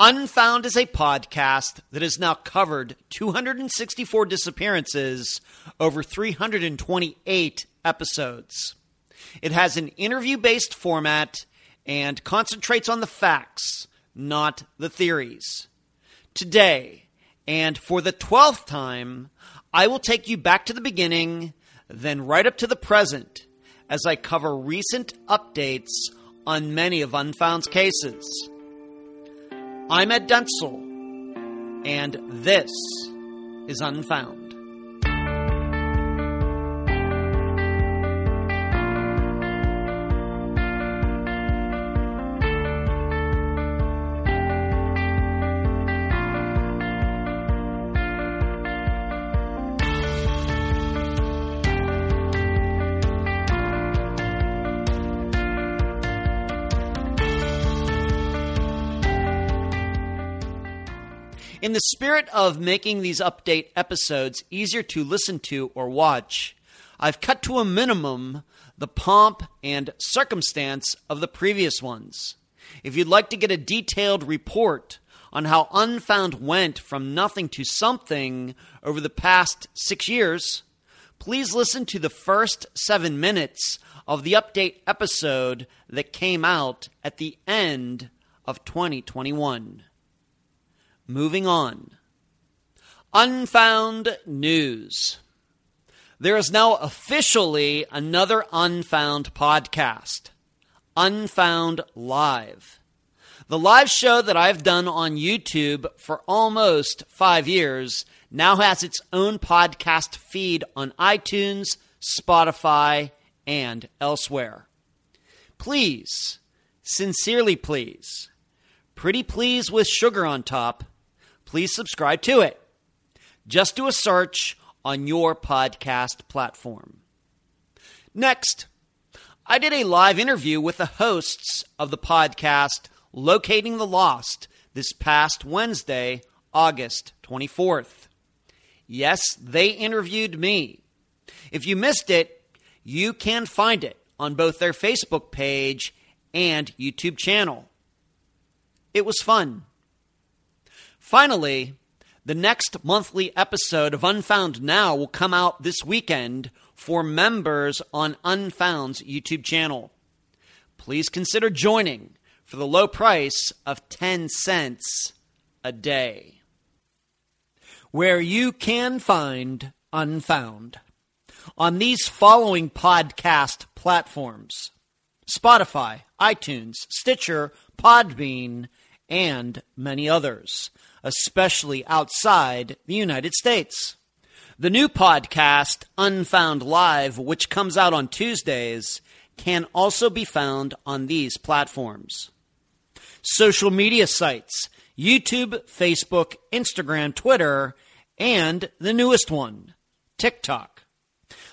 Unfound is a podcast that has now covered 264 disappearances over 328 episodes. It has an interview based format and concentrates on the facts, not the theories. Today, and for the 12th time, I will take you back to the beginning, then right up to the present, as I cover recent updates on many of Unfound's cases. I'm Ed Dentzel, and this is Unfound. The spirit of making these update episodes easier to listen to or watch, I've cut to a minimum the pomp and circumstance of the previous ones. If you'd like to get a detailed report on how Unfound went from nothing to something over the past six years, please listen to the first seven minutes of the update episode that came out at the end of 2021. Moving on. Unfound News. There is now officially another Unfound podcast, Unfound Live. The live show that I've done on YouTube for almost five years now has its own podcast feed on iTunes, Spotify, and elsewhere. Please, sincerely please, pretty please with sugar on top please subscribe to it. Just do a search on your podcast platform. Next, I did a live interview with the hosts of the podcast Locating the Lost this past Wednesday, August 24th. Yes, they interviewed me. If you missed it, you can find it on both their Facebook page and YouTube channel. It was fun. Finally, the next monthly episode of Unfound Now will come out this weekend for members on Unfound's YouTube channel. Please consider joining for the low price of 10 cents a day. Where you can find Unfound on these following podcast platforms Spotify, iTunes, Stitcher, Podbean, and many others especially outside the United States. The new podcast, Unfound Live, which comes out on Tuesdays, can also be found on these platforms. Social media sites YouTube, Facebook, Instagram, Twitter, and the newest one, TikTok.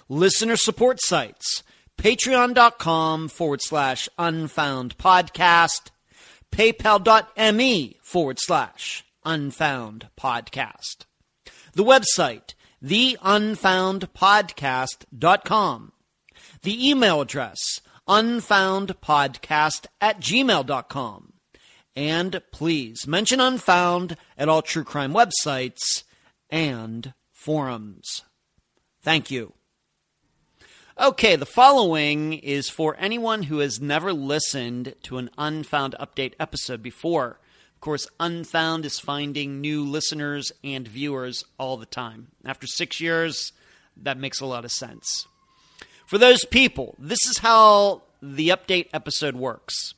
Listener support sites patreon.com forward slash unfound podcast, paypal.me forward slash Unfound Podcast. The website, theunfoundpodcast.com. The email address, unfoundpodcast at gmail.com. And please mention Unfound at all true crime websites and forums. Thank you. Okay, the following is for anyone who has never listened to an Unfound Update episode before course, Unfound is finding new listeners and viewers all the time. After six years, that makes a lot of sense. For those people, this is how the update episode works.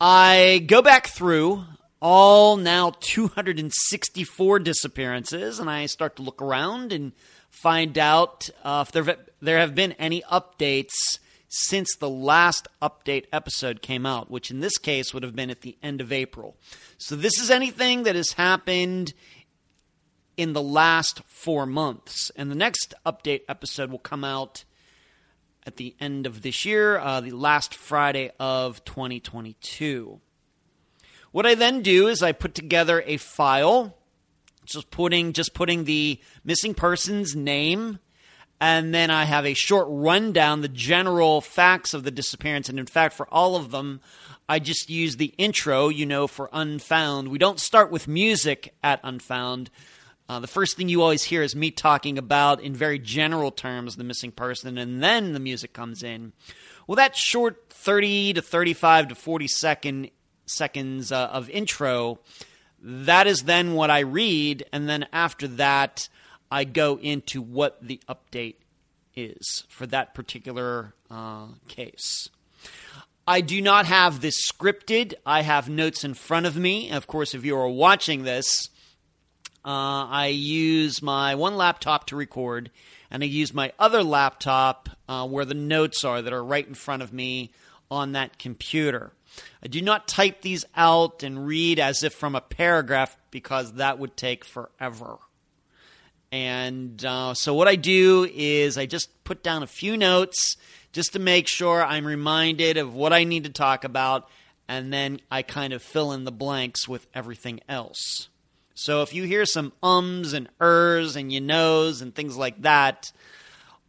I go back through all now 264 disappearances and I start to look around and find out uh, if there, there have been any updates since the last update episode came out, which in this case would have been at the end of April. So this is anything that has happened in the last four months. And the next update episode will come out at the end of this year, uh, the last Friday of 2022. What I then do is I put together a file, just putting just putting the missing person's name And then I have a short rundown, the general facts of the disappearance. And in fact, for all of them, I just use the intro, you know, for Unfound. We don't start with music at Unfound. Uh, the first thing you always hear is me talking about, in very general terms, the missing person, and then the music comes in. Well, that short 30 to 35 to 40 second seconds uh, of intro, that is then what I read, and then after that, I go into what the update is for that particular uh, case. I do not have this scripted. I have notes in front of me. Of course, if you are watching this, uh, I use my one laptop to record, and I use my other laptop uh, where the notes are that are right in front of me on that computer. I do not type these out and read as if from a paragraph because that would take forever. And uh, so, what I do is I just put down a few notes just to make sure I'm reminded of what I need to talk about, and then I kind of fill in the blanks with everything else. So, if you hear some ums and ers and you knows and things like that,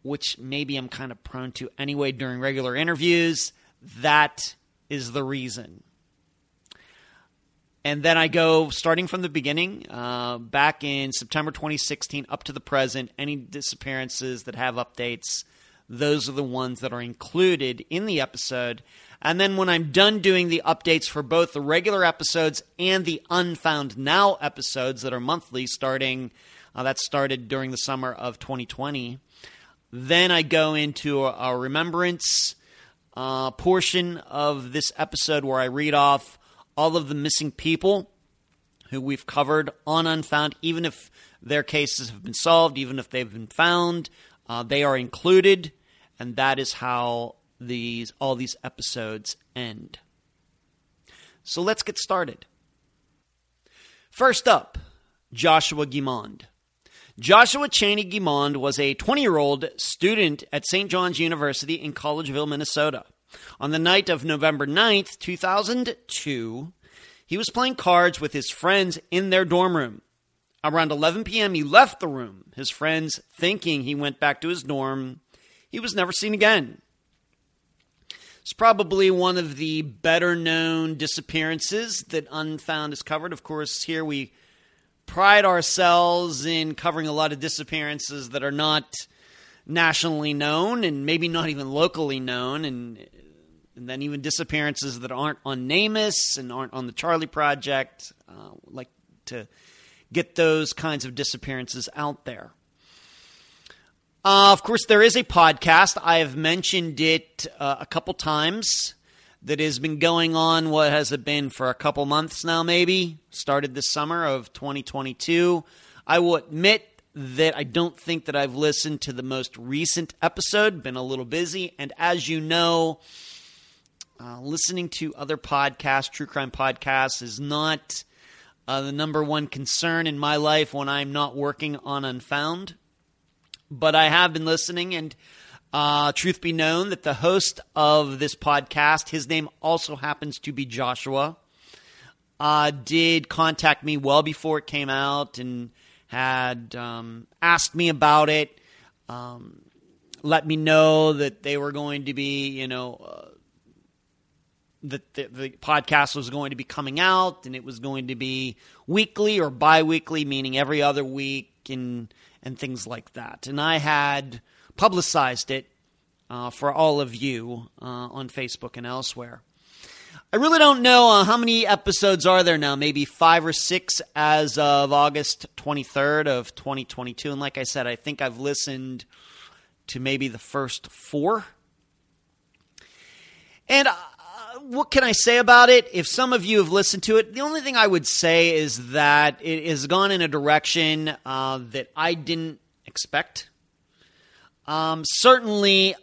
which maybe I'm kind of prone to anyway during regular interviews, that is the reason. And then I go starting from the beginning, uh, back in September 2016 up to the present, any disappearances that have updates, those are the ones that are included in the episode. And then when I'm done doing the updates for both the regular episodes and the Unfound Now episodes that are monthly, starting uh, that started during the summer of 2020, then I go into a, a remembrance uh, portion of this episode where I read off all of the missing people who we've covered on Unfound, even if their cases have been solved, even if they've been found, uh, they are included, and that is how these all these episodes end. So let's get started. First up, Joshua Guimond. Joshua Cheney Guimond was a 20 year old student at St. John's University in Collegeville, Minnesota. On the night of November 9th, 2002, he was playing cards with his friends in their dorm room. Around 11 p.m., he left the room, his friends thinking he went back to his dorm. He was never seen again. It's probably one of the better known disappearances that Unfound has covered. Of course, here we pride ourselves in covering a lot of disappearances that are not nationally known and maybe not even locally known and and then even disappearances that aren't on NamUs and aren't on the Charlie Project. Uh, like to get those kinds of disappearances out there. Uh, of course, there is a podcast. I have mentioned it uh, a couple times that has been going on. What has it been for a couple months now, maybe? Started this summer of 2022. I will admit that I don't think that I've listened to the most recent episode, been a little busy. And as you know, uh, listening to other podcasts, true crime podcasts, is not uh, the number one concern in my life when I'm not working on Unfound. But I have been listening, and uh, truth be known, that the host of this podcast, his name also happens to be Joshua, uh, did contact me well before it came out and had um, asked me about it. Um, let me know that they were going to be, you know, uh, that the, the, podcast was going to be coming out and it was going to be weekly or bi-weekly meaning every other week and and things like that. And i had publicized it uh, for all of you uh, on facebook and elsewhere. I really don't know uh, how many episodes are there now? Maybe five or six as of august 23rd of 2022 and like i said i think i've listened to maybe the first four. And what can I say about it? If some of you have listened to it, the only thing I would say is that it has gone in a direction uh, that I didn't expect. Um, certainly,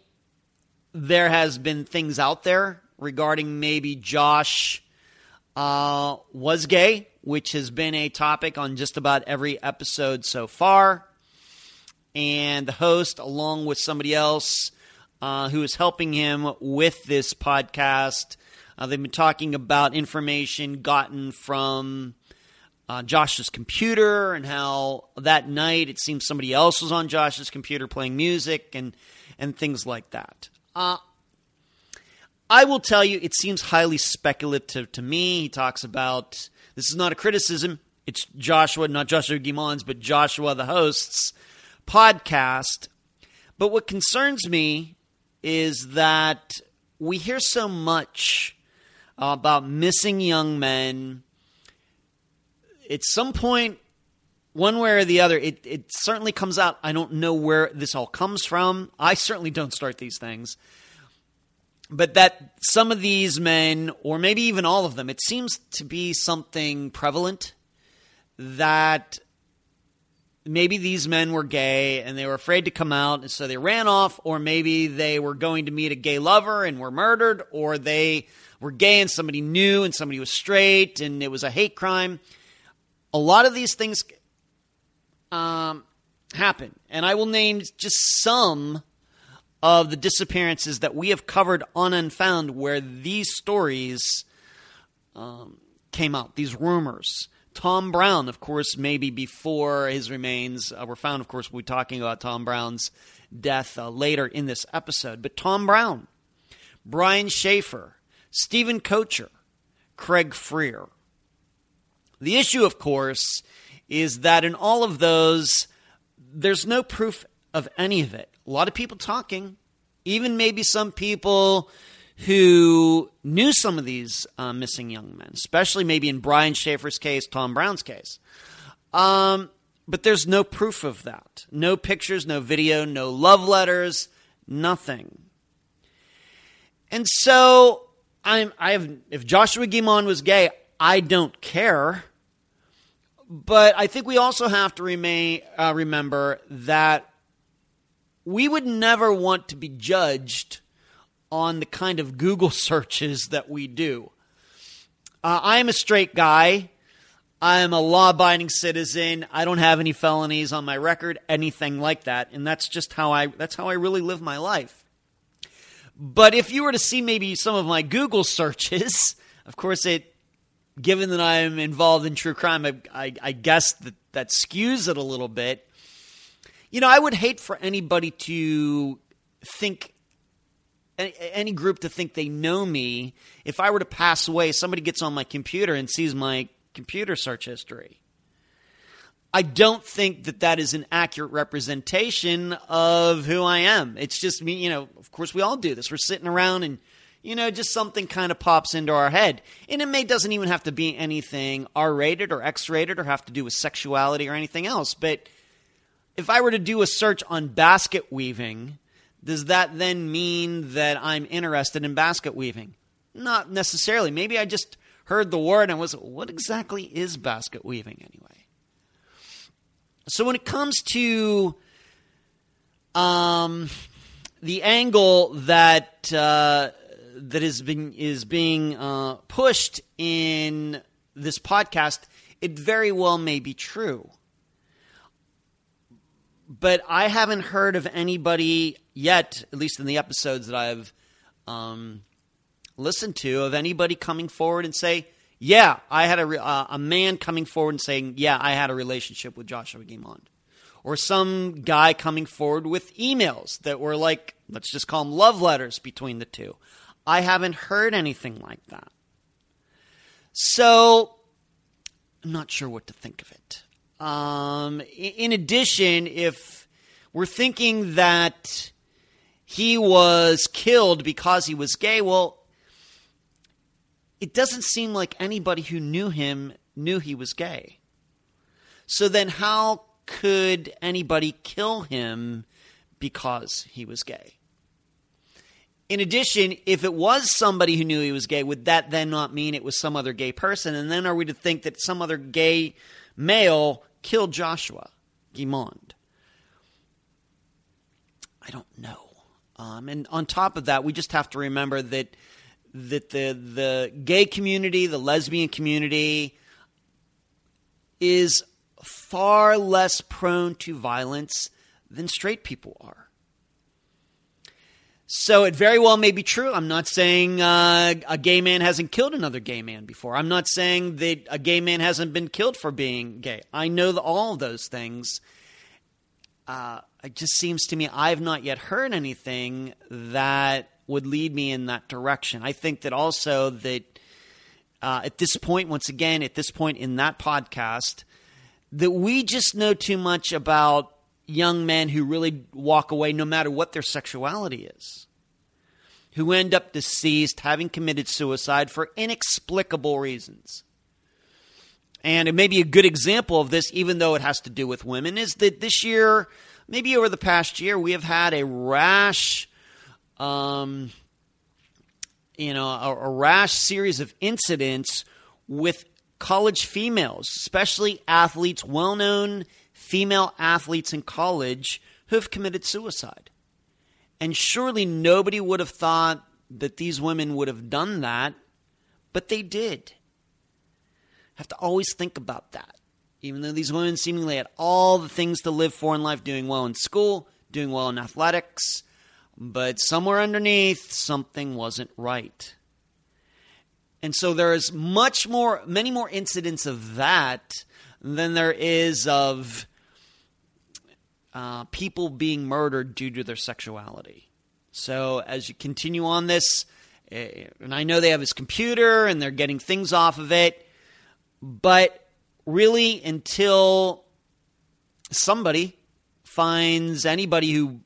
there has been things out there regarding maybe Josh uh, was gay, which has been a topic on just about every episode so far. And the host, along with somebody else uh, who is helping him with this podcast, uh, they've been talking about information gotten from uh, Josh's computer and how that night it seems somebody else was on Josh's computer playing music and and things like that. Uh, I will tell you, it seems highly speculative to me. He talks about this is not a criticism. It's Joshua, not Joshua Guimond's, but Joshua, the host's podcast. But what concerns me is that we hear so much about missing young men. At some point, one way or the other, it, it certainly comes out. I don't know where this all comes from. I certainly don't start these things. But that some of these men, or maybe even all of them, it seems to be something prevalent that maybe these men were gay and they were afraid to come out, and so they ran off, or maybe they were going to meet a gay lover and were murdered, or they were gay and somebody knew and somebody was straight and it was a hate crime. A lot of these things um, happen, and I will name just some of the disappearances that we have covered on Unfound where these stories um, came out, these rumors. Tom Brown, of course, maybe before his remains uh, were found. Of course, we'll be talking about Tom Brown's death uh, later in this episode. But Tom Brown, Brian Shaffer, Steven Koecher, Craig Freer. The issue, of course, is that in all of those, there's no proof of any of it. A lot of people talking, even maybe some people who knew some of these uh, missing young men, especially maybe in Brian Shaffer's case, Tom Brown's case. Um, but there's no proof of that. No pictures, no video, no love letters, nothing. And so I'm I have if Joshua Guimond was gay, I don't care. But I think we also have to remain uh, remember that we would never want to be judged on the kind of Google searches that we do. Uh, I'm a straight guy. I'm a law abiding citizen. I don't have any felonies on my record, anything like that. And that's just how I that's how I really live my life. But if you were to see maybe some of my Google searches, of course it given that I'm involved in true crime, I, I, I guess that that skews it a little bit. You know, I would hate for anybody to think any, any group to think they know me. If I were to pass away, somebody gets on my computer and sees my computer search history. I don't think that that is an accurate representation of who I am. It's just me, you know, of course we all do this. We're sitting around and you know, just something kind of pops into our head. And it may doesn't even have to be anything R-rated or X-rated or have to do with sexuality or anything else, but if I were to do a search on basket weaving, does that then mean that I'm interested in basket weaving? Not necessarily. Maybe I just heard the word and was, what exactly is basket weaving anyway? So when it comes to um, the angle that uh, that is being is being uh, pushed in this podcast, it very well may be true. But I haven't heard of anybody yet, at least in the episodes that I've um, listened to, of anybody coming forward and say, "Yeah, I had a uh, a man coming forward and saying, yeah, I had a relationship with Joshua Guimond," or some guy coming forward with emails that were like, let's just call them love letters between the two. I haven't heard anything like that, so I'm not sure what to think of it. Um, in addition, if we're thinking that he was killed because he was gay, well, it doesn't seem like anybody who knew him knew he was gay. So then, how could anybody kill him because he was gay? In addition, if it was somebody who knew he was gay, would that then not mean it was some other gay person? And then are we to think that some other gay male killed Joshua Guimond? I don't know. Um, and on top of that, we just have to remember that that the the gay community, the lesbian community, is far less prone to violence than straight people are. So it very well may be true. I'm not saying uh, a gay man hasn't killed another gay man before. I'm not saying that a gay man hasn't been killed for being gay. I know all those things. Uh, it just seems to me I've not yet heard anything that would lead me in that direction. I think that also that uh, at this point, once again, at this point in that podcast, that we just know too much about young men who really walk away no matter what their sexuality is, who end up deceased, having committed suicide for inexplicable reasons. And it may be a good example of this, even though it has to do with women, is that this year, maybe over the past year, we have had a rash, um, you know, a, a rash series of incidents with college females, especially athletes, well known female athletes in college who have committed suicide. And surely nobody would have thought that these women would have done that, but they did. Have to always think about that. Even though these women seemingly had all the things to live for in life, doing well in school, doing well in athletics, but somewhere underneath, something wasn't right. And so there is much more, many more incidents of that than there is of uh, people being murdered due to their sexuality. So as you continue on this, eh, and I know they have his computer and they're getting things off of it, but really until somebody finds anybody who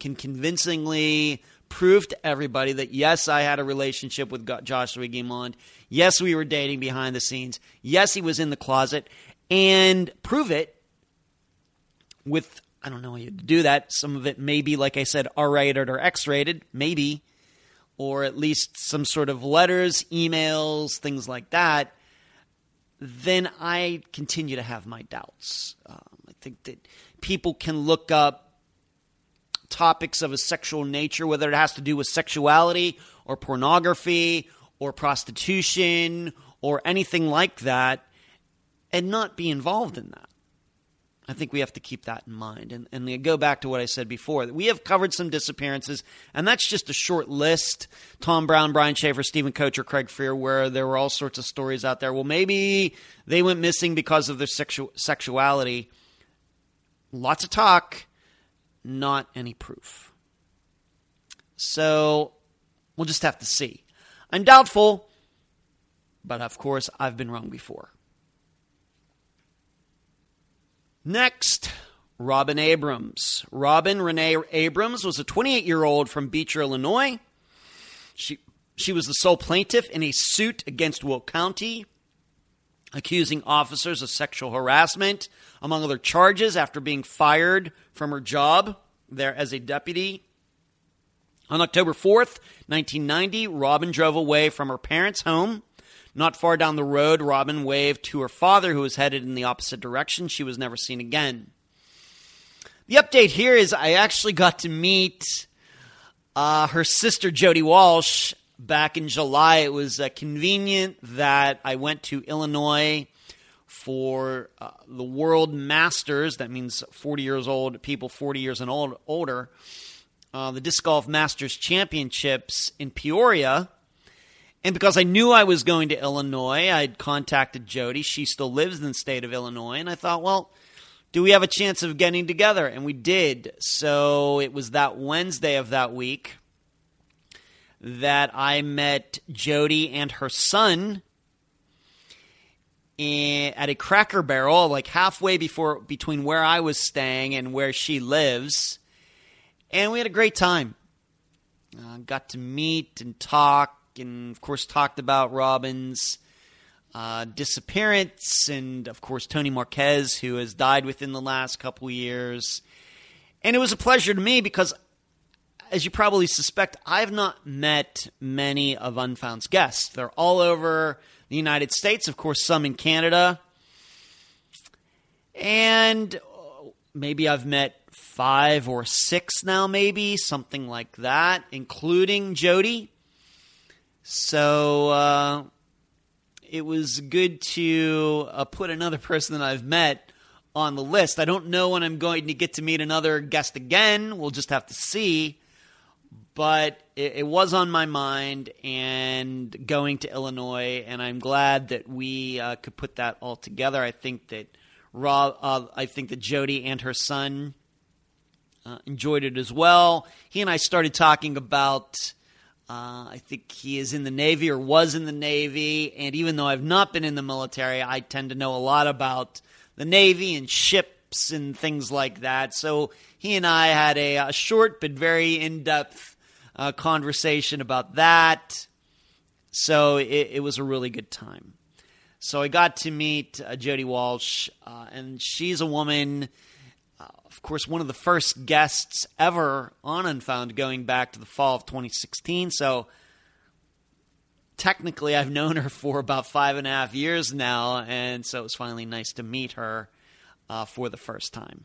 can convincingly prove to everybody that yes, I had a relationship with Joshua Guimond. Yes, we were dating behind the scenes. Yes, he was in the closet, and prove it with I don't know how you do that. Some of it may be, like I said, R rated or X rated, maybe, or at least some sort of letters, emails, things like that. Then I continue to have my doubts. Um, I think that people can look up topics of a sexual nature, whether it has to do with sexuality or pornography or prostitution or anything like that, and not be involved in that. I think we have to keep that in mind. And, and go back to what I said before. We have covered some disappearances, and that's just a short list. Tom Brown, Brian Shaffer, Steven Koecher, Craig Freer, where there were all sorts of stories out there. Well, maybe they went missing because of their sexu- sexuality. Lots of talk, not any proof. So we'll just have to see. I'm doubtful, but of course, I've been wrong before. Next, Robin Abrams. Robin Renee Abrams was a 28 year old from Beecher, Illinois. She, she was the sole plaintiff in a suit against Will County, accusing officers of sexual harassment, among other charges, after being fired from her job there as a deputy. On October 4th, 1990, Robin drove away from her parents' home not far down the road, Robin waved to her father, who was headed in the opposite direction. She was never seen again. The update here is I actually got to meet uh, her sister, Jody Walsh, back in July. It was uh, convenient that I went to Illinois for uh, the World Masters. That means 40 years old, people 40 years and old, older. Uh, the Disc Golf Masters Championships in Peoria and because I knew I was going to Illinois, I'd contacted Jody. She still lives in the state of Illinois. And I thought, well, do we have a chance of getting together? And we did. So it was that Wednesday of that week that I met Jody and her son at a Cracker Barrel, like halfway before between where I was staying and where she lives, and we had a great time. Uh, got to meet and talk, and of course talked about Robin's uh, disappearance, and of course Tony Marquez, who has died within the last couple years. And it was a pleasure to me because, as you probably suspect, I've not met many of Unfound's guests. They're all over the United States, of course, some in Canada. And maybe I've met five or six now, maybe, something like that, including Jody. So uh, it was good to uh, put another person that I've met on the list. I don't know when I'm going to get to meet another guest again. We'll just have to see. But it, it, was on my mind and going to Illinois, and I'm glad that we uh, could put that all together. I think that Rob, uh, I think that Jody and her son uh, enjoyed it as well. He and I started talking about. Uh, I think he is in the Navy or was in the Navy, and even though I've not been in the military, I tend to know a lot about the Navy and ships and things like that. So he and I had a, a short but very in depth uh, conversation about that. So it, it, was a really good time. So I got to meet uh, Jody Walsh, uh, and she's a woman, uh, of course, one of the first guests ever on Unfound going back to the fall of 2016. So technically, I've known her for about five and a half years now, and so it was finally nice to meet her uh, for the first time.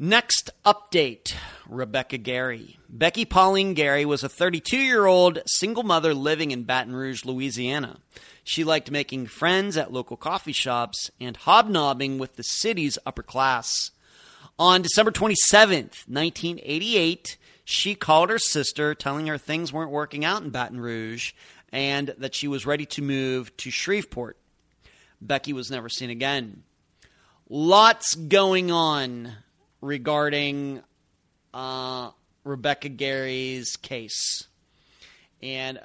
Next update Rebecca Gary. Becky Pauline Gary was a 32 year old single mother living in Baton Rouge, Louisiana. She liked making friends at local coffee shops and hobnobbing with the city's upper class. On December 27th, 1988, she called her sister, telling her things weren't working out in Baton Rouge and that she was ready to move to Shreveport. Becky was never seen again. Lots going on regarding uh, Rebecca Gary's case. And uh,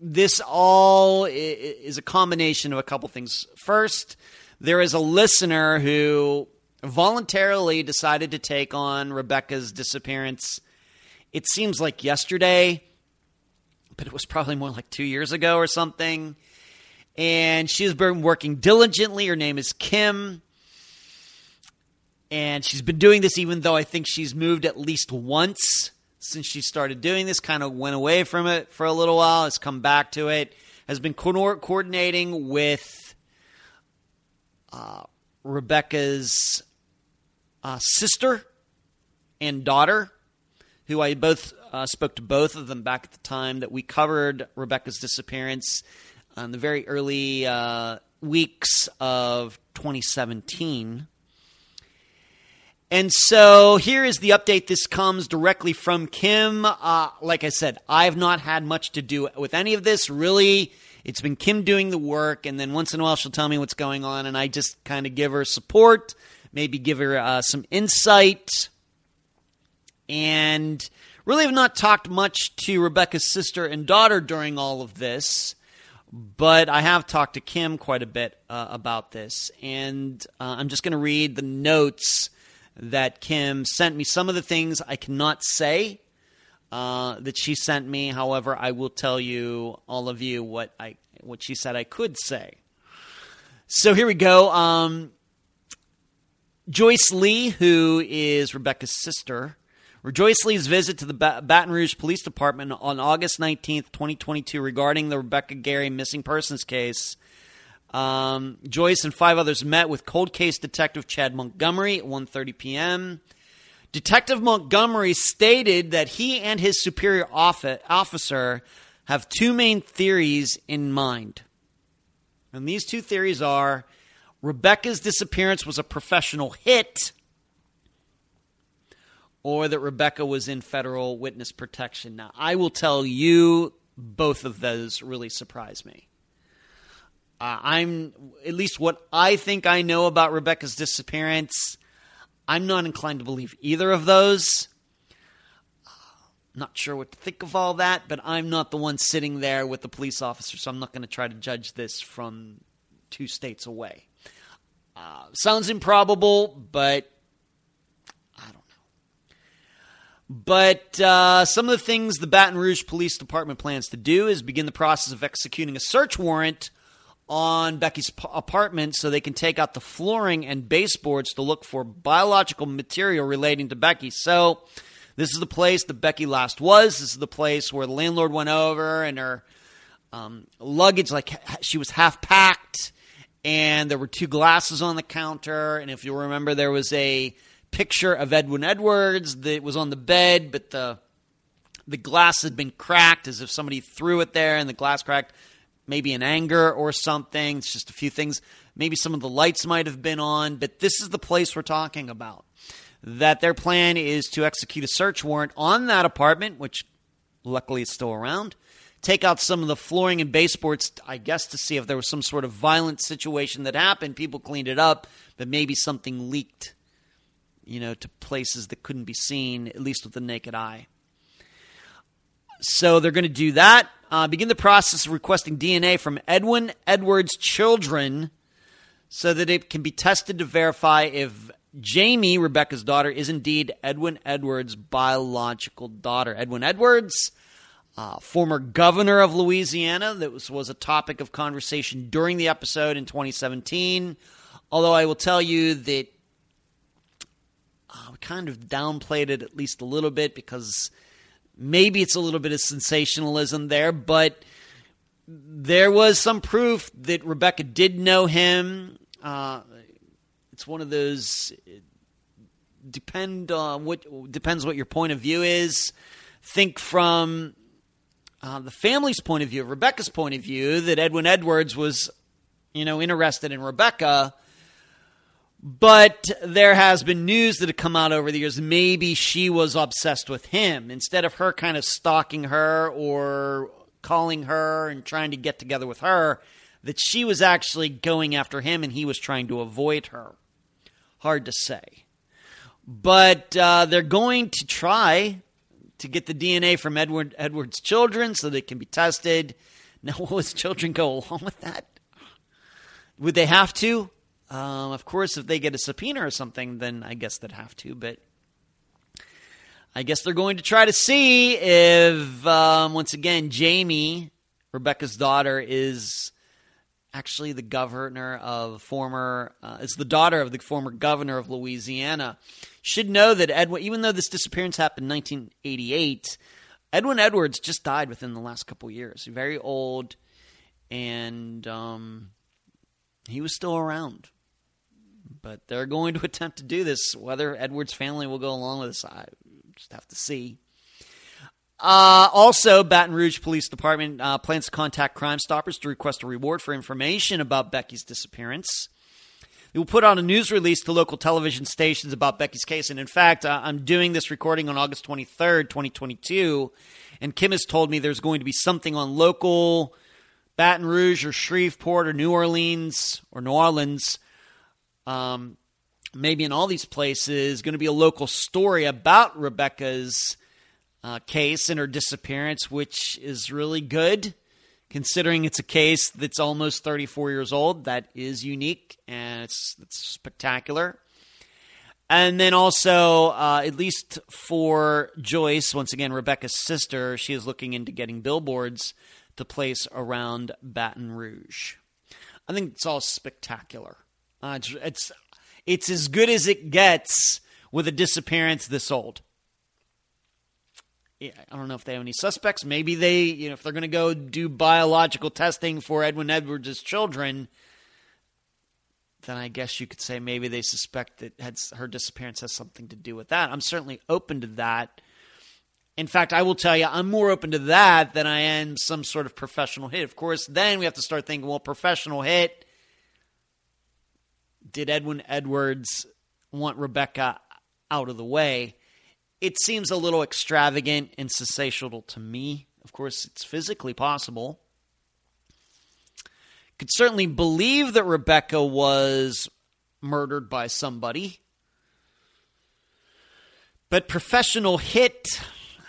this all is a combination of a couple things. First, there is a listener who voluntarily decided to take on Rebecca's disappearance. It seems like yesterday, but it was probably more like two years ago or something. And she's been working diligently. Her name is Kim and she's been doing this even though I think she's moved at least once since she started doing this. Kind of went away from it for a little while, has come back to it, has been co- coordinating with uh, Rebecca's uh, sister and daughter, who I both uh, spoke to both of them back at the time that we covered Rebecca's disappearance in the very early uh, weeks of 2017. And so here is the update. This comes directly from Kim. Uh, like I said, I've not had much to do with any of this. Really, it's been Kim doing the work, and then once in a while she'll tell me what's going on, and I just kind of give her support, maybe give her uh, some insight. And really have not talked much to Rebecca's sister and daughter during all of this, but I have talked to Kim quite a bit uh, about this. And uh, I'm just going to read the notes that Kim sent me. Some of the things I cannot say uh, that she sent me. However, I will tell you, all of you, what I what she said I could say. So here we go. Um, Joyce Lee, who is Rebecca's sister, Joyce Lee's visit to the Baton Rouge Police Department on August 19th, 2022, regarding the Rebecca Gary missing persons case um, Joyce and five others met with cold case detective Chad Montgomery at 1:30 p.m. Detective Montgomery stated that he and his superior officer have two main theories in mind. And these two theories are Rebecca's disappearance was a professional hit or that Rebecca was in federal witness protection. Now, I will tell you both of those really surprise me. Uh, I'm at least what I think I know about Rebecca's disappearance. I'm not inclined to believe either of those. Uh, not sure what to think of all that, but I'm not the one sitting there with the police officer, so I'm not going to try to judge this from two states away. Uh, sounds improbable, but I don't know. But uh, some of the things the Baton Rouge Police Department plans to do is begin the process of executing a search warrant on Becky's p- apartment so they can take out the flooring and baseboards to look for biological material relating to Becky. So, this is the place that Becky last was. This is the place where the landlord went over and her um, luggage, like she was half packed, and there were two glasses on the counter. And if you remember, there was a picture of Edwin Edwards that was on the bed, but the the glass had been cracked as if somebody threw it there and the glass cracked maybe in anger or something. It's just a few things. Maybe some of the lights might have been on, but this is the place we're talking about. That their plan is to execute a search warrant on that apartment, which luckily is still around. Take out some of the flooring and baseboards, I guess, to see if there was some sort of violent situation that happened. People cleaned it up, but maybe something leaked, you know, to places that couldn't be seen, at least with the naked eye. So they're going to do that. Uh, begin the process of requesting DNA from Edwin Edwards' children so that it can be tested to verify if Jamie, Rebecca's daughter, is indeed Edwin Edwards' biological daughter. Edwin Edwards, uh, former governor of Louisiana, that was, was a topic of conversation during the episode in 2017. Although I will tell you that uh, we kind of downplayed it at least a little bit because Maybe it's a little bit of sensationalism there, but there was some proof that Rebecca did know him. Uh, it's one of those depend on what depends what your point of view is. Think from uh, the family's point of view, Rebecca's point of view, that Edwin Edwards was, you know, interested in Rebecca but there has been news that have come out over the years. Maybe she was obsessed with him instead of her kind of stalking her or calling her and trying to get together with her. That she was actually going after him and he was trying to avoid her. Hard to say. But uh, they're going to try to get the DNA from Edward Edward's children so that it can be tested. Now, will his children go along with that? Would they have to? Um, of course, if they get a subpoena or something, then I guess they'd have to. But I guess they're going to try to see if, um, once again, Jamie, Rebecca's daughter, is actually the governor of former. Uh, is the daughter of the former governor of Louisiana. Should know that Edwin, even though this disappearance happened in 1988, Edwin Edwards just died within the last couple years. Very old, and um, he was still around but they're going to attempt to do this. Whether Edwards' family will go along with this, I just have to see. Uh, also, Baton Rouge Police Department uh, plans to contact Crime Stoppers to request a reward for information about Becky's disappearance. We will put out a news release to local television stations about Becky's case. And in fact, uh, I'm doing this recording on August 23rd, 2022. And Kim has told me there's going to be something on local Baton Rouge or Shreveport or New Orleans or New Orleans um, maybe in all these places, going to be a local story about Rebecca's uh, case and her disappearance, which is really good considering it's a case that's almost 34 years old. That is unique and it's, it's spectacular. And then also, uh, at least for Joyce, once again, Rebecca's sister, she is looking into getting billboards to place around Baton Rouge. I think it's all spectacular. Uh, it's, it's it's as good as it gets with a disappearance this old. I don't know if they have any suspects. Maybe they, you know, if they're going to go do biological testing for Edwin Edwards' children, then I guess you could say maybe they suspect that her disappearance has something to do with that. I'm certainly open to that. In fact, I will tell you, I'm more open to that than I am some sort of professional hit. Of course, then we have to start thinking, well, professional hit did Edwin Edwards want Rebecca out of the way? It seems a little extravagant and sensational to me. Of course, it's physically possible. Could certainly believe that Rebecca was murdered by somebody. But professional hit,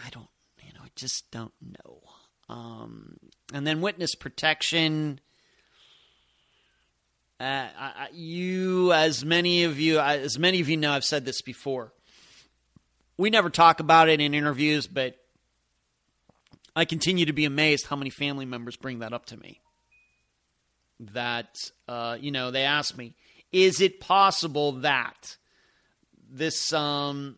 I don't, you know, I just don't know. Um, and then witness protection. Uh, I, you, as many of you, as many of you know, I've said this before. We never talk about it in interviews, but I continue to be amazed how many family members bring that up to me. that, uh, you know, they ask me, is it possible that this, um,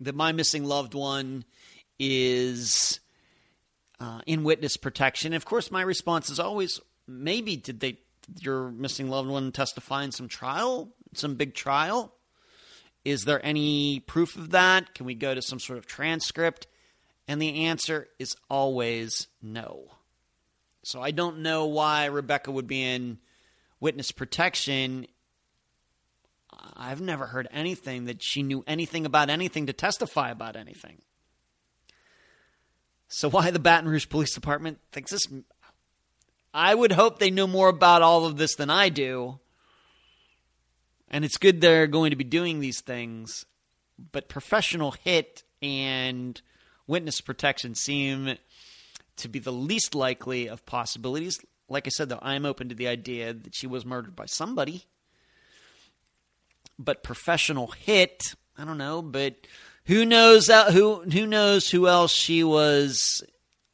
that my missing loved one is uh, in witness protection? Of course, my response is always, maybe did they, your missing loved one testify in some trial, some big trial? Is there any proof of that? Can we go to some sort of transcript? And the answer is always no. So I don't know why Rebecca would be in witness protection. I've never heard anything that she knew anything about anything to testify about anything. So why the Baton Rouge Police Department thinks this I would hope they know more about all of this than I do. And it's good they're going to be doing these things, but professional hit and witness protection seem to be the least likely of possibilities. Like I said, though, I'm open to the idea that she was murdered by somebody. But professional hit, I don't know, but who knows uh, who who knows who else she was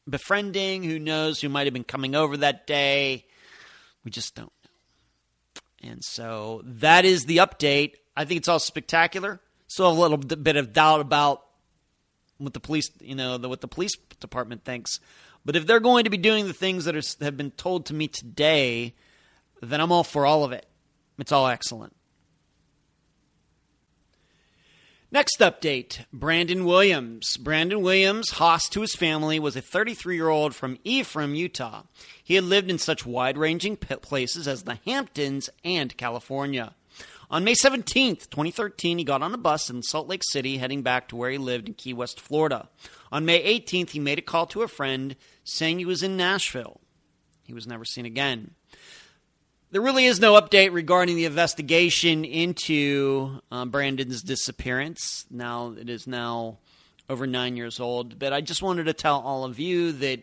befriending, who knows who might have been coming over that day. We just don't know. And so that is the update. I think it's all spectacular. Still a little bit of doubt about what the police, you know, the, what the police department thinks. But if they're going to be doing the things that are, have been told to me today, then I'm all for all of it. It's all excellent. Next update Brandon Williams. Brandon Williams, host to his family, was a 33 year old from Ephraim, Utah. He had lived in such wide ranging places as the Hamptons and California. On May 17, 2013, he got on a bus in Salt Lake City heading back to where he lived in Key West, Florida. On May 18th, he made a call to a friend saying he was in Nashville. He was never seen again. There really is no update regarding the investigation into uh, Brandon's disappearance. Now, it is now over nine years old. But I just wanted to tell all of you that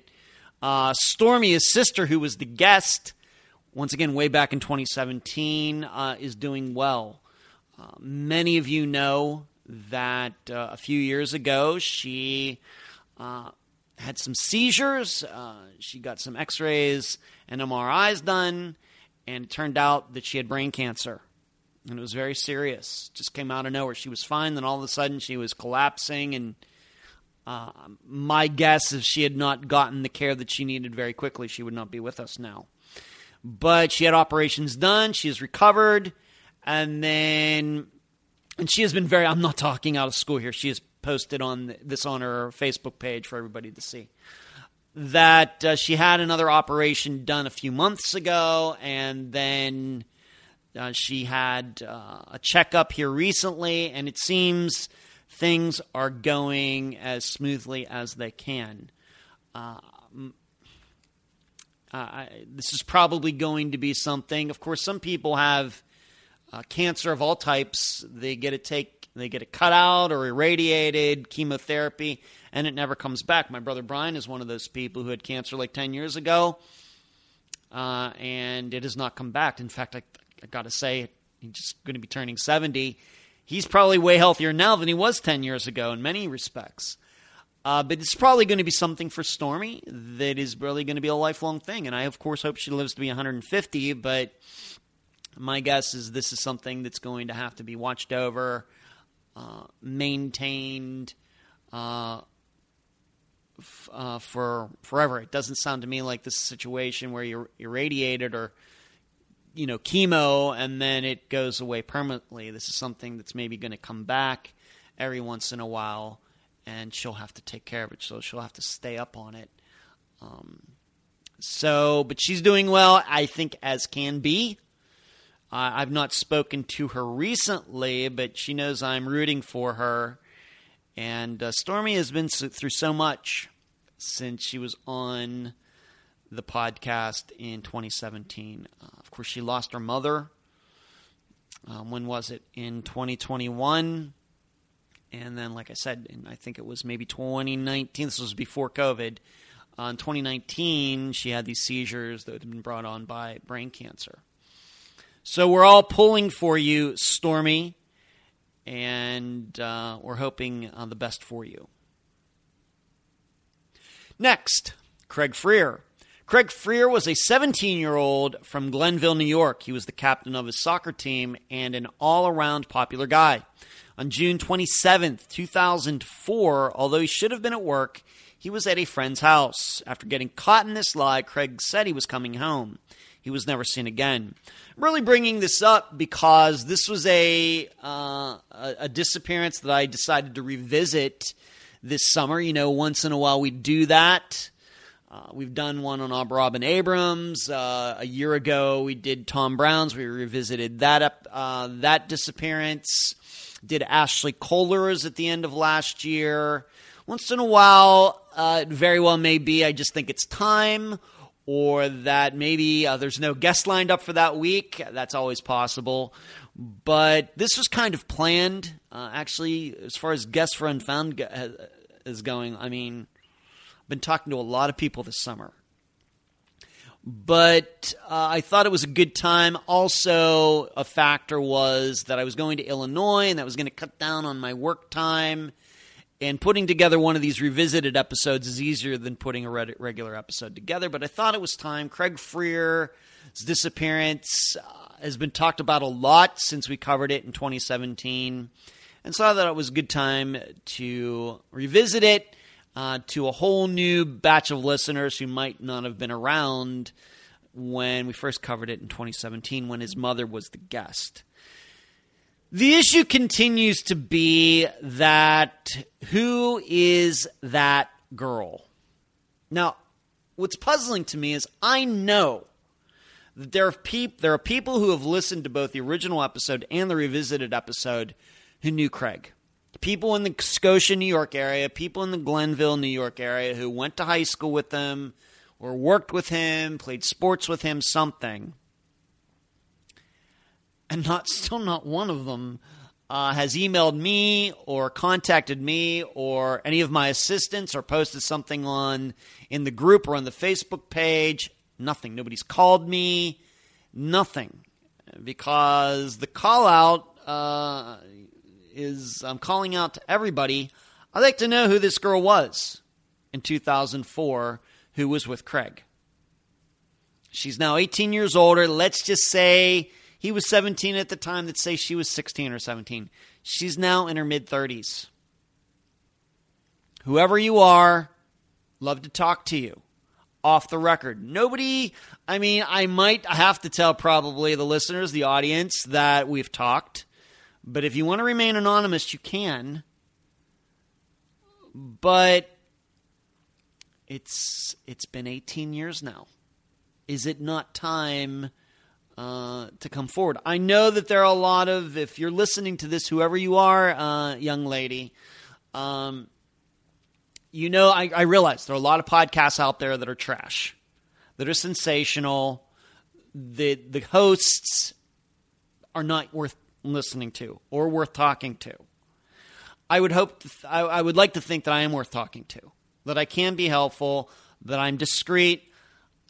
uh, Stormy, his sister, who was the guest, once again, way back in 2017, uh, is doing well. Uh, many of you know that uh, a few years ago she uh, had some seizures. She got some x rays and MRIs done and it turned out that she had brain cancer. And it was very serious. Just came out of nowhere. She was fine, then all of a sudden she was collapsing. And uh, my guess is she had not gotten the care that she needed very quickly, she would not be with us now. But she had operations done. She has recovered. And then, and she has been very, I'm not talking out of school here. She has posted on this on her Facebook page for everybody to see that uh, she had another operation done a few months ago, and then uh, she had uh, a checkup here recently, and it seems things are going as smoothly as they can. Uh, I, this is probably going to be something. Of course, some people have uh, cancer of all types. They get it take, they get it cut out or irradiated, chemotherapy and it never comes back. My brother Brian is one of those people who had cancer like 10 years ago, uh, and it has not come back. In fact, I, I got to say, he's just going to be turning 70. He's probably way healthier now than he was 10 years ago in many respects. Uh, but it's probably going to be something for Stormy that is really going to be a lifelong thing. And I, of course, hope she lives to be 150. But my guess is this is something that's going to have to be watched over, uh, maintained, uh, uh, for forever. It doesn't sound to me like this situation where you're irradiated or you know chemo and then it goes away permanently. This is something that's maybe going to come back every once in a while, and she'll have to take care of it. So she'll have to stay up on it. Um, so, but she's doing well, I think, as can be. Uh, I've not spoken to her recently, but she knows I'm rooting for her and uh, Stormy has been through so much since she was on the podcast in 2017. Uh, of course, she lost her mother. Um, when was it? In 2021. And then, like I said, in, I think it was maybe 2019. This was before COVID. Uh, in 2019, she had these seizures that had been brought on by brain cancer. So we're all pulling for you, Stormy and uh, we're hoping uh, the best for you. Next, Craig Frear. Craig Frear was a 17 year old from Glenville, New York. He was the captain of his soccer team and an all around popular guy. On June 27th, 2004, although he should have been at work, he was at a friend's house. After getting caught in this lie, Craig said he was coming home. He was never seen again. I'm really bringing this up because this was a, uh, a, a disappearance that I decided to revisit this summer. You know, once in a while we do that. Uh, we've done one on Robin Abrams. Uh, a year ago, we did Tom Brown's. We revisited that up, uh, that disappearance. Did Ashley Kohler's at the end of last year. Once in a while, uh, it very well may be. I just think it's time, or that maybe uh, there's no guest lined up for that week. That's always possible. But this was kind of planned. Uh, actually, as far as guests for Unfound is going, I mean, I've been talking to a lot of people this summer but uh, I thought it was a good time. Also, a factor was that I was going to Illinois and that was going to cut down on my work time. And putting together one of these revisited episodes is easier than putting a regular episode together. But I thought it was time. Craig Frear's disappearance uh, has been talked about a lot since we covered it in 2017. And so I thought it was a good time to revisit it uh, to a whole new batch of listeners who might not have been around when we first covered it in 2017 when his mother was the guest. The issue continues to be that who is that girl? Now, what's puzzling to me is I know that there are, peop- there are people who have listened to both the original episode and the revisited episode who knew Craig people in the Scotia, New York area, people in the Glenville, New York area who went to high school with him or worked with him, played sports with him, something. And not still not one of them uh, has emailed me or contacted me or any of my assistants or posted something on in the group or on the Facebook page. Nothing. Nobody's called me. Nothing. Because the call out, uh, is I'm calling out to everybody. I'd like to know who this girl was in 2004 who was with Craig. She's now 18 years older. Let's just say he was 17 at the time. Let's say she was 16 or 17. She's now in her mid 30s. Whoever you are, love to talk to you off the record. Nobody, I mean, I might have to tell probably the listeners, the audience, that we've talked. But if you want to remain anonymous, you can. But it's it's been 18 years now. Is it not time uh, to come forward? I know that there are a lot of if you're listening to this, whoever you are, uh, young lady, um, you know I, I realize there are a lot of podcasts out there that are trash, that are sensational. The the hosts are not worth listening to or worth talking to. I would hope, th- I, I would like to think that I am worth talking to, that I can be helpful, that I'm discreet.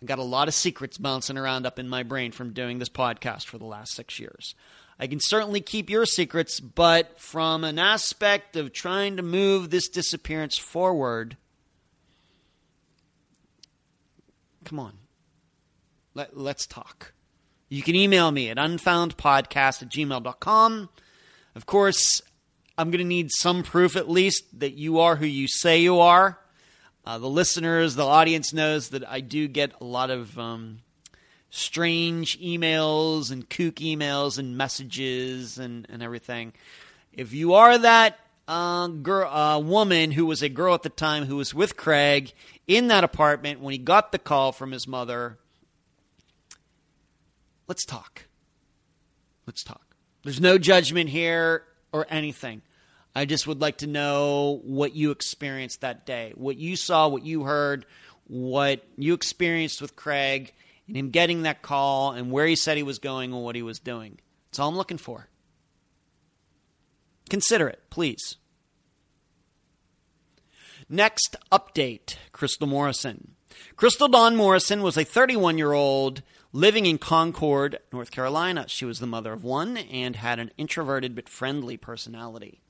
I got a lot of secrets bouncing around up in my brain from doing this podcast for the last six years. I can certainly keep your secrets, but from an aspect of trying to move this disappearance forward, come on, Let, let's talk. You can email me at unfoundpodcast at gmail.com. Of course, I'm going to need some proof at least that you are who you say you are. Uh, the listeners, the audience knows that I do get a lot of um, strange emails and kook emails and messages and, and everything. If you are that uh, girl, uh, woman who was a girl at the time who was with Craig in that apartment when he got the call from his mother, Let's talk. Let's talk. There's no judgment here or anything. I just would like to know what you experienced that day, what you saw, what you heard, what you experienced with Craig and him getting that call and where he said he was going and what he was doing. That's all I'm looking for. Consider it, please. Next update Crystal Morrison. Crystal Dawn Morrison was a 31 year old Living in Concord, North Carolina, she was the mother of one and had an introverted but friendly personality.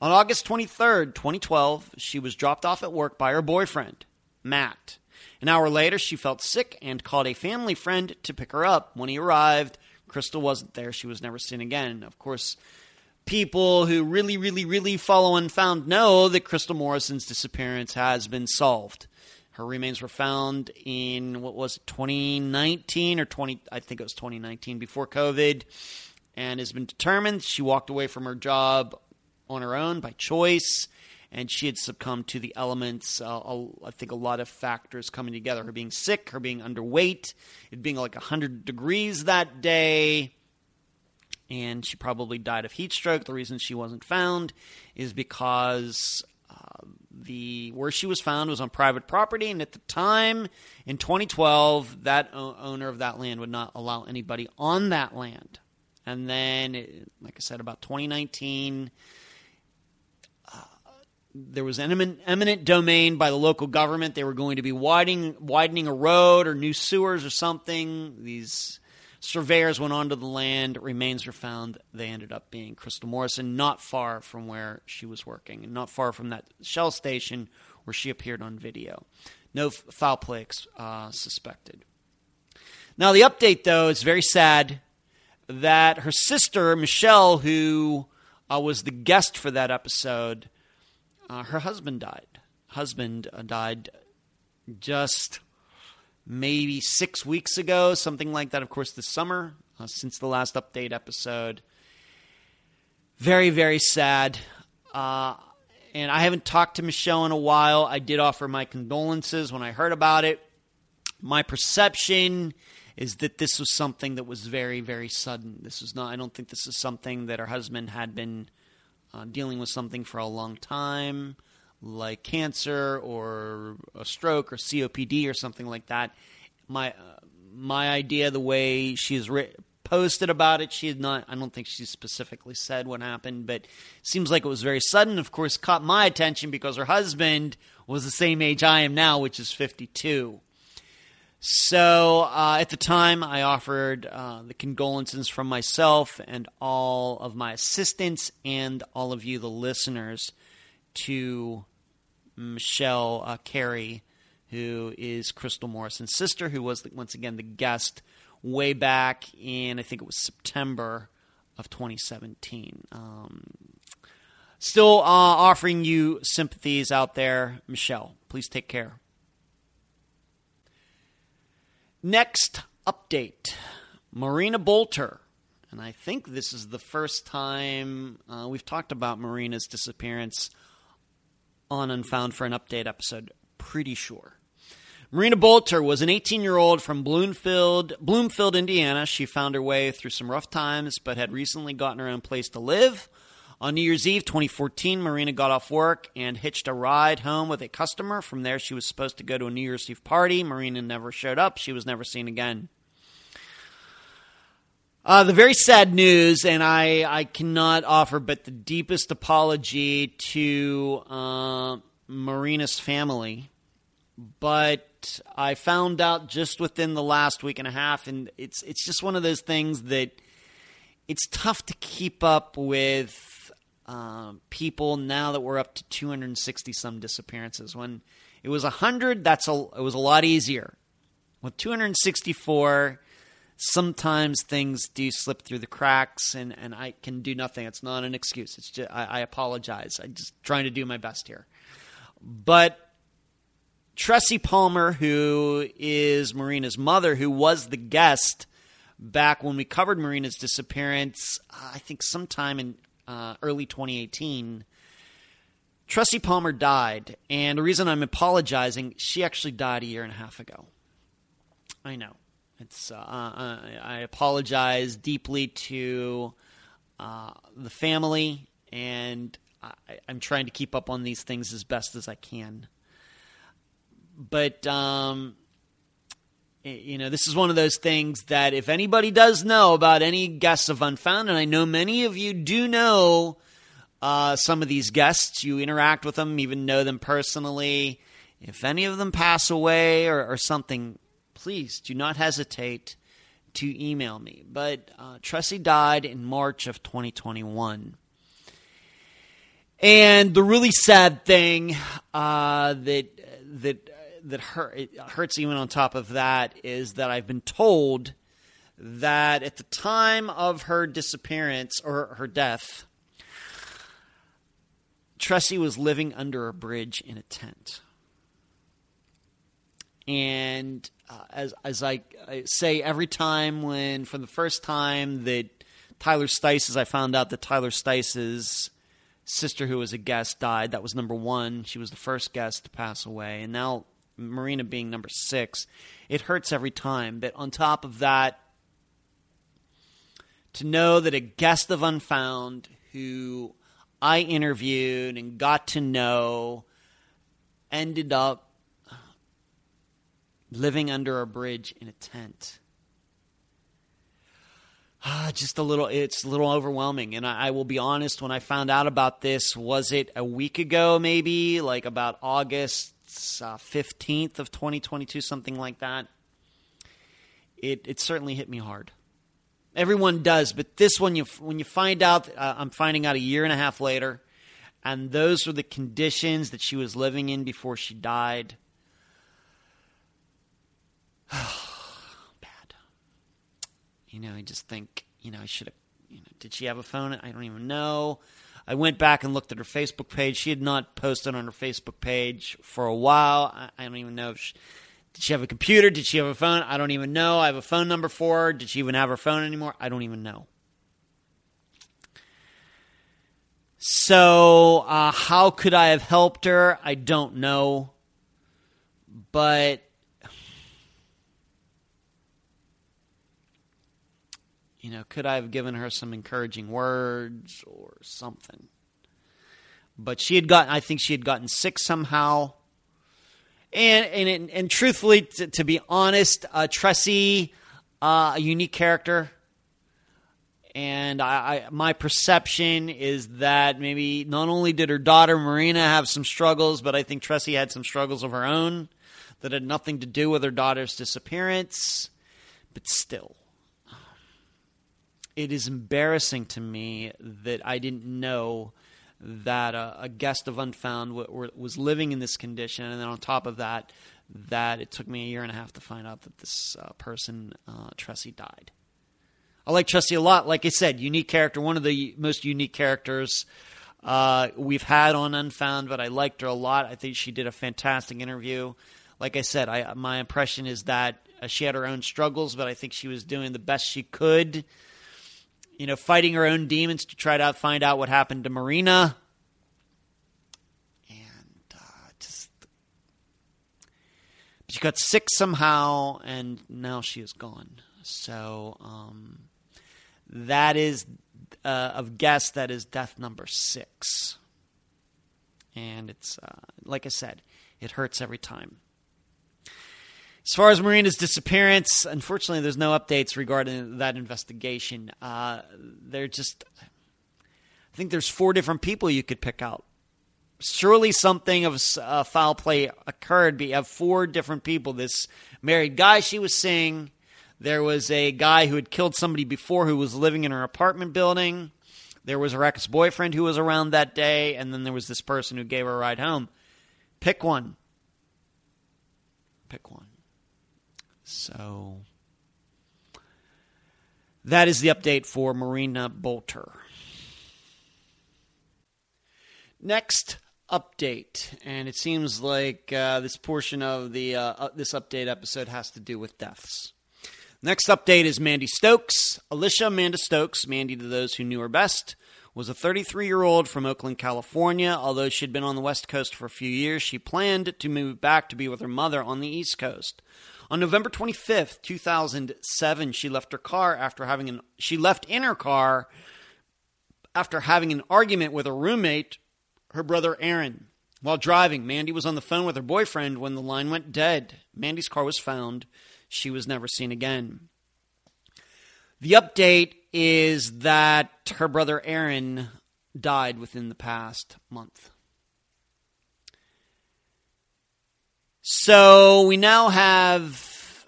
On August 23, 2012, she was dropped off at work by her boyfriend, Matt, An hour later, she felt sick and called a family friend to pick her up. When he arrived, Crystal wasn't there. She was never seen again. Of course, people who really, really, really follow Unfound know that Crystal Morrison's disappearance has been solved. Her remains were found in what was it, 2019 or 20? I think it was 2019 before COVID, and has been determined she walked away from her job on her own by choice, and she had succumbed to the elements. Uh, I think a lot of factors coming together: her being sick, her being underweight, it being like 100 degrees that day and she probably died of heat stroke. The reason she wasn't found is because uh, the where she was found was on private property, and at the time in 2012, that o- owner of that land would not allow anybody on that land. And then, like I said, about 2019, uh, there was eminent, eminent domain by the local government. They were going to be widening widening a road or new sewers or something. These surveyors went onto the land. Remains were found. They ended up being Crystal Morrison, not far from where she was working, and not far from that Shell station where she appeared on video. No f- foul play uh, suspected. Now, the update, though, is very sad that her sister, Michelle, who uh, was the guest for that episode, uh, her husband died. Husband uh, died just maybe six weeks ago, something like that. Of course, this summer, uh, since the last update episode. Very, very sad. Uh, and I haven't talked to Michelle in a while. I did offer my condolences when I heard about it. My perception is that this was something that was very, very sudden. This was not. I don't think this is something that her husband had been uh, dealing with something for a long time like cancer or a stroke or COPD or something like that. My uh, my idea, the way she's ri- posted about it, she had not. I don't think she specifically said what happened, but seems like it was very sudden. Of course, caught my attention because her husband was the same age I am now, which is fifty two. So uh, at the time, I offered uh, the condolences from myself and all of my assistants and all of you, the listeners, to Michelle uh, Carey, who is Crystal Morrison's sister, who was once again the guest way back in I think it was September of 2017. Um, still uh, offering you sympathies out there, Michelle. Please take care. Next update Marina Bolter. And I think this is the first time uh, we've talked about Marina's disappearance on Unfound for an update episode. Pretty sure. Marina Bolter was an 18 year old from Bloomfield, Bloomfield, Indiana. She found her way through some rough times, but had recently gotten her own place to live. On New Year's Eve 2014, Marina got off work and hitched a ride home with a customer. From there, she was supposed to go to a New Year's Eve party. Marina never showed up. She was never seen again. Uh, the very sad news, and I, I cannot offer but the deepest apology to uh, Marina's family, but I found out just within the last week and a half, and it's it's just one of those things that it's tough to keep up with uh, people now that we're up to 260 some disappearances. When it was 100, that's a it was a lot easier. With 264 sometimes things do slip through the cracks and, and I can do nothing. It's not an excuse. It's just I, I apologize. I'm just trying to do my best here. But Tressie Palmer, who is Marina's mother, who was the guest back when we covered Marina's disappearance, I think sometime in uh, early 2018. Tressie Palmer died, and the reason I'm apologizing, she actually died a year and a half ago. I know. It's uh, I apologize deeply to uh, the family, and I, am trying to keep up on these things as best as I can. But um, you know, this is one of those things that if anybody does know about any guests of Unfound, and I know many of you do know uh, some of these guests, you interact with them, even know them personally. If any of them pass away or, or something, please do not hesitate to email me. But uh, Tressie died in March of 2021. And the really sad thing uh, that that that hurt, hurts even on top of that is that I've been told that at the time of her disappearance or her death, Tressie was living under a bridge in a tent. And uh, as as I, I, say every time when, for the first time that Tyler Stices, I found out that Tyler Stice's sister, who was a guest, died. That was number one. She was the first guest to pass away, and now Marina being number six. It hurts every time. But on top of that, to know that a guest of Unfound who I interviewed and got to know ended up living under a bridge in a tent. Ah, just a little, it's a little overwhelming. And I, I, will be honest, when I found out about this, was it a week ago, maybe? Like about August uh, 15th of 2022, something like that? It, it certainly hit me hard. Everyone does, but this one, you when you find out, uh, I'm finding out a year and a half later, and those were the conditions that she was living in before she died. Bad. You know, I just think, you know, I should have. You know, did she have a phone? I don't even know. I went back and looked at her Facebook page. She had not posted on her Facebook page for a while. I, I don't even know if she, did she have a computer? Did she have a phone? I don't even know. I have a phone number for her. Did she even have her phone anymore? I don't even know. So, uh, how could I have helped her? I don't know. But you know, could I have given her some encouraging words or something? But she had gotten, I think she had gotten sick somehow. And and and truthfully, to, to be honest, uh, Tressie, uh, a unique character, and I, I, my perception is that maybe not only did her daughter Marina have some struggles, but I think Tressie had some struggles of her own that had nothing to do with her daughter's disappearance. But still, it is embarrassing to me that I didn't know that a, a guest of Unfound w- w- was living in this condition, and then on top of that, that it took me a year and a half to find out that this uh, person, uh, Tressie, died. I like Tressie a lot. Like I said, unique character, one of the most unique characters uh, we've had on Unfound, but I liked her a lot. I think she did a fantastic interview. Like I said, I, my impression is that uh, she had her own struggles, but I think she was doing the best she could you know, fighting her own demons to try to find out what happened to Marina. And uh, just. She got sick somehow, and now she is gone. So um, that is, uh, of guess, that is death number six. And it's, uh, like I said, it hurts every time. As far as Marina's disappearance, unfortunately, there's no updates regarding that investigation. Uh, they're just, I think there's four different people you could pick out. Surely something of uh, foul play occurred. But you have four different people. This married guy she was seeing. There was a guy who had killed somebody before who was living in her apartment building. There was her ex boyfriend who was around that day. And then there was this person who gave her a ride home. Pick one. Pick one. So that is the update for Marina Bolter. Next update, and it seems like uh, this portion of the uh, uh, this update episode has to do with deaths. Next update is Mandy Stokes, Alicia Amanda Stokes, Mandy to those who knew her best, was a 33 year old from Oakland, California. Although she'd been on the West Coast for a few years, she planned to move back to be with her mother on the East Coast. On November 25th, 2007, she left her car after having an she left in her car after having an argument with her roommate, her brother Aaron. While driving, Mandy was on the phone with her boyfriend when the line went dead. Mandy's car was found. She was never seen again. The update is that her brother Aaron died within the past month. So we now have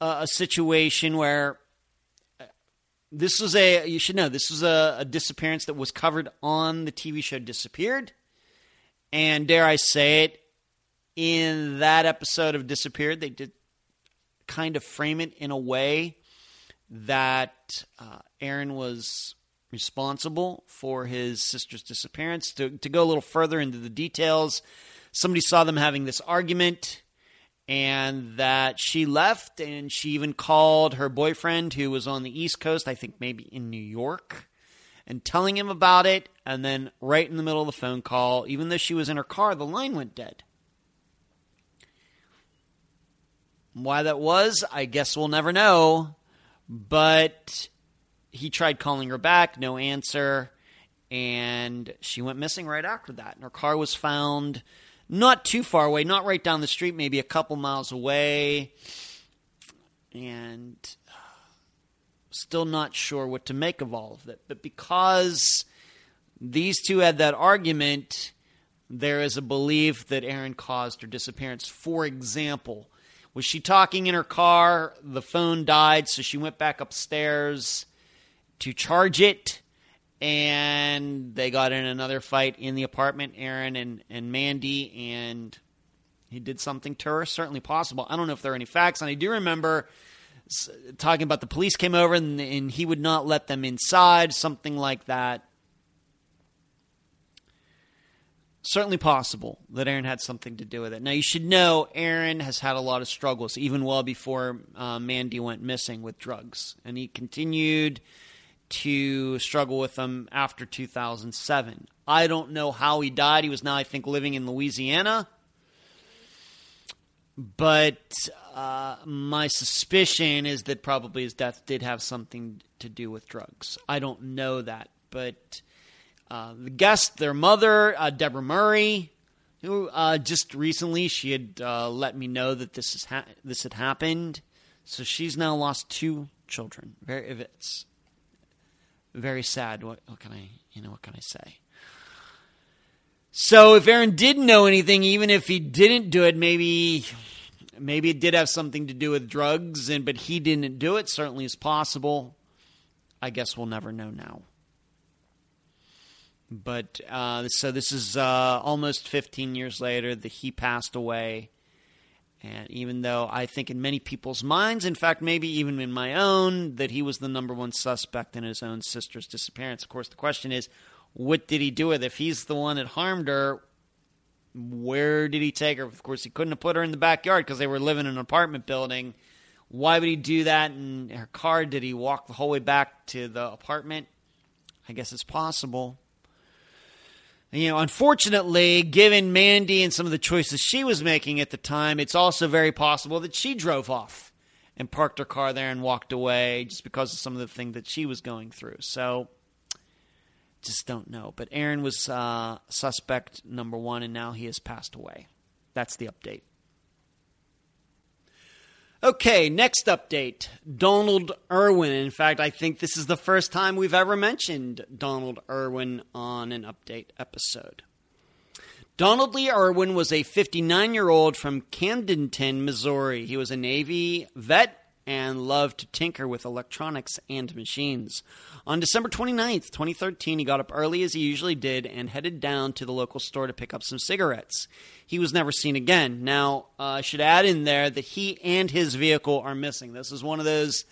a, a situation where uh, this was a you should know this was a, a, disappearance that was covered on the TV show Disappeared, and dare I say it, in that episode of Disappeared, they did kind of frame it in a way that uh, Aaron was responsible for his sister's disappearance. To, to go a little further into the details, somebody saw them having this argument and that she left and she even called her boyfriend who was on the East Coast, I think maybe in New York, and telling him about it. And then, right in the middle of the phone call, even though she was in her car, the line went dead. Why that was, I guess we'll never know. But he tried calling her back, no answer. And she went missing right after that. And her car was found not too far away, not right down the street, maybe a couple miles away. And uh, still not sure what to make of all of it. But because these two had that argument, there is a belief that Aaron caused her disappearance. For example, was she talking in her car? The phone died, so she went back upstairs to charge it and they got in another fight in the apartment, Aaron and, and Mandy, and he did something to her. Certainly possible. I don't know if there are any facts, and I do remember talking about the police came over and, and he would not let them inside, something like that. Certainly possible that Aaron had something to do with it. Now, you should know Aaron has had a lot of struggles, even well before uh, Mandy went missing with drugs. And he continued to struggle with them after 2007. I don't know how he died. He was now, I think, living in Louisiana. But uh, my suspicion is that probably his death did have something to do with drugs. I don't know that. But uh, the guest, their mother, uh, Deborah Murray, who uh, just recently she had uh, let me know that this is ha- this had happened. So she's now lost two children. Very, it's very sad. What, what can I, you know, what can I say? So if Aaron didn't know anything, even if he didn't do it, maybe maybe it did have something to do with drugs, and but he didn't do it. Certainly is possible. I guess we'll never know now. But uh, so this is uh, almost 15 years later that he passed away. And even though I think in many people's minds, in fact, maybe even in my own, that he was the number one suspect in his own sister's disappearance. Of course, the question is, what did he do with it? If he's the one that harmed her, where did he take her? Of course, he couldn't have put her in the backyard because they were living in an apartment building. Why would he do that in her car? Did he walk the whole way back to the apartment? I guess it's possible you know, unfortunately, given Mandy and some of the choices she was making at the time, it's also very possible that she drove off and parked her car there and walked away just because of some of the things that she was going through. So, just don't know. But Aaron was uh, suspect number one, and now he has passed away. That's the update. Okay, next update Donald Irwin. In fact, I think this is the first time we've ever mentioned Donald Irwin on an update episode. Donald Lee Irwin was a 59 year old from Camdenton, Missouri. He was a Navy vet and loved to tinker with electronics and machines. On December 29th, 2013, he got up early as he usually did and headed down to the local store to pick up some cigarettes. He was never seen again. Now, uh, I should add in there that he and his vehicle are missing. This is one of those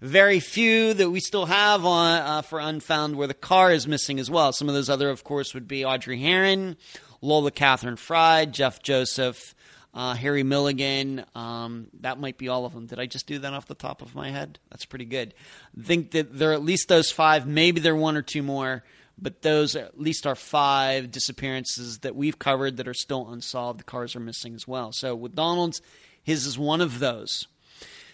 very few that we still have on uh, for Unfound where the car is missing as well. Some of those other, of course, would be Audrey Herron, Lola Catherine Fry, Jeff Joseph, uh, Harry Milligan. Um, that might be all of them. Did I just do that off the top of my head? That's pretty good. I think that there are at least those five. Maybe there are one or two more, but those at least are five disappearances that we've covered that are still unsolved. The cars are missing as well. So with Donald's, his is one of those.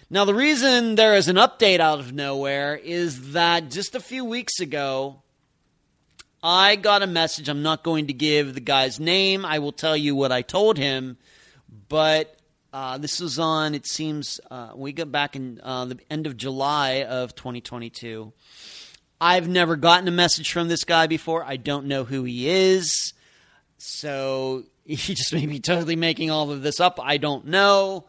Now, the reason there is an update out of nowhere is that just a few weeks ago, I got a message. I'm not going to give the guy's name. I will tell you what I told him but uh, this was on, it seems, uh, we got back in uh, the end of July of 2022. I've never gotten a message from this guy before. I don't know who he is. So he just may be totally making all of this up. I don't know.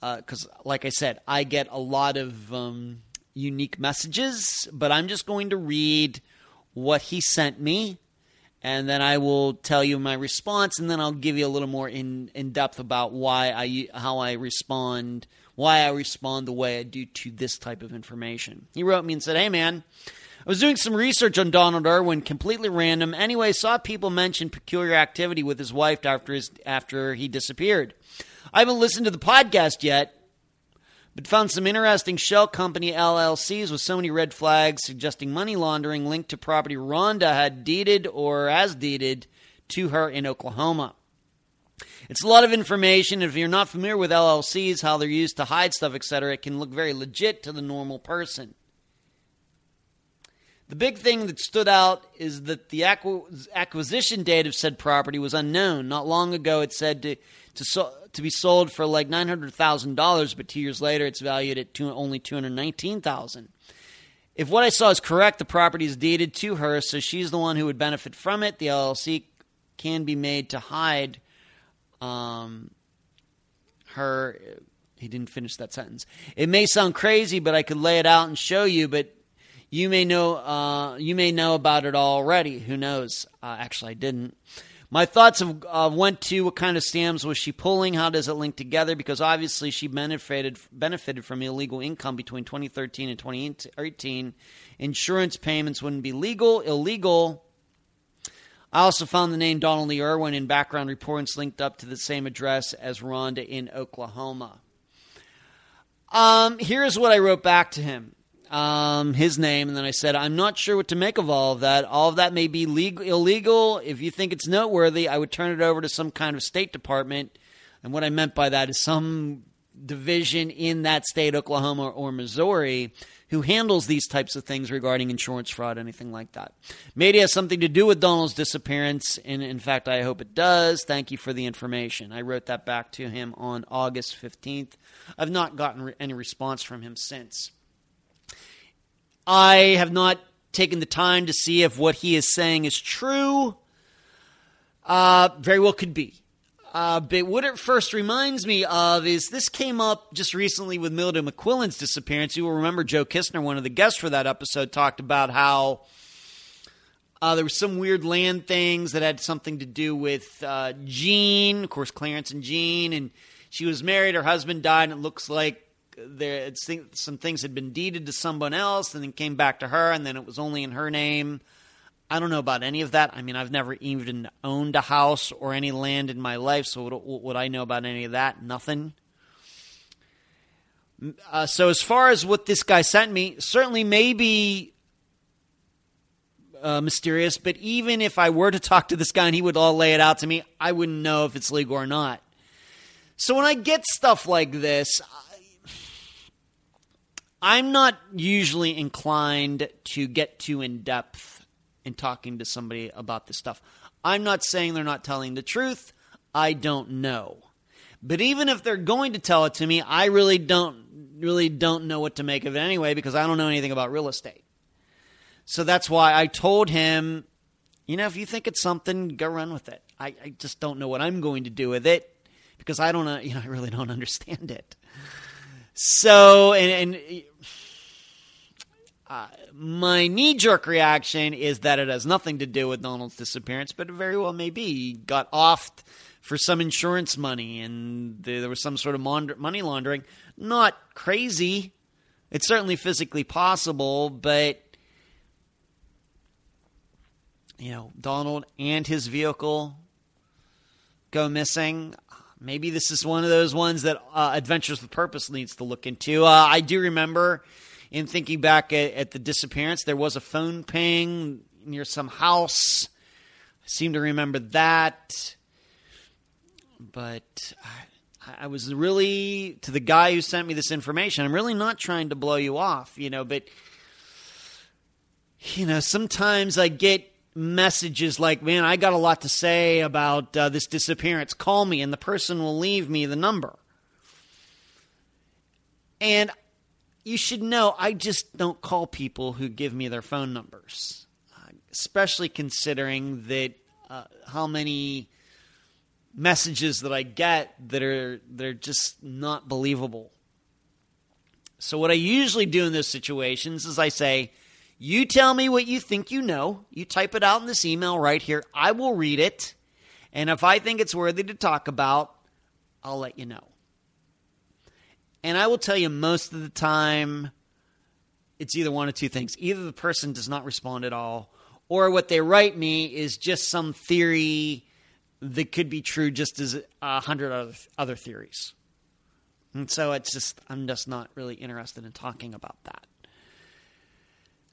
Because, uh, like I said, I get a lot of um, unique messages, but I'm just going to read what he sent me and then I will tell you my response, and then I'll give you a little more in in depth about why I how I respond, why I respond the way I do to this type of information. He wrote me and said, "Hey man." I was doing some research on Donald Irwin, completely random. Anyway, saw people mention peculiar activity with his wife after his after he disappeared. I haven't listened to the podcast yet, but found some interesting shell company LLCs with so many red flags suggesting money laundering linked to property Rhonda had deeded or as deeded to her in Oklahoma. It's a lot of information. If you're not familiar with LLCs, how they're used to hide stuff, etc., it can look very legit to the normal person. The big thing that stood out is that the acquisition date of said property was unknown. Not long ago, it said to to, to be sold for like nine hundred thousand dollars, but two years later, it's valued at two, only two hundred nineteen thousand. If what I saw is correct, the property is deeded to her, so she's the one who would benefit from it. The LLC can be made to hide um, her. He didn't finish that sentence. It may sound crazy, but I could lay it out and show you. But you may know uh, you may know about it already. Who knows? Uh, actually, I didn't. My thoughts have uh, went to what kind of scams was she pulling? How does it link together? Because obviously she benefited benefited from illegal income between 2013 and 2018. Insurance payments wouldn't be legal, illegal. I also found the name Donald Lee Irwin in background reports linked up to the same address as Rhonda in Oklahoma. Um, here's what I wrote back to him um, his name, and then I said, I'm not sure what to make of all of that. All of that may be legal, illegal. If you think it's noteworthy, I would turn it over to some kind of State Department. And what I meant by that is some division in that state, Oklahoma or Missouri, who handles these types of things regarding insurance fraud, anything like that. Maybe has something to do with Donald's disappearance, and in fact, I hope it does. Thank you for the information. I wrote that back to him on August 15th. I've not gotten any response from him since. I have not taken the time to see if what he is saying is true. Uh, very well could be. Uh, but what it first reminds me of is this came up just recently with Mildred McQuillan's disappearance. You will remember Joe Kistner, one of the guests for that episode, talked about how uh, there was some weird land things that had something to do with uh, Jean, of course, Clarence and Jean, and she was married. Her husband died, and it looks like there some things had been deeded to someone else and then came back to her and then it was only in her name. I don't know about any of that. I mean, I've never even owned a house or any land in my life, so what would I know about any of that? Nothing. Uh, so, as far as what this guy sent me, certainly maybe uh, mysterious, but even if I were to talk to this guy and he would all lay it out to me, I wouldn't know if it's legal or not. So, when I get stuff like this, I'm not usually inclined to get too in depth in talking to somebody about this stuff. I'm not saying they're not telling the truth. I don't know. But even if they're going to tell it to me, I really don't really don't know what to make of it anyway because I don't know anything about real estate. So that's why I told him, you know, if you think it's something, go run with it. I, I just don't know what I'm going to do with it because I don't know, you know, I really don't understand it. So, and, and uh, my knee jerk reaction is that it has nothing to do with Donald's disappearance, but it very well may be. He got off for some insurance money and there was some sort of money laundering. Not crazy. It's certainly physically possible, but you know, Donald and his vehicle go missing. Maybe this is one of those ones that uh, Adventures with Purpose needs to look into. Uh, I do remember in thinking back at, at, the disappearance, there was a phone ping near some house. I seem to remember that. But I, I was really, to the guy who sent me this information, I'm really not trying to blow you off, you know, but, you know, sometimes I get messages like, man, I got a lot to say about uh, this disappearance. Call me, and the person will leave me the number. And you should know I just don't call people who give me their phone numbers, especially considering that uh, how many messages that I get that are they're just not believable. So what I usually do in those situations is I say, You tell me what you think you know. You type it out in this email right here. I will read it. And if I think it's worthy to talk about, I'll let you know. And I will tell you most of the time, it's either one of two things. Either the person does not respond at all, or what they write me is just some theory that could be true just as a hundred other, theories. And so it's just, I'm just not really interested in talking about that.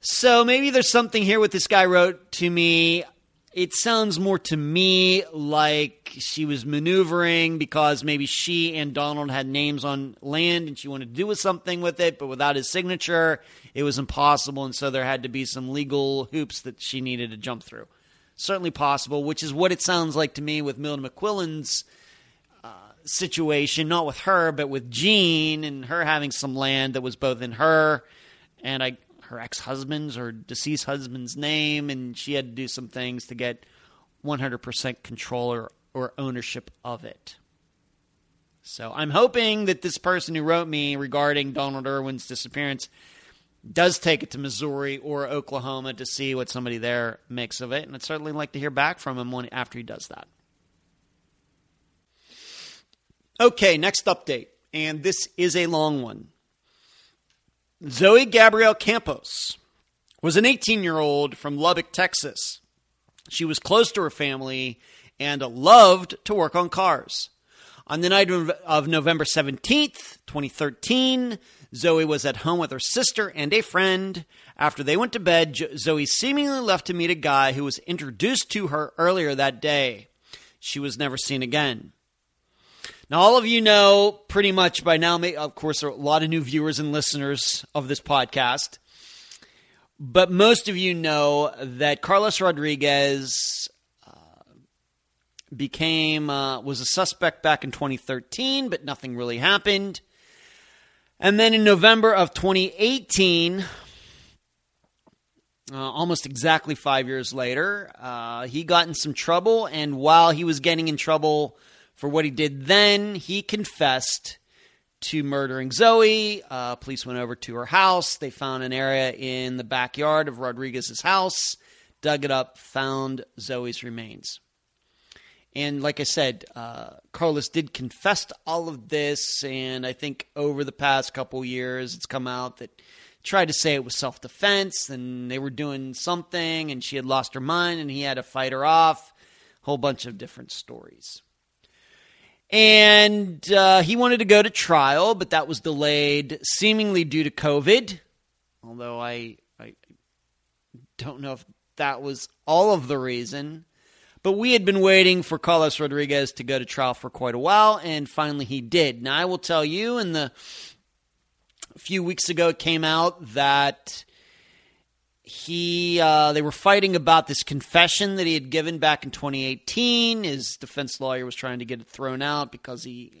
So maybe there's something here what this guy wrote to me. It sounds more to me like she was maneuvering because maybe she and Donald had names on land and she wanted to do something with it, but without his signature, it was impossible. And so there had to be some legal hoops that she needed to jump through. Certainly possible, which is what it sounds like to me with Milton McQuillan's uh, situation, not with her, but with Jean and her having some land that was both in her and I her ex husband's or deceased husband's name, and she had to do some things to get 100% control or, or ownership of it. So I'm hoping that this person who wrote me regarding Donald Irwin's disappearance does take it to Missouri or Oklahoma to see what somebody there makes of it. And I'd certainly like to hear back from him when, after he does that. Okay, next update. And this is a long one. Zoe Gabrielle Campos was an 18 year old from Lubbock, Texas. She was close to her family and loved to work on cars. On the night of November 17th, 2013, Zoe was at home with her sister and a friend. After they went to bed, Zoe seemingly left to meet a guy who was introduced to her earlier that day. She was never seen again. Now, all of you know pretty much by now, of course, there are a lot of new viewers and listeners of this podcast. But most of you know that Carlos Rodriguez uh, became, uh, was a suspect back in 2013, but nothing really happened. And then in November of 2018, uh, almost exactly five years later, uh, he got in some trouble. And while he was getting in trouble, for what he did then. He confessed to murdering Zoe. Uh, police went over to her house. They found an area in the backyard of Rodriguez's house, dug it up, found Zoe's remains. And like I said, uh, Carlos did confess to all of this, and I think over the past couple years, it's come out that tried to say it was self defense, and they were doing something, and she had lost her mind, and he had to fight her off. Whole bunch of different stories. And uh, he wanted to go to trial, but that was delayed, seemingly due to COVID. Although I, I don't know if that was all of the reason. But we had been waiting for Carlos Rodriguez to go to trial for quite a while, and finally he did. Now, I will tell you, in the a few weeks ago, it came out that he uh, they were fighting about this confession that he had given back in 2018. His defense lawyer was trying to get it thrown out because he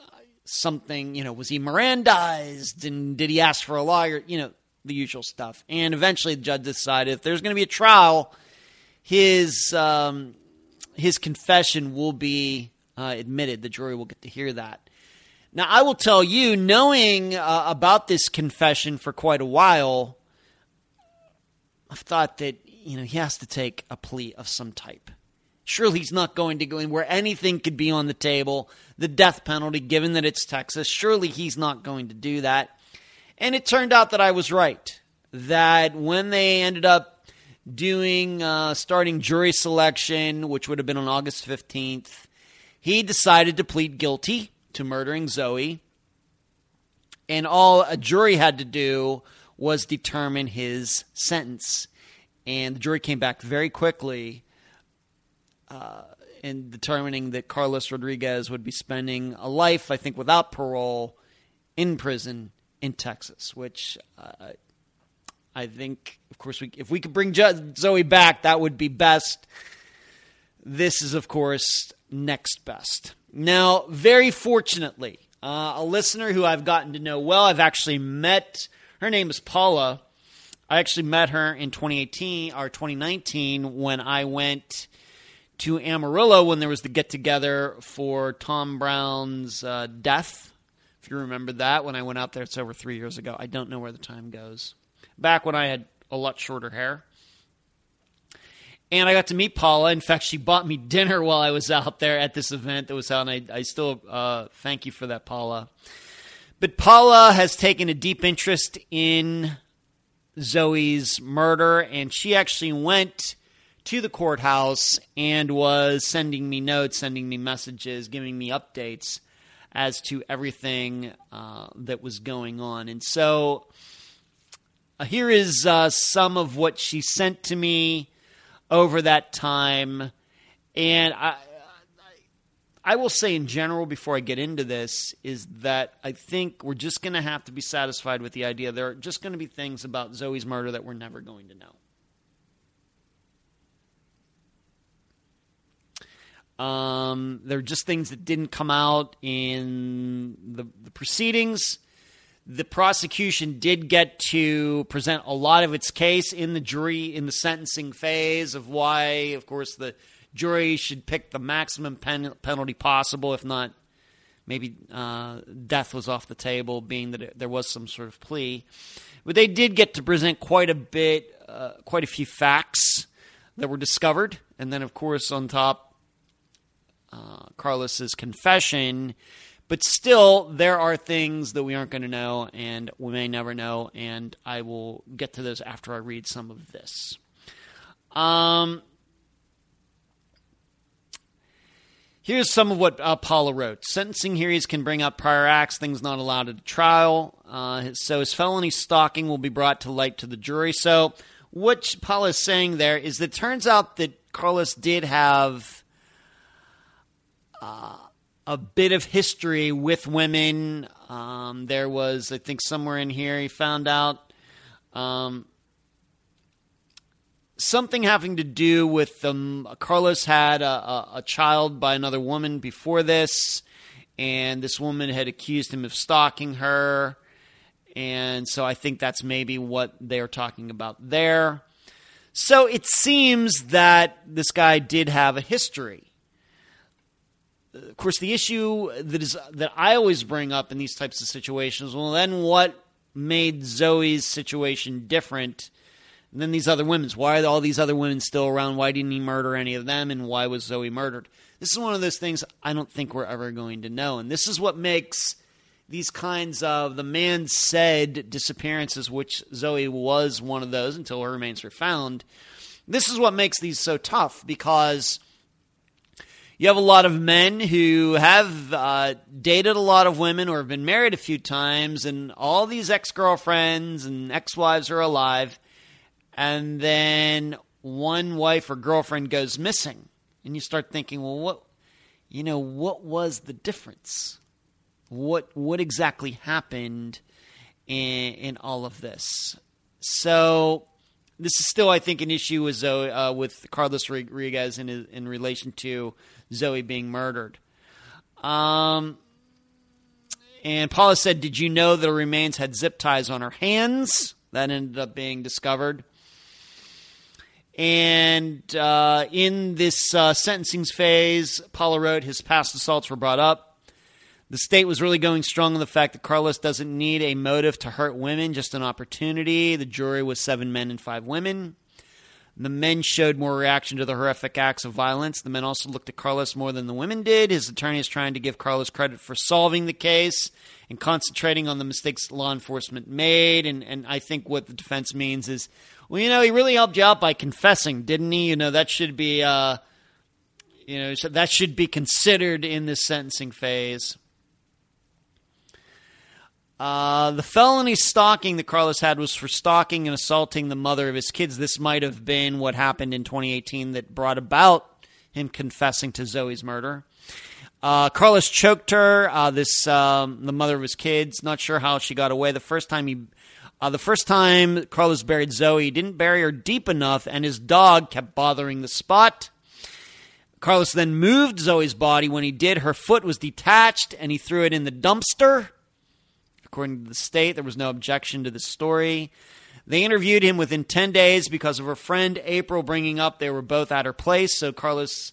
uh, something you know was he Mirandized and did he ask for a lawyer? You know the usual stuff. And eventually, the judge decided if there's going to be a trial, his um, his confession will be uh, admitted. The jury will get to hear that. Now, I will tell you, knowing uh, about this confession for quite a while I've thought that you know he has to take a plea of some type. Surely he's not going to go in where anything could be on the table, the death penalty, given that it's Texas. Surely he's not going to do that. And it turned out that I was right. That when they ended up doing uh, starting jury selection, which would have been on August 15th, he decided to plead guilty to murdering Zoe. And all a jury had to do was determine his sentence. And the jury came back very quickly uh, in determining that Carlos Rodriguez would be spending a life, I think, without parole in prison in Texas, which uh, I think, of course, we, if we could bring Zoe back, that would be best. This is, of course, next best. Now, very fortunately, uh, a listener who I've gotten to know well, I've actually met her name is Paula. I actually met her in 2018 or 2019 when I went to Amarillo when there was the get together for Tom Brown's uh, death. If you remember that, when I went out there, it's over three years ago. I don't know where the time goes. back when I had a lot shorter hair. And I got to meet Paula. In fact, she bought me dinner while I was out there at this event that was out, and I, I still uh, thank you for that, Paula. But Paula has taken a deep interest in Zoe's murder, and she actually went to the courthouse and was sending me notes, sending me messages, giving me updates as to everything uh, that was going on. And so uh, here is uh, some of what she sent to me over that time. And I, I will say in general, before I get into this, is that I think we're just going to have to be satisfied with the idea there are just going to be things about Zoe's murder that we're never going to know. Um, there are just things that didn't come out in the, the proceedings. The prosecution did get to present a lot of its case in the jury in the sentencing phase of why, of course, the jury should pick the maximum pen- penalty possible, if not maybe uh, death was off the table, being that it, there was some sort of plea. But they did get to present quite a bit, uh, quite a few facts that were discovered, and then, of course, on top, uh, Carlos's confession. But still, there are things that we aren't going to know, and we may never know. And I will get to those after I read some of this. Um, Here's some of what uh, Paula wrote. Sentencing hearings can bring up prior acts, things not allowed at trial. Uh, so his felony stalking will be brought to light to the jury. So what Paula is saying there is that it turns out that Carlos did have uh, a bit of history with women. Um, there was, I think, somewhere in here he found out um, something having to do with um, Carlos had a, a, a, child by another woman before this, and this woman had accused him of stalking her. And so I think that's maybe what they're talking about there. So it seems that this guy did have a history. Of course, the issue that is that I always bring up in these types of situations, well, then what made Zoe's situation different? And then these other women's. Why are all these other women still around? Why didn't he murder any of them? And why was Zoe murdered? This is one of those things I don't think we're ever going to know. And this is what makes these kinds of the man said disappearances, which Zoe was one of those until her remains were found. This is what makes these so tough because you have a lot of men who have uh, dated a lot of women or have been married a few times, and all these ex girlfriends and ex wives are alive and then one wife or girlfriend goes missing. And you start thinking well what you know what was the difference? What what exactly happened in, in all of this? So this is still i think an issue with zoe uh, with carlos rodriguez in, in relation to zoe being murdered. Um and paula said did you know her remains had zip ties on her hands? That ended up being discovered and uh, in this uh, sentencing phase, Paula wrote his past assaults were brought up. The state was really going strong on the fact that Carlos doesn't need a motive to hurt women, just an opportunity. The jury was seven men and five women. The men showed more reaction to the horrific acts of violence. The men also looked at Carlos more than the women did. His attorney is trying to give Carlos credit for solving the case and concentrating on the mistakes law enforcement made. And, and I think what the defense means is well, you know, he really helped you out by confessing, didn't he? You know, that should be, uh, you know, that should be considered in this sentencing phase. Uh, the felony stalking that Carlos had was for stalking and assaulting the mother of his kids. This might have been what happened in 2018 that brought about him confessing to Zoe's murder. Uh, Carlos choked her. Uh, this um, the mother of his kids. Not sure how she got away. The first time he uh, the first time Carlos buried Zoe, he didn't bury her deep enough, and his dog kept bothering the spot. Carlos then moved Zoe's body. When he did, her foot was detached, and he threw it in the dumpster. According to the state, there was no objection to the story. They interviewed him within 10 days because of her friend April bringing up they were both at her place. So Carlos,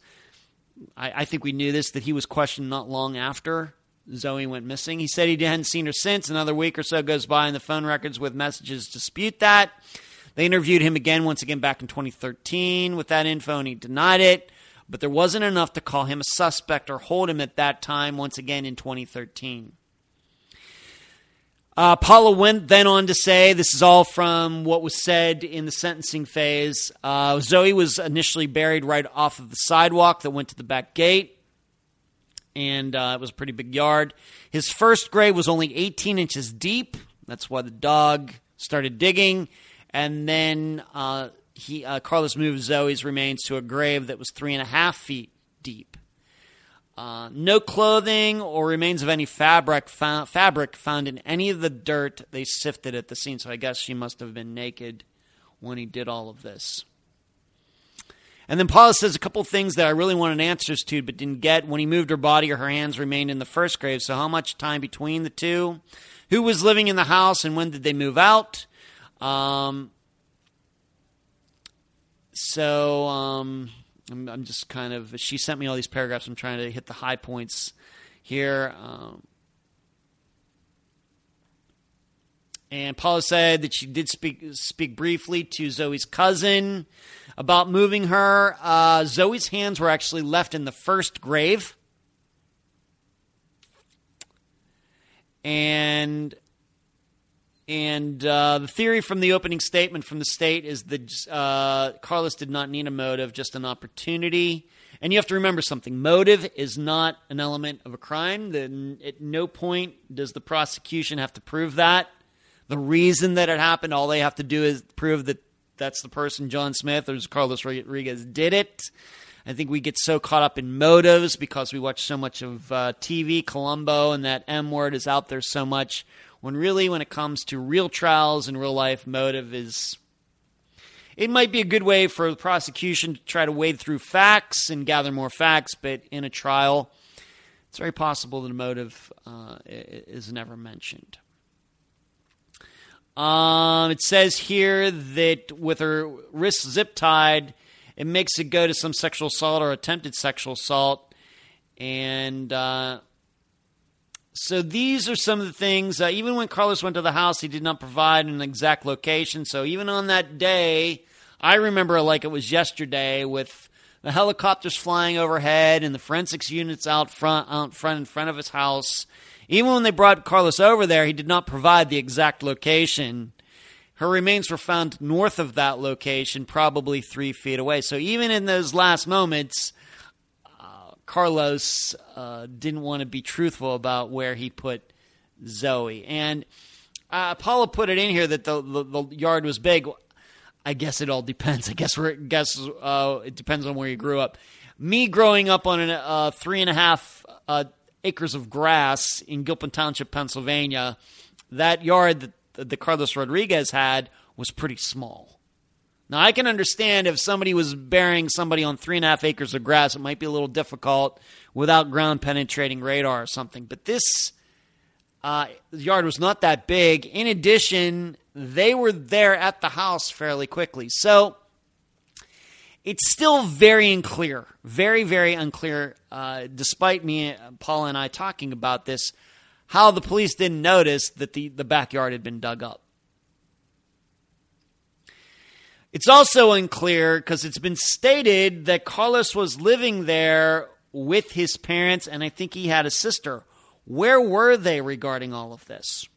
I, I think we knew this, that he was questioned not long after Zoe went missing. He said he hadn't seen her since. Another week or so goes by, and the phone records with messages dispute that. They interviewed him again, once again, back in 2013 with that info, and he denied it. But there wasn't enough to call him a suspect or hold him at that time, once again in 2013. Uh, Paula went then on to say this is all from what was said in the sentencing phase. Uh, Zoe was initially buried right off of the sidewalk that went to the back gate, and uh, it was a pretty big yard. His first grave was only 18 inches deep. That's why the dog started digging, and then uh, he uh, Carlos moved Zoe's remains to a grave that was three and a half feet deep. Uh, no clothing or remains of any fabric found, fabric found in any of the dirt they sifted at the scene. So I guess she must have been naked when he did all of this. And then Paula says a couple things that I really wanted answers to but didn't get. When he moved her body, or her hands remained in the first grave. So how much time between the two? Who was living in the house and when did they move out? Um, so um, I'm, I'm, just kind of. She sent me all these paragraphs. I'm trying to hit the high points here. Um, and Paula said that she did speak speak briefly to Zoe's cousin about moving her. Uh, Zoe's hands were actually left in the first grave. And and uh, the theory from the opening statement from the state is that uh, Carlos did not need a motive, just an opportunity. And you have to remember something motive is not an element of a crime. At no point does the prosecution have to prove that. The reason that it happened, all they have to do is prove that that's the person, John Smith or Carlos Rodriguez, did it. I think we get so caught up in motives because we watch so much of uh, TV, Columbo, and that M word is out there so much when really, when it comes to real trials in real life, motive is. It might be a good way for the prosecution to try to wade through facts and gather more facts, but in a trial, it's very possible that a motive uh, is never mentioned. Um, it says here that with her wrists zip tied, it makes it go to some sexual assault or attempted sexual assault. And uh, so these are some of the things. Uh, even when Carlos went to the house, he did not provide an exact location. So even on that day, I remember like it was yesterday with the helicopters flying overhead and the forensics units out front, out front in front of his house. Even when they brought Carlos over there, he did not provide the exact location. Her remains were found north of that location, probably three feet away. So even in those last moments, Carlos uh, didn't want to be truthful about where he put Zoe. And uh, Paula put it in here that the, the, the, yard was big. I guess it all depends. I guess guess uh, it depends on where you grew up. Me growing up on a uh, three and a half uh, acres of grass in Gilpin Township, Pennsylvania, that yard that, that Carlos Rodriguez had was pretty small. Now, I can understand if somebody was burying somebody on three and a half acres of grass, it might be a little difficult without ground penetrating radar or something. But this uh, yard was not that big. In addition, they were there at the house fairly quickly. So it's still very unclear, very, very unclear, uh, despite me, Paul, and I talking about this, how the police didn't notice that the, the backyard had been dug up. It's also unclear because it's been stated that Carlos was living there with his parents, and I think he had a sister. Where were they regarding all of this?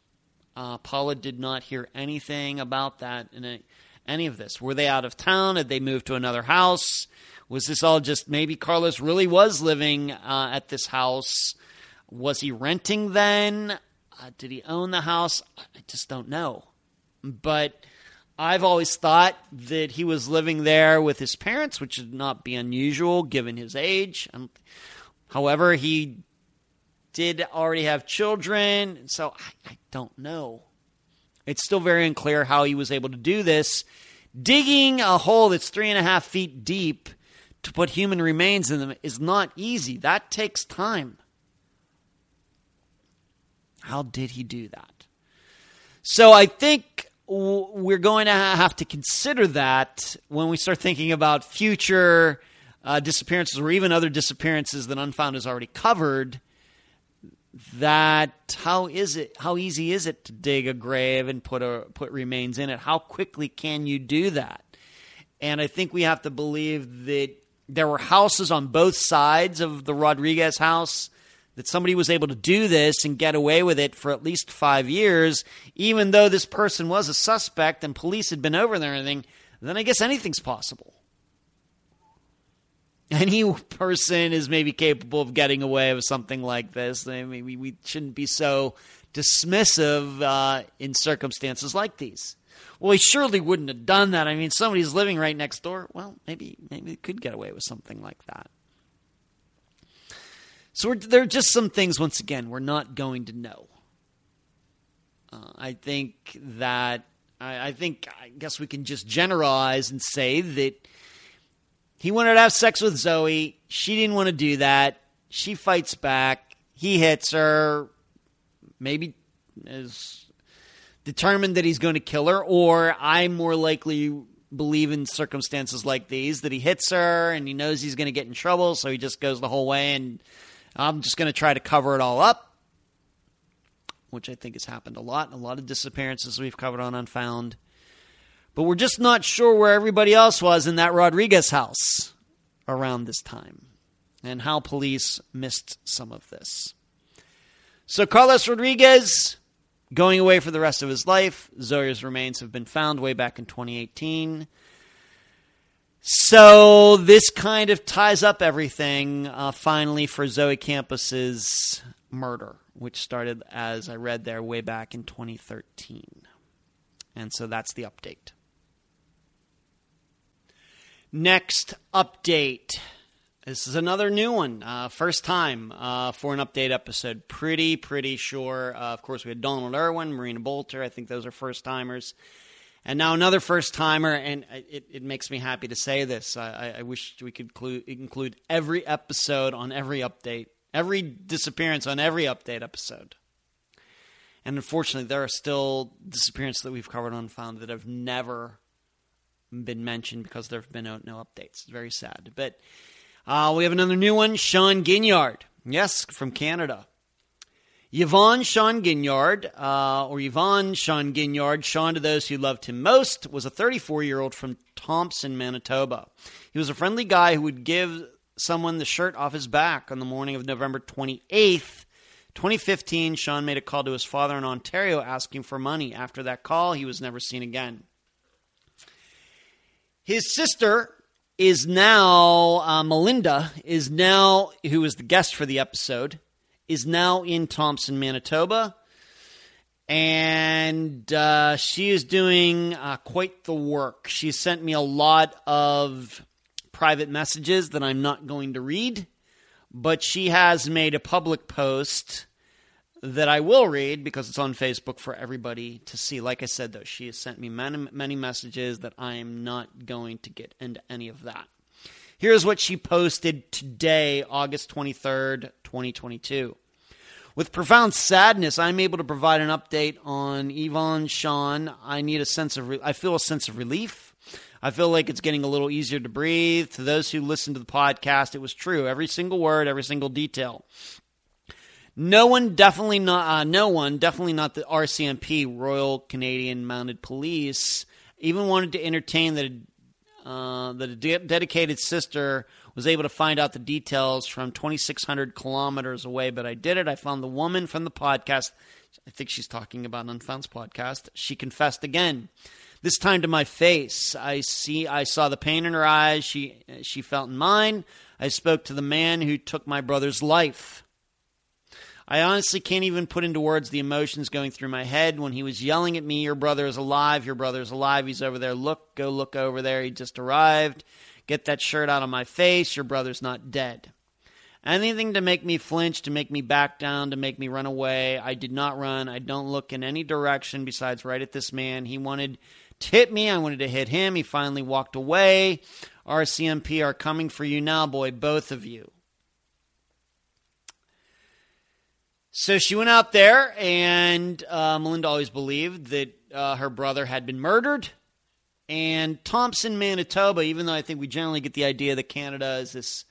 Uh, Paula did not hear anything about that in a, any of this. Were they out of town? Had they moved to another house? Was this all just maybe Carlos really was living uh, at this house? Was he renting then? Uh, did he own the house? I just don't know. But I've always thought that he was living there with his parents, which would not be unusual given his age. Um, however, he did already have children, so I, I don't know. It's still very unclear how he was able to do this. Digging a hole that's three and a half feet deep to put human remains in them is not easy. That takes time. How did he do that? So I think we're going to have to consider that when we start thinking about future uh, disappearances or even other disappearances that Unfound has already covered. That how is it how easy is it to dig a grave and put a put remains in it? How quickly can you do that? And I think we have to believe that there were houses on both sides of the Rodriguez house that somebody was able to do this and get away with it for at least five years, even though this person was a suspect and police had been over there and everything, then I guess anything's possible. Any person is maybe capable of getting away with something like this. I mean, we, we shouldn't be so dismissive uh, in circumstances like these. Well, he surely wouldn't have done that. I mean, somebody's living right next door. Well, maybe maybe they could get away with something like that. So there are just some things, once again, we're not going to know. Uh, I think that, I, I think, I guess we can just generalize and say that he wanted to have sex with Zoe. She didn't want to do that. She fights back. He hits her. Maybe is determined that he's going to kill her, or I more likely believe in circumstances like these that he hits her and he knows he's going to get in trouble, so he just goes the whole way and I'm just going to try to cover it all up, which I think has happened a lot. A lot of disappearances we've covered on Unfound. But we're just not sure where everybody else was in that Rodriguez house around this time and how police missed some of this. So, Carlos Rodriguez going away for the rest of his life. Zoe's remains have been found way back in 2018. So this kind of ties up everything uh, finally for Zoe Campos's murder, which started, as I read there, way back in 2013. And so that's the update. Next update. This is another new one. Uh, first time uh, for an update episode. Pretty, pretty sure. Uh, of course, we had Donald Irwin, Marina Bolter. I think those are first timers. And now another first timer, and it, it makes me happy to say this. I, I wish we could include, include every episode on every update, every disappearance on every update episode. And unfortunately, there are still disappearances that we've covered on Found that have never been mentioned because there have been no, no updates. It's very sad. But uh, we have another new one Sean Ginyard. Yes, from Canada. Yvon Sean Ginyard, uh, or Yvon Sean Ginyard, Sean to those who loved him most, was a 34 year old from Thompson, Manitoba. He was a friendly guy who would give someone the shirt off his back on the morning of November 28th, 2015. Sean made a call to his father in Ontario asking for money. After that call, he was never seen again. His sister is now, uh, Melinda, is now, who was the guest for the episode, is now in Thompson, Manitoba. And uh, she is doing uh, quite the work. She sent me a lot of private messages that I'm not going to read, but she has made a public post that I will read because it's on Facebook for everybody to see. Like I said, though, she has sent me many, many messages that I am not going to get into any of that. Here's what she posted today, August 23rd, 2022. With profound sadness, I'm able to provide an update on Yvon Sean. I need a sense of, re- I feel a sense of relief. I feel like it's getting a little easier to breathe. To those who listen to the podcast, it was true. Every single word, every single detail. No one, definitely not, uh, no one, definitely not the RCMP, Royal Canadian Mounted Police, even wanted to entertain that uh, that a de- dedicated sister was able to find out the details from 2,600 kilometers away, but I did it. I found the woman from the podcast. I think she's talking about an Unfound's podcast. She confessed again. This time to my face. I see. I saw the pain in her eyes. She she felt in mine. I spoke to the man who took my brother's life. I honestly can't even put into words the emotions going through my head when he was yelling at me, Your brother is alive, your brother is alive, he's over there. Look, go look over there, he just arrived. Get that shirt out of my face, your brother's not dead. Anything to make me flinch, to make me back down, to make me run away. I did not run. I don't look in any direction besides right at this man. He wanted to hit me. I wanted to hit him. He finally walked away. RCMP are coming for you now, boy, both of you. So she went out there, and uh, Melinda always believed that uh, her brother had been murdered. And Thompson, Manitoba, even though I think we generally get the idea that Canada is this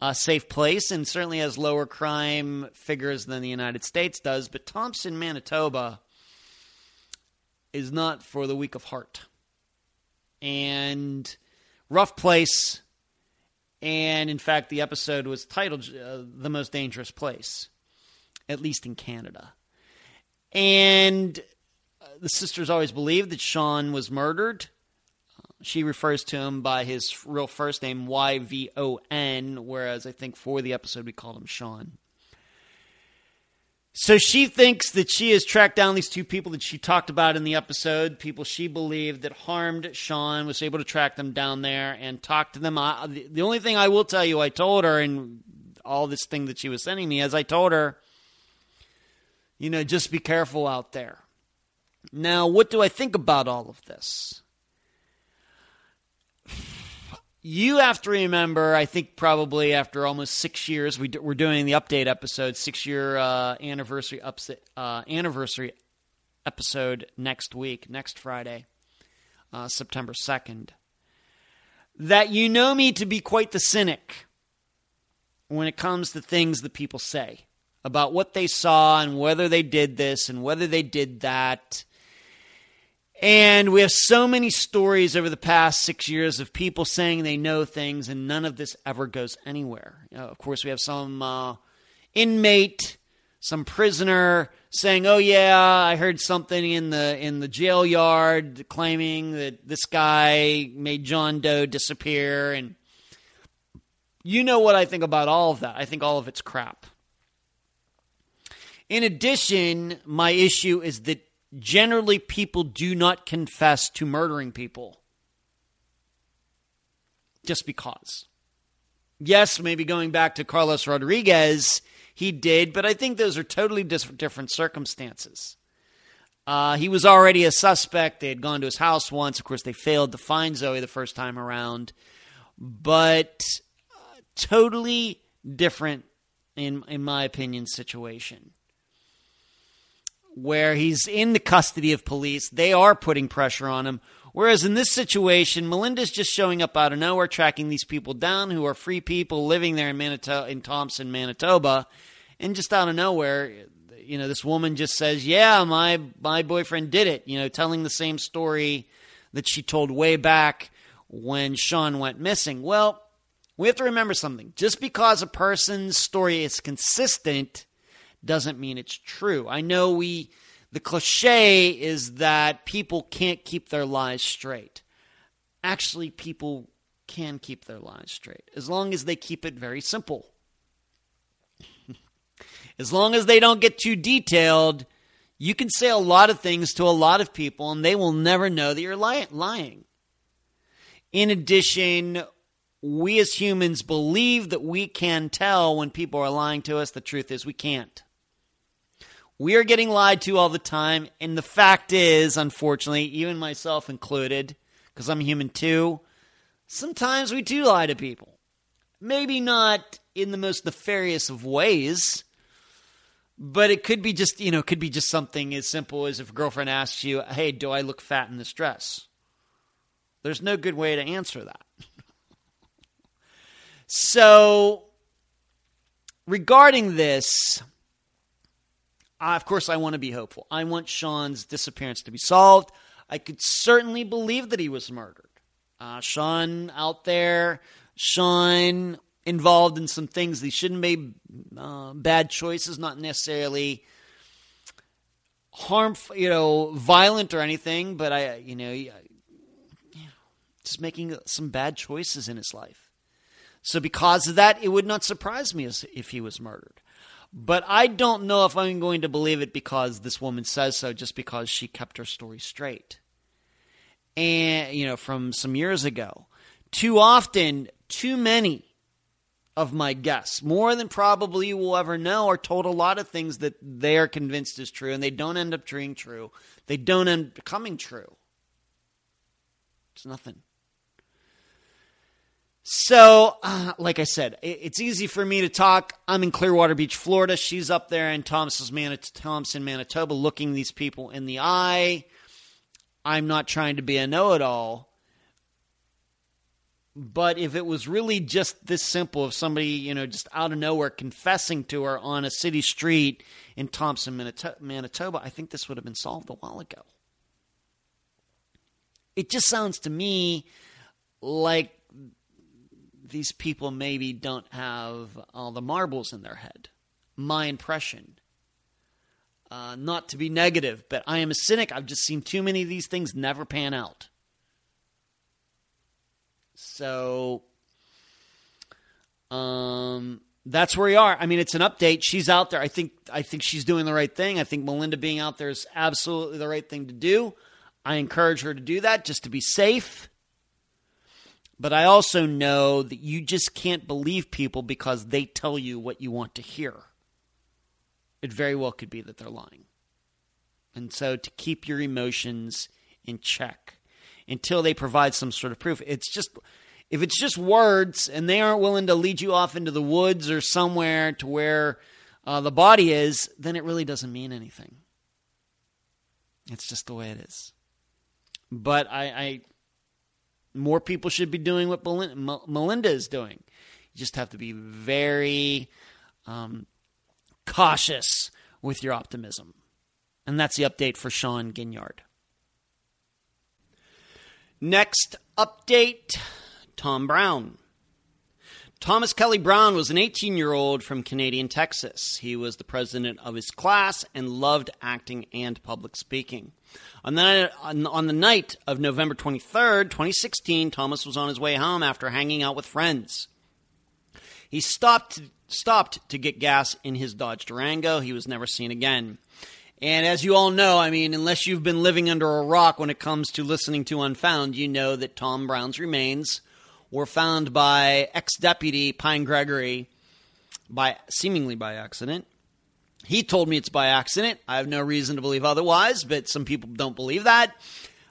a safe place and certainly has lower crime figures than the United States does. But Thompson, Manitoba is not for the weak of heart. And rough place. And in fact, the episode was titled uh, The Most Dangerous Place, at least in Canada. And uh, the sisters always believed that Sean was murdered. She refers to him by his real first name, Y V O N, whereas I think for the episode we called him Sean. So she thinks that she has tracked down these two people that she talked about in the episode, people she believed that harmed Sean, was able to track them down there and talk to them. I, the only thing I will tell you, I told her, and all this thing that she was sending me, as I told her, you know, just be careful out there. Now, what do I think about all of this? you have to remember, I think probably after almost six years, we are doing the update episode, six year uh, anniversary upset, uh, anniversary episode next week, next Friday, uh, September 2nd. That you know me to be quite the cynic when it comes to things that people say about what they saw and whether they did this and whether they did that and we have so many stories over the past six years of people saying they know things, and none of this ever goes anywhere. You know, of course, we have some uh, inmate, some prisoner saying, "Oh yeah, I heard something in the in the jail yard claiming that this guy made John Doe disappear." And you know what I think about all of that? I think all of it's crap. In addition, my issue is that generally people do not confess to murdering people just because. Yes, maybe going back to Carlos Rodriguez, he did, but I think those are totally different circumstances. Uh, he was already a suspect. They had gone to his house once. Of course, they failed to find Zoe the first time around, but uh, totally different, in in my opinion, situation where he's in the custody of police. They are putting pressure on him. Whereas in this situation, Melinda's just showing up out of nowhere, tracking these people down who are free people living there in Manitoba, in Thompson, Manitoba, and just out of nowhere, you know, this woman just says, "Yeah, my my boyfriend did it." You know, telling the same story that she told way back when Sean went missing. Well, we have to remember something. Just because a person's story is consistent doesn't mean it's true. I know we the cliche is that people can't keep their lies straight. Actually, people can keep their lies straight as long as they keep it very simple. as long as they don't get too detailed, you can say a lot of things to a lot of people and they will never know that you're lying. In addition, we as humans believe that we can tell when people are lying to us. The truth is, we can't. We are getting lied to all the time. And the fact is, unfortunately, even myself included, because I'm human too, sometimes we do lie to people. Maybe not in the most nefarious of ways, but it could be just, you know, could be just something as simple as if a girlfriend asks you, hey, do I look fat in this dress? There's no good way to answer that. so, regarding this, uh, of course, I want to be hopeful. I want Sean's disappearance to be solved. I could certainly believe that he was murdered. Uh, Sean out there, Sean involved in some things he shouldn't make uh, bad choices, not necessarily harmful, you know, violent or anything, but I, you know, just making some bad choices in his life. So because of that, it would not surprise me if he was murdered. But I don't know if I'm going to believe it because this woman says so, just because she kept her story straight. And, you know, from some years ago. Too often, too many of my guests, more than probably you will ever know, are told a lot of things that they are convinced is true and they don't end up being true. They don't end up becoming true. It's nothing. So, uh, like I said, it's easy for me to talk. I'm in Clearwater Beach, Florida. She's up there in Manit- Thompson, Manitoba, looking these people in the eye. I'm not trying to be a know it all. But if it was really just this simple, of somebody, you know, just out of nowhere confessing to her on a city street in Thompson, Manitoba, I think this would have been solved a while ago. It just sounds to me like these people maybe don't have all the marbles in their head. My impression. Uh, not to be negative, but I am a cynic. I've just seen too many of these things never pan out. So, um, that's where we are. I mean, it's an update. She's out there. I think. I think she's doing the right thing. I think Melinda being out there is absolutely the right thing to do. I encourage her to do that just to be safe. But I also know that you just can't believe people because they tell you what you want to hear. It very well could be that they're lying. And so to keep your emotions in check until they provide some sort of proof, it's just if it's just words and they aren't willing to lead you off into the woods or somewhere to where uh, the body is, then it really doesn't mean anything. It's just the way it is. But I, I more people should be doing what Melinda is doing. You just have to be very um, cautious with your optimism. And that's the update for Sean Ginyard. Next update Tom Brown. Thomas Kelly Brown was an 18 year old from Canadian, Texas. He was the president of his class and loved acting and public speaking. On the, on the night of November 23rd, 2016, Thomas was on his way home after hanging out with friends. He stopped, stopped to get gas in his Dodge Durango. He was never seen again. And as you all know, I mean, unless you've been living under a rock when it comes to listening to Unfound, you know that Tom Brown's remains were found by ex deputy Pine Gregory by seemingly by accident. He told me it's by accident. I have no reason to believe otherwise, but some people don't believe that.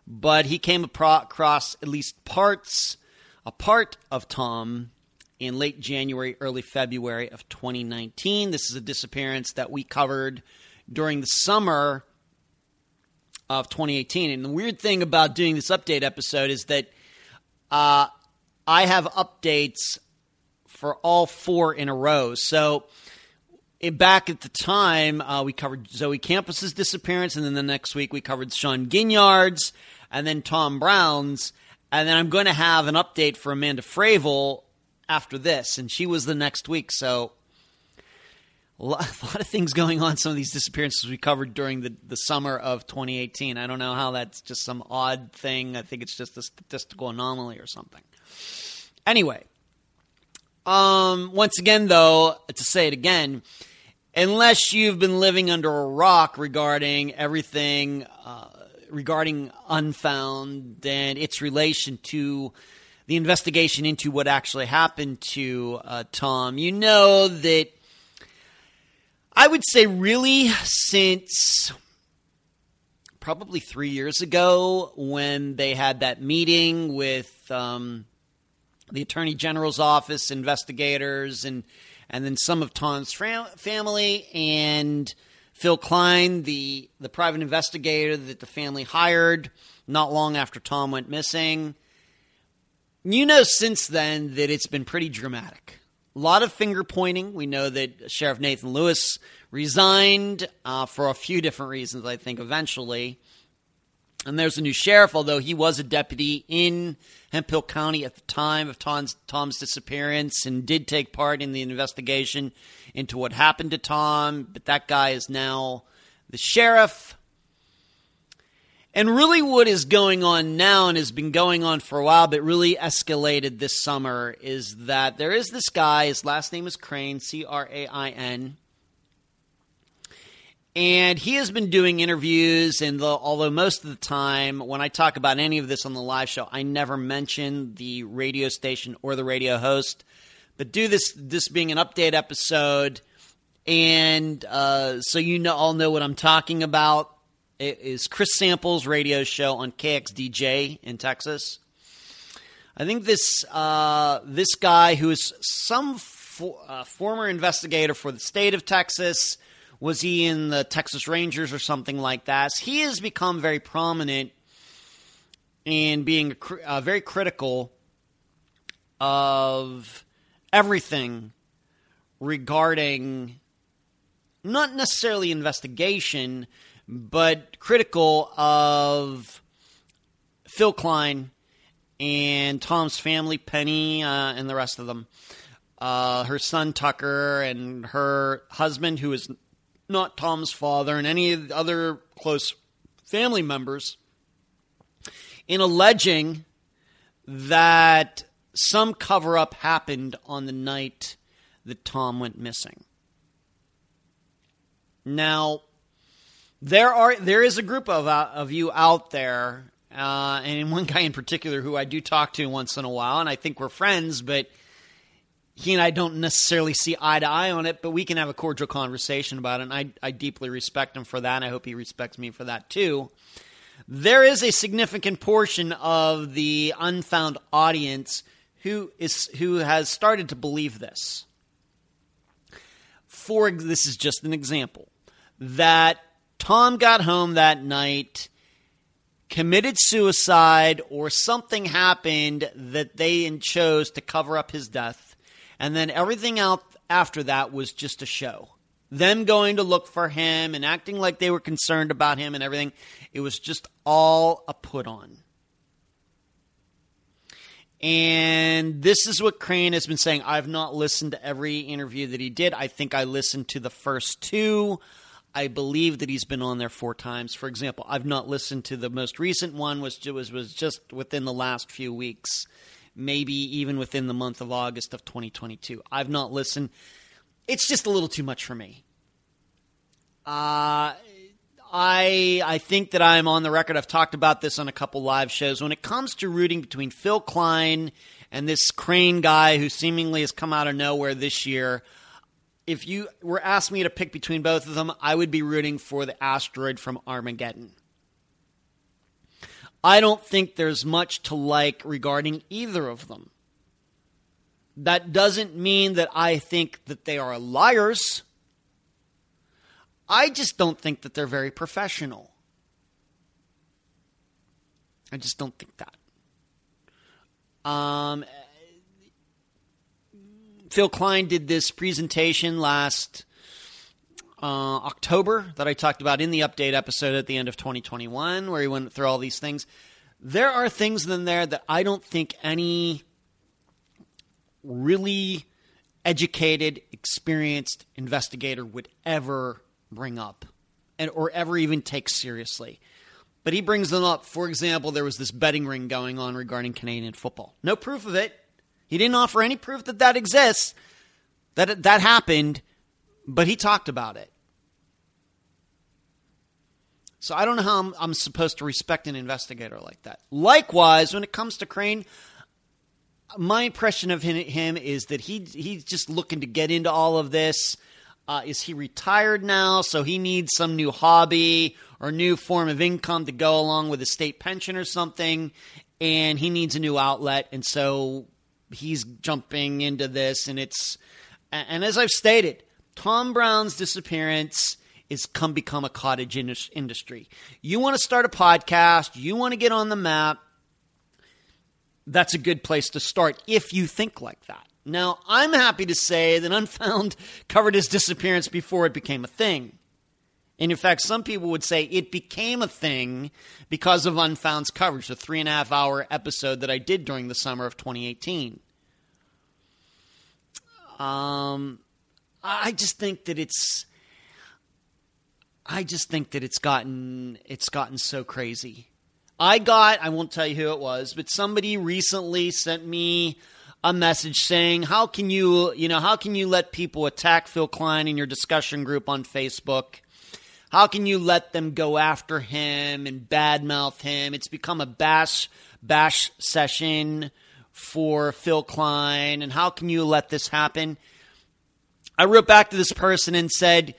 But he came across at least parts, a part of Tom in late January, early February of 2019. This is a disappearance that we covered during the summer of 2018. And the weird thing about doing this update episode is that uh, I have updates for all four in a row. So back at the time, uh, we covered Zoe Campos's disappearance, and then the next week we covered Sean Ginyard's, and then Tom Brown's, and then I'm going to have an update for Amanda Fravel after this, and she was the next week. So a lot, a lot of things going on. Some of these disappearances we covered during the, the summer of 2018. I don't know how that's just some odd thing. I think it's just a statistical anomaly or something. Anyway, um, once again, though, to say it again, unless you've been living under a rock regarding everything uh, regarding Unfound and its relation to the investigation into what actually happened to uh, Tom, you know that I would say, really, since probably three years ago when they had that meeting with. Um, the Attorney General's office, investigators, and and then some of Tom's fam- family and Phil Klein, the the private investigator that the family hired not long after Tom went missing. You know, since then that it's been pretty dramatic. A lot of finger pointing. We know that Sheriff Nathan Lewis resigned uh, for a few different reasons. I think eventually and there's a new sheriff, although he was a deputy in Hemphill County at the time of Tom's, Tom's disappearance and did take part in the investigation into what happened to Tom. But that guy is now the sheriff. And really, what is going on now and has been going on for a while, but really escalated this summer, is that there is this guy. His last name is Crain, C R A I N and he has been doing interviews, and the, although most of the time when I talk about any of this on the live show, I never mention the radio station or the radio host. But do this this being an update episode, and uh, so you know all know what I'm talking about. It is Chris Samples' radio show on KXDJ in Texas. I think this uh, this guy who is some for, uh, former investigator for the state of Texas was he in the Texas Rangers or something like that? He has become very prominent in being uh, very critical of everything regarding not necessarily investigation, but critical of Phil Klein and Tom's family, Penny, uh, and the rest of them. Uh, her son Tucker and her husband, who is not Tom's father, and any other close family members, in alleging that some cover up happened on the night that Tom went missing. Now, there are there is a group of uh, of you out there, uh, and one guy in particular who I do talk to once in a while, and I think we're friends, but he and I don't necessarily see eye to eye on it, but we can have a cordial conversation about it, and I, I deeply respect him for that, and I hope he respects me for that too. There is a significant portion of the unfound audience who is who has started to believe this. For this is just an example that Tom got home that night, committed suicide, or something happened that they chose to cover up his death, and then everything out after that was just a show. Them going to look for him and acting like they were concerned about him and everything. It was just all a put on. And this is what Crain has been saying. I've not listened to every interview that he did. I think I listened to the first two. I believe that he's been on there four times. For example, I've not listened to the most recent one, which was was just within the last few weeks, maybe even within the month of August of 2022. I've not listened. It's just a little too much for me. Uh, I I think that I'm on the record. I've talked about this on a couple live shows. When it comes to rooting between Phil Klein and this Crain guy who seemingly has come out of nowhere this year, if you were asked me to pick between both of them, I would be rooting for the asteroid from Armageddon. I don't think there's much to like regarding either of them. That doesn't mean that I think that they are liars. I just don't think that they're very professional. I just don't think that. Um, Phil Klein did this presentation last uh, October that I talked about in the update episode at the end of 2021, where he went through all these things. There are things in there that I don't think any really educated, experienced investigator would ever bring up and or ever even take seriously. But he brings them up. For example, there was this betting ring going on regarding Canadian football. No proof of it. He didn't offer any proof that that exists, that that happened, but he talked about it. So I don't know how I'm, I'm supposed to respect an investigator like that. Likewise, when it comes to Crain, my impression of him, him is that he he's just looking to get into all of this. Uh, is he retired now? So he needs some new hobby or new form of income to go along with a state pension or something, and he needs a new outlet. And so he's jumping into this, and it's and as I've stated, Tom Brown's disappearance is come become a cottage industry. You want to start a podcast, you want to get on the map. That's a good place to start if you think like that. Now, I'm happy to say that Unfound covered his disappearance before it became a thing. And in fact, some people would say it became a thing because of Unfound's coverage, the three and a half hour episode that I did during the summer of 2018. Um, I just think that it's. I just think that it's gotten it's gotten so crazy. I got I won't tell you who it was, but somebody recently sent me a message saying, "How can you, you know, how can you let people attack Phil Klein in your discussion group on Facebook? How can you let them go after him and badmouth him? It's become a bash bash session for Phil Klein, and how can you let this happen? I wrote back to this person and said,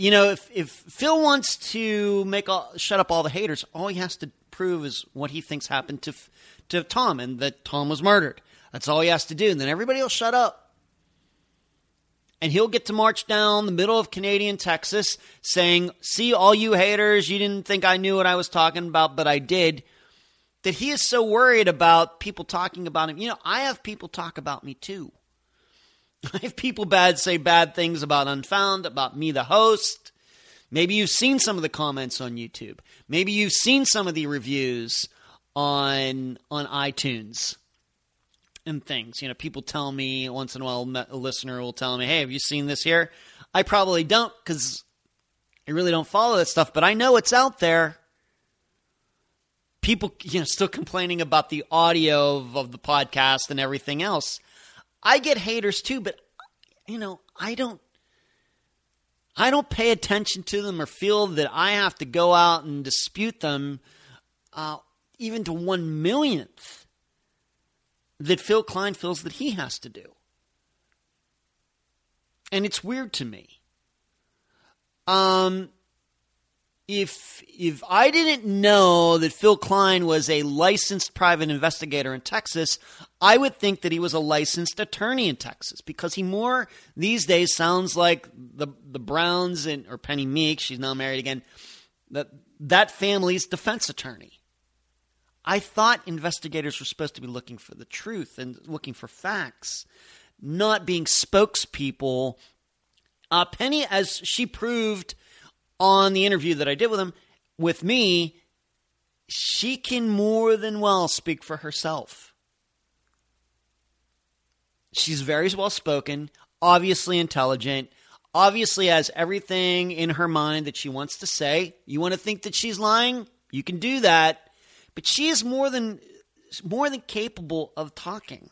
you know, if, if Phil wants to make all, shut up all the haters, all he has to prove is what he thinks happened to to Tom and that Tom was murdered. That's all he has to do, and then everybody will shut up. And he'll get to march down the middle of Canadian Texas saying, See, all you haters, you didn't think I knew what I was talking about, but I did. that he is so worried about people talking about him. You know, I have people talk about me too. I have people bad say bad things about Unfound, about me, the host. Maybe you've seen some of the comments on YouTube. Maybe you've seen some of the reviews on on iTunes and things. You know, people tell me once in a while, a listener will tell me, "Hey, have you seen this here?" I probably don't because I really don't follow that stuff, but I know it's out there. People, you know, still complaining about the audio of, of the podcast and everything else. I get haters too, but you know, I don't I don't pay attention to them or feel that I have to go out and dispute them uh, even to one millionth that Phil Klein feels that he has to do. And it's weird to me. Um, if if I didn't know that Phil Klein was a licensed private investigator in Texas, I would think that he was a licensed attorney in Texas because he more these days sounds like the the Browns and or Penny Meek, she's now married again, that that family's defense attorney. I thought investigators were supposed to be looking for the truth and looking for facts, not being spokespeople. Uh, Penny, as she proved on the interview that I did with him, with me, she can more than well speak for herself. She's very well spoken, obviously intelligent, obviously has everything in her mind that she wants to say. You want to think that she's lying? You can do that. But she is more than more than capable of talking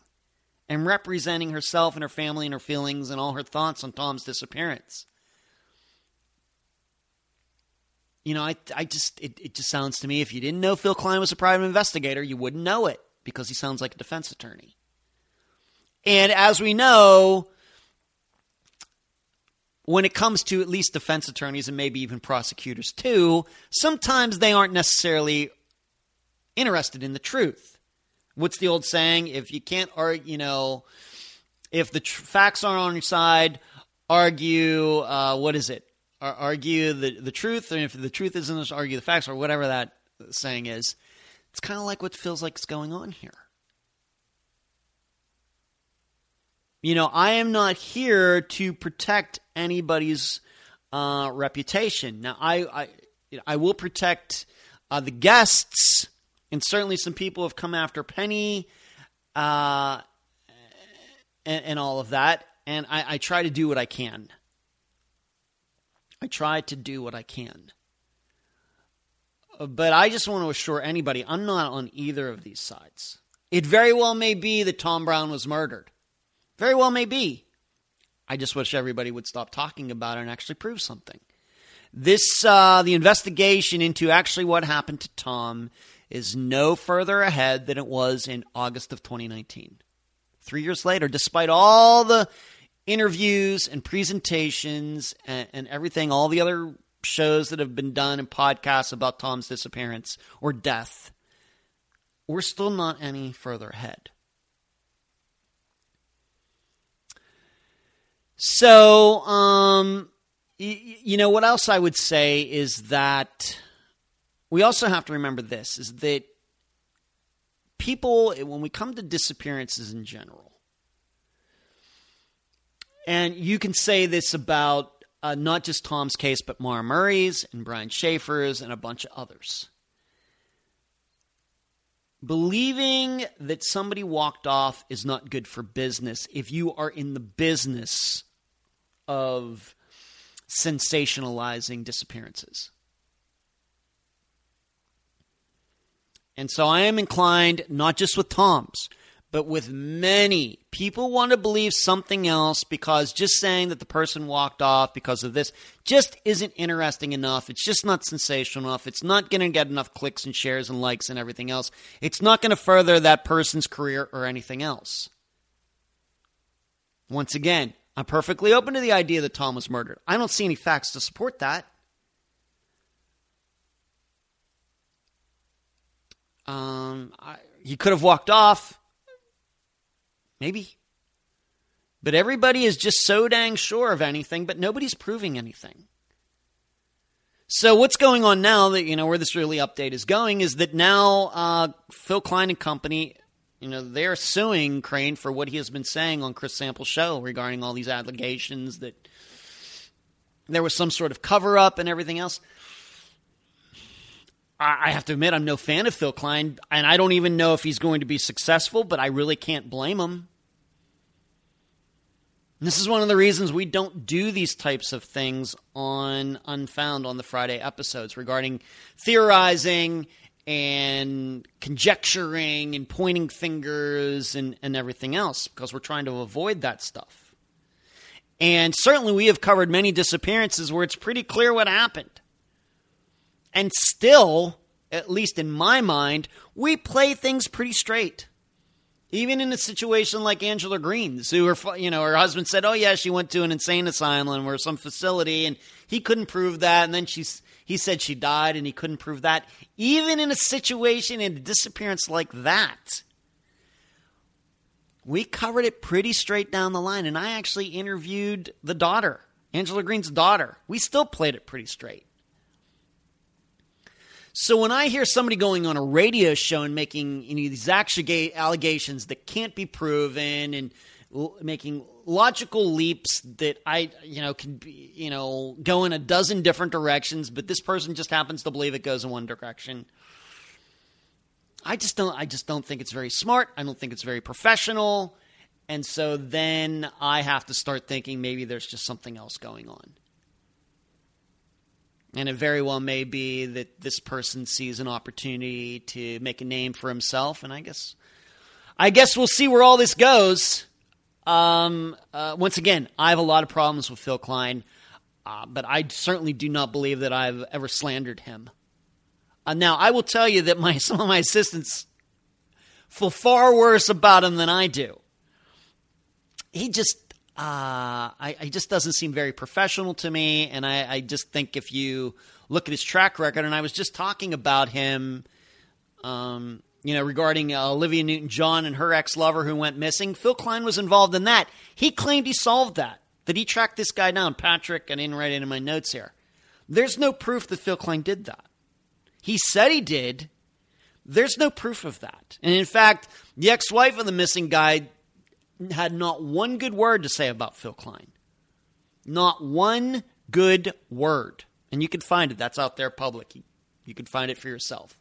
and representing herself and her family and her feelings and all her thoughts on Tom's disappearance. You know, I, I just, it, it just sounds to me if you didn't know Phil Klein was a private investigator, you wouldn't know it because he sounds like a defense attorney. And as we know, when it comes to at least defense attorneys and maybe even prosecutors too, sometimes they aren't necessarily interested in the truth. What's the old saying? If you can't argue, you know, if the tr- facts aren't on your side, argue, uh, what is it? Argue the, the truth, and if the truth isn't, just argue the facts, or whatever that saying is. It's kind of like what feels like is going on here. You know, I am not here to protect anybody's uh, reputation. Now, I, I, I will protect uh, the guests, and certainly some people have come after Penny uh, and, and, all of that, and I, I try to do what I can. I try to do what I can. But I just want to assure anybody I'm not on either of these sides. It very well may be that Tom Brown was murdered. Very well may be. I just wish everybody would stop talking about it and actually prove something. This, uh, the investigation into actually what happened to Tom is no further ahead than it was in August of 2019. Three years later, despite all the interviews and presentations and, and everything, all the other shows that have been done and podcasts about Tom's disappearance or death, we're still not any further ahead. So, um, y- you know, what else I would say is that we also have to remember this is that people, when we come to disappearances in general, and you can say this about uh, not just Tom's case, but Maura Murray's and Brian Shaffer's and a bunch of others. Believing that somebody walked off is not good for business if you are in the business of sensationalizing disappearances. And so I am inclined, not just with Tom's, but with many, people want to believe something else because just saying that the person walked off because of this just isn't interesting enough. It's just not sensational enough. It's not going to get enough clicks and shares and likes and everything else. It's not going to further that person's career or anything else. Once again, I'm perfectly open to the idea that Tom was murdered. I don't see any facts to support that. Um, I, he could have walked off Maybe. But everybody is just so dang sure of anything, but nobody's proving anything. So what's going on now that you know where this really update is going is that now uh, Phil Klein and company, you know, they're suing Crain for what he has been saying on Chris Sample's show regarding all these allegations that there was some sort of cover up and everything else. I have to admit, I'm no fan of Phil Klein, and I don't even know if he's going to be successful, but I really can't blame him. This is one of the reasons we don't do these types of things on Unfound on the Friday episodes regarding theorizing and conjecturing and pointing fingers and, and everything else because we're trying to avoid that stuff. And certainly we have covered many disappearances where it's pretty clear what happened. And still, at least in my mind, we play things pretty straight. Even in a situation like Angela Green's, who her, you know, her husband said, "Oh yeah, she went to an insane asylum or some facility," and he couldn't prove that. And then she's he said she died, and he couldn't prove that. Even in a situation in a disappearance like that, we covered it pretty straight down the line. And I actually interviewed the daughter, Angela Green's daughter. We still played it pretty straight. So when I hear somebody going on a radio show and making you know, these allegations that can't be proven and l- making logical leaps that I you know can be you know go in a dozen different directions, but this person just happens to believe it goes in one direction. I just don't I just don't think it's very smart. I don't think it's very professional. And so then I have to start thinking maybe there's just something else going on. And it very well may be that this person sees an opportunity to make a name for himself. And I guess, I guess we'll see where all this goes. Um, uh, once again, I have a lot of problems with Phil Klein, uh, but I certainly do not believe that I've ever slandered him. Uh, now, I will tell you that my some of my assistants feel far worse about him than I do. He just uh, I, I, just doesn't seem very professional to me. And I, I, just think if you look at his track record, and I was just talking about him, um, you know, regarding uh, Olivia Newton John and her ex lover who went missing. Phil Klein was involved in that. He claimed he solved that, that he tracked this guy down. Patrick, I didn't write it in my notes here. There's no proof that Phil Klein did that. He said he did. There's no proof of that. And in fact, the ex wife of the missing guy had not one good word to say about Phil Klein. Not one good word. And you can find it. That's out there public. You, can find it for yourself.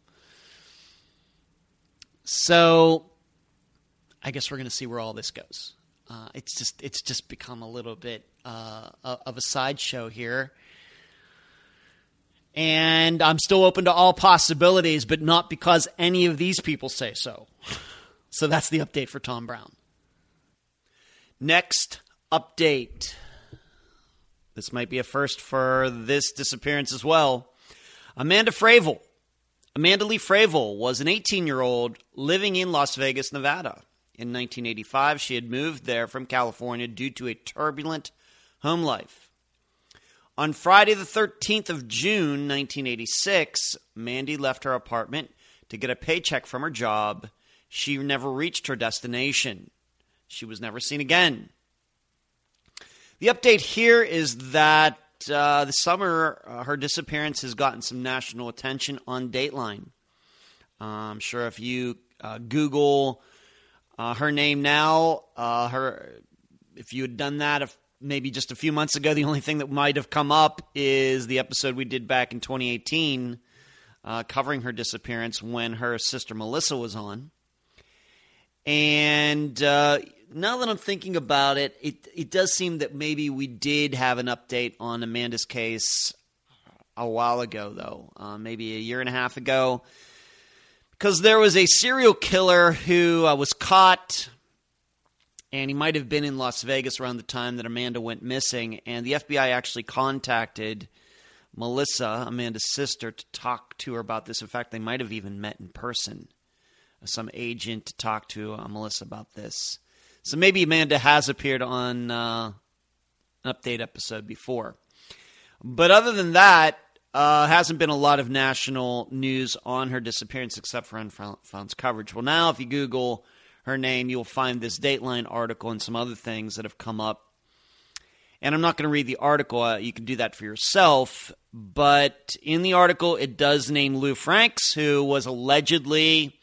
So I guess we're going to see where all this goes. Uh, it's just it's just become a little bit uh, of a sideshow here. And I'm still open to all possibilities, but not because any of these people say so. So that's the update for Tom Brown. Next update. This might be a first for this disappearance as well. Amanda Fravel. Amanda Lee Fravel was an 18 year old living in Las Vegas, Nevada. In 1985, she had moved there from California due to a turbulent home life. On Friday, the 13th of June, 1986, Mandy left her apartment to get a paycheck from her job. She never reached her destination. She was never seen again. The update here is that uh, this summer, uh, her disappearance has gotten some national attention on Dateline. Uh, I'm sure if you uh, Google uh, her name now, uh, her if you had done that if maybe just a few months ago, the only thing that might have come up is the episode we did back in 2018 covering her disappearance when her sister Melissa was on. And now that I'm thinking about it, it it does seem that maybe we did have an update on Amanda's case a while ago, though, uh, maybe a year and a half ago, because there was a serial killer who uh, was caught, and he might have been in Las Vegas around the time that Amanda went missing, and the FBI actually contacted. Melissa, Amanda's sister, to talk to her about this. In fact, they might have even met in person. Some agent to talk to uh, Melissa about this. So maybe Amanda has appeared on uh, an update episode before. But other than that, uh, hasn't been a lot of national news on her disappearance except for Unfound's coverage. Well, now if you Google her name, you'll find this Dateline article and some other things that have come up. And I'm not going to read the article. Uh, you can do that for yourself. But in the article, it does name Lou Franks, who was allegedly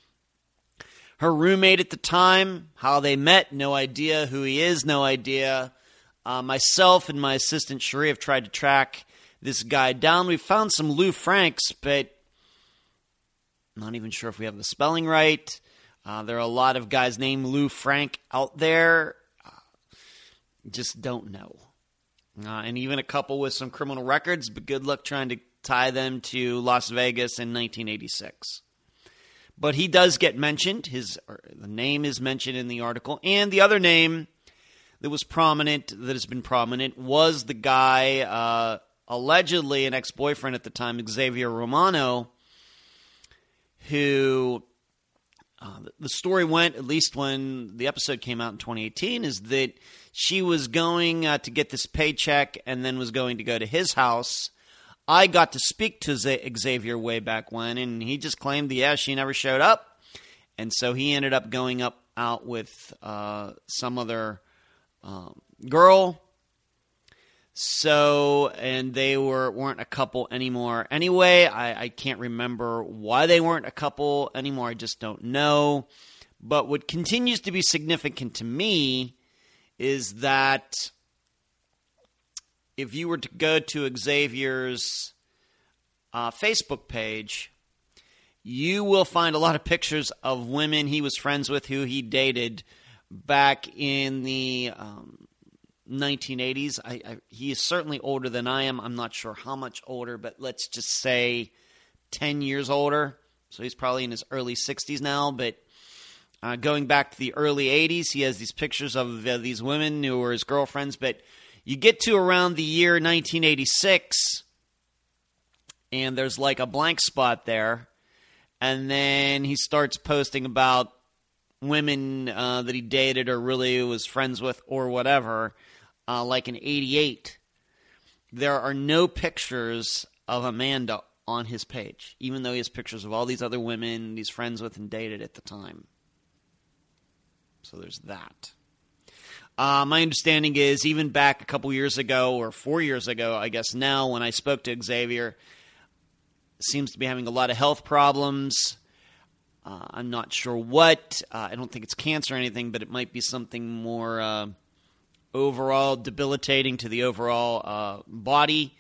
her roommate at the time. How they met, no idea. Who he is, no idea. Uh, myself and my assistant Cherie have tried to track this guy down. We found some Lou Franks, but not even sure if we have the spelling right. Uh, there are a lot of guys named Lou Frank out there. Uh, just don't know. Uh, and even a couple with some criminal records, but good luck trying to tie them to Las Vegas in 1986. But he does get mentioned. His the name is mentioned in the article, and the other name that was prominent, that has been prominent, was the guy uh, allegedly an ex-boyfriend at the time, Xavier Romano, who uh, the story went, at least when the episode came out in 2018, is that she was going uh, to get this paycheck and then was going to go to his house. I got to speak to Xavier way back when, and he just claimed, yeah, she never showed up. And so he ended up going up out with uh, some other um, girl so, and they were weren't a couple anymore. Anyway, I, I can't remember why they weren't a couple anymore. I just don't know. But what continues to be significant to me is that if you were to go to Xavier's uh, Facebook page, you will find a lot of pictures of women he was friends with who he dated back in the um, 1980s. I, I, he is certainly older than I am. I'm not sure how much older, but let's just say 10 years older. So he's probably in his early 60s now. But uh, going back to the early 80s, he has these pictures of uh, these women who were his girlfriends. But you get to around the year 1986, and there's like a blank spot there. And then he starts posting about women uh, that he dated or really was friends with or whatever uh, like in 88, there are no pictures of Amanda on his page, even though he has pictures of all these other women he's friends with and dated at the time. So there's that. Uh, my understanding is even back a couple years ago, or four years ago, I guess now, when I spoke to Xavier, seems to be having a lot of health problems. Uh, I'm not sure what. Uh, I don't think it's cancer or anything, but it might be something more uh, overall debilitating to the overall uh, body.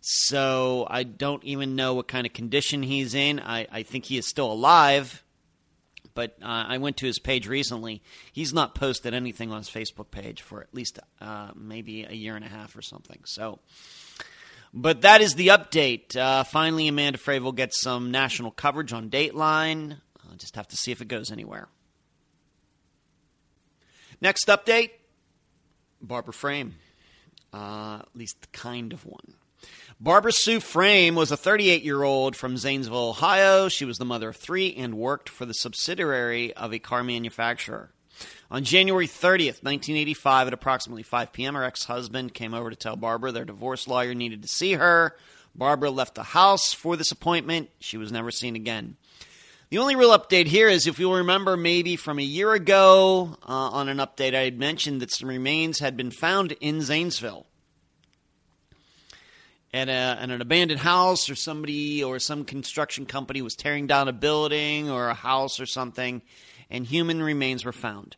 So I don't even know what kind of condition he's in. I, I think he is still alive, but uh, I went to his page recently. He's not posted anything on his Facebook page for at least uh, maybe a year and a half or something. So, but that is the update. Uh, finally, Amanda Fravel gets some national coverage on Dateline. I'll just have to see if it goes anywhere. Next update Barbara Frame, uh, at least the kind of one. Barbara Sue Frame was a 38 year old from Zanesville, Ohio. She was the mother of three and worked for the subsidiary of a car manufacturer. On January 30th, 1985, at approximately 5 p.m., her ex husband came over to tell Barbara their divorce lawyer needed to see her. Barbara left the house for this appointment. She was never seen again. The only real update here is if you'll remember, maybe from a year ago uh, on an update, I had mentioned that some remains had been found in Zanesville. At, a, at an abandoned house, or somebody or some construction company was tearing down a building or a house or something, and human remains were found.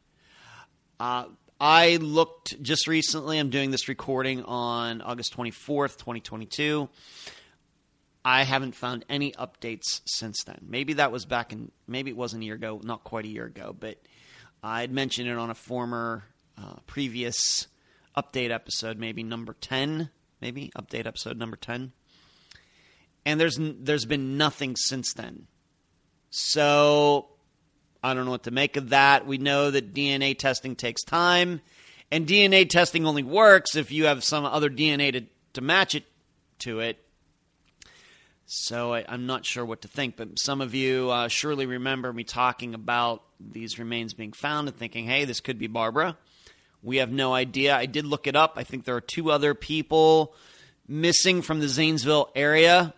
Uh, I looked just recently, I'm doing this recording on August 24th, 2022. I haven't found any updates since then. Maybe that was back in, maybe it wasn't a year ago, not quite a year ago, but I'd mentioned it on a former, uh, previous update episode, maybe number 10, maybe update episode number 10. And there's there's been nothing since then. So I don't know what to make of that. We know that DNA testing takes time, and DNA testing only works if you have some other DNA to, to match it to it. So I, am not sure what to think, but some of you uh, surely remember me talking about these remains being found and thinking, hey, this could be Barbara. We have no idea. I did look it up. I think there are two other people missing from the Zanesville area.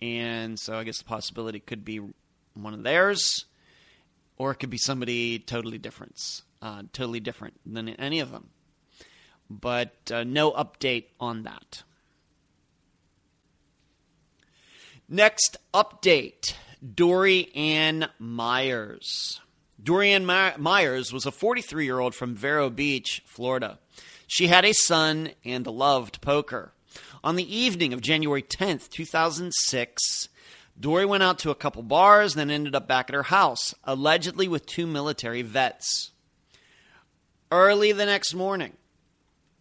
And so I guess the possibility could be one of theirs, or it could be somebody totally different, uh, totally different than any of them. but uh, no update on that. Next update Dory Ann Myers. Dori Ann Myers was a 43 year old from Vero Beach, Florida. She had a son and loved poker. On the evening of January 10th, 2006, Dori went out to a couple bars, then ended up back at her house, allegedly with two military vets. Early the next morning,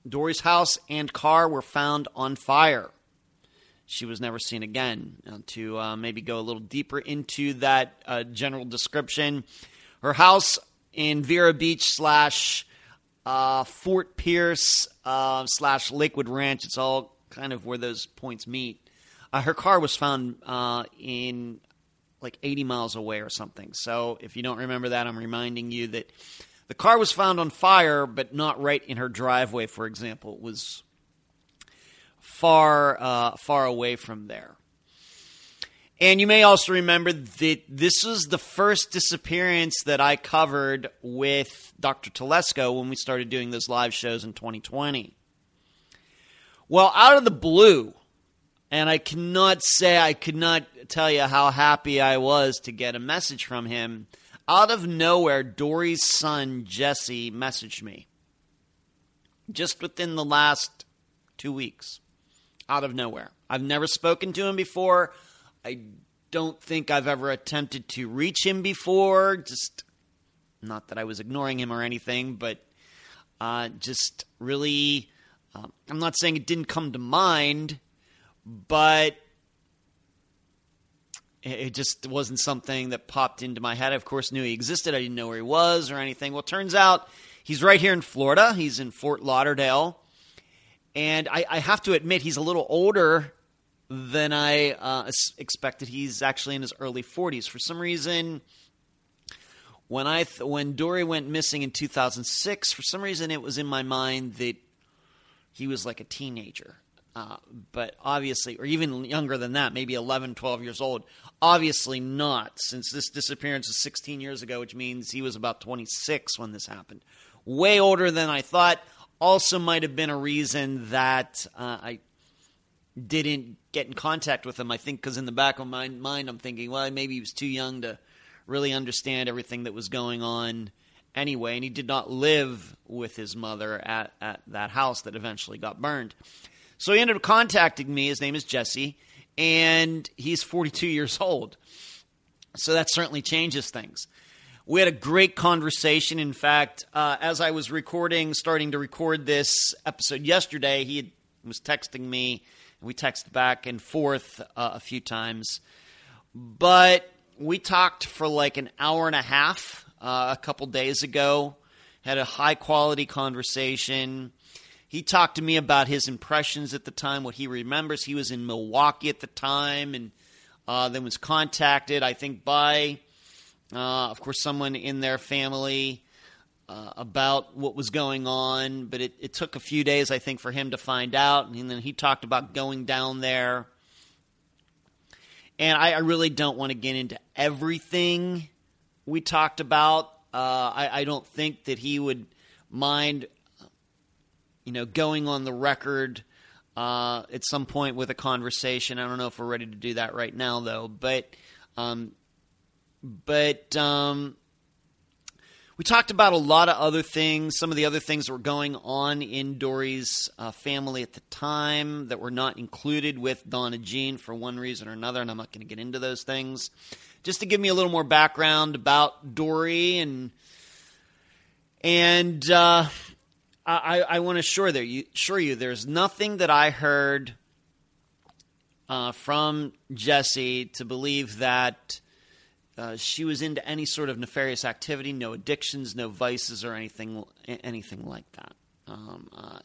Dori's house and car were found on fire. She was never seen again. Now, to uh, maybe go a little deeper into that uh, general description, her house in Vero Beach slash uh, Fort Pierce uh, slash Lakewood Ranch. It's all kind of where those points meet. Uh, her car was found uh, in like 80 miles away or something. So if you don't remember that, I'm reminding you that the car was found on fire, but not right in her driveway, for example. It was far, uh, far away from there. And you may also remember that this was the first disappearance that I covered with Dr. Telesco when we started doing those live shows in 2020. Well, out of the blue, and I cannot say, I could not tell you how happy I was to get a message from him. Out of nowhere, Dory's son, Jesse, messaged me. Just within the last two weeks. Out of nowhere. I've never spoken to him before. I don't think I've ever attempted to reach him before. Just not that I was ignoring him or anything, but uh, just really. Uh, I'm not saying it didn't come to mind, but it just wasn't something that popped into my head. I, of course, knew he existed. I didn't know where he was or anything. Well, turns out he's right here in Florida. He's in Fort Lauderdale. And I, I have to admit, he's a little older than I uh, expected. He's actually in his early 40s. For some reason, when I th- when Dori went missing in 2006, for some reason it was in my mind that he was like a teenager. Uh, but obviously, or even younger than that, maybe 11, 12 years old. Obviously not, since this disappearance is 16 years ago, which means he was about 26 when this happened. Way older than I thought. Also, might have been a reason that uh, I didn't get in contact with him. I think because in the back of my mind, I'm thinking, well, maybe he was too young to really understand everything that was going on anyway, and he did not live with his mother at, at that house that eventually got burned. So he ended up contacting me. His name is Jesse, and he's 42 years old. So that certainly changes things. We had a great conversation. In fact, uh, as I was recording, starting to record this episode yesterday, he had, was texting me, we texted back and forth uh, a few times. But we talked for like an hour and a half uh, a couple days ago. Had a high quality conversation. He talked to me about his impressions at the time, what he remembers. He was in Milwaukee at the time, and uh, then was contacted, I think, by, uh, of course, someone in their family uh, about what was going on. But it, it took a few days, I think, for him to find out, and then he talked about going down there. And I, I really don't want to get into everything we talked about. Uh, I, I don't think that he would mind you know, going on the record uh, at some point with a conversation. I don't know if we're ready to do that right now, though. But, um, but um, we talked about a lot of other things. Some of the other things that were going on in Dory's uh, family at the time that were not included with Donna Jean for one reason or another, and I'm not going to get into those things. Just to give me a little more background about Dory and and uh, I, I want to assure, there, you, assure you there's nothing that I heard uh, from Jesse to believe that uh, she was into any sort of nefarious activity, no addictions, no vices, or anything anything like that. Um, uh,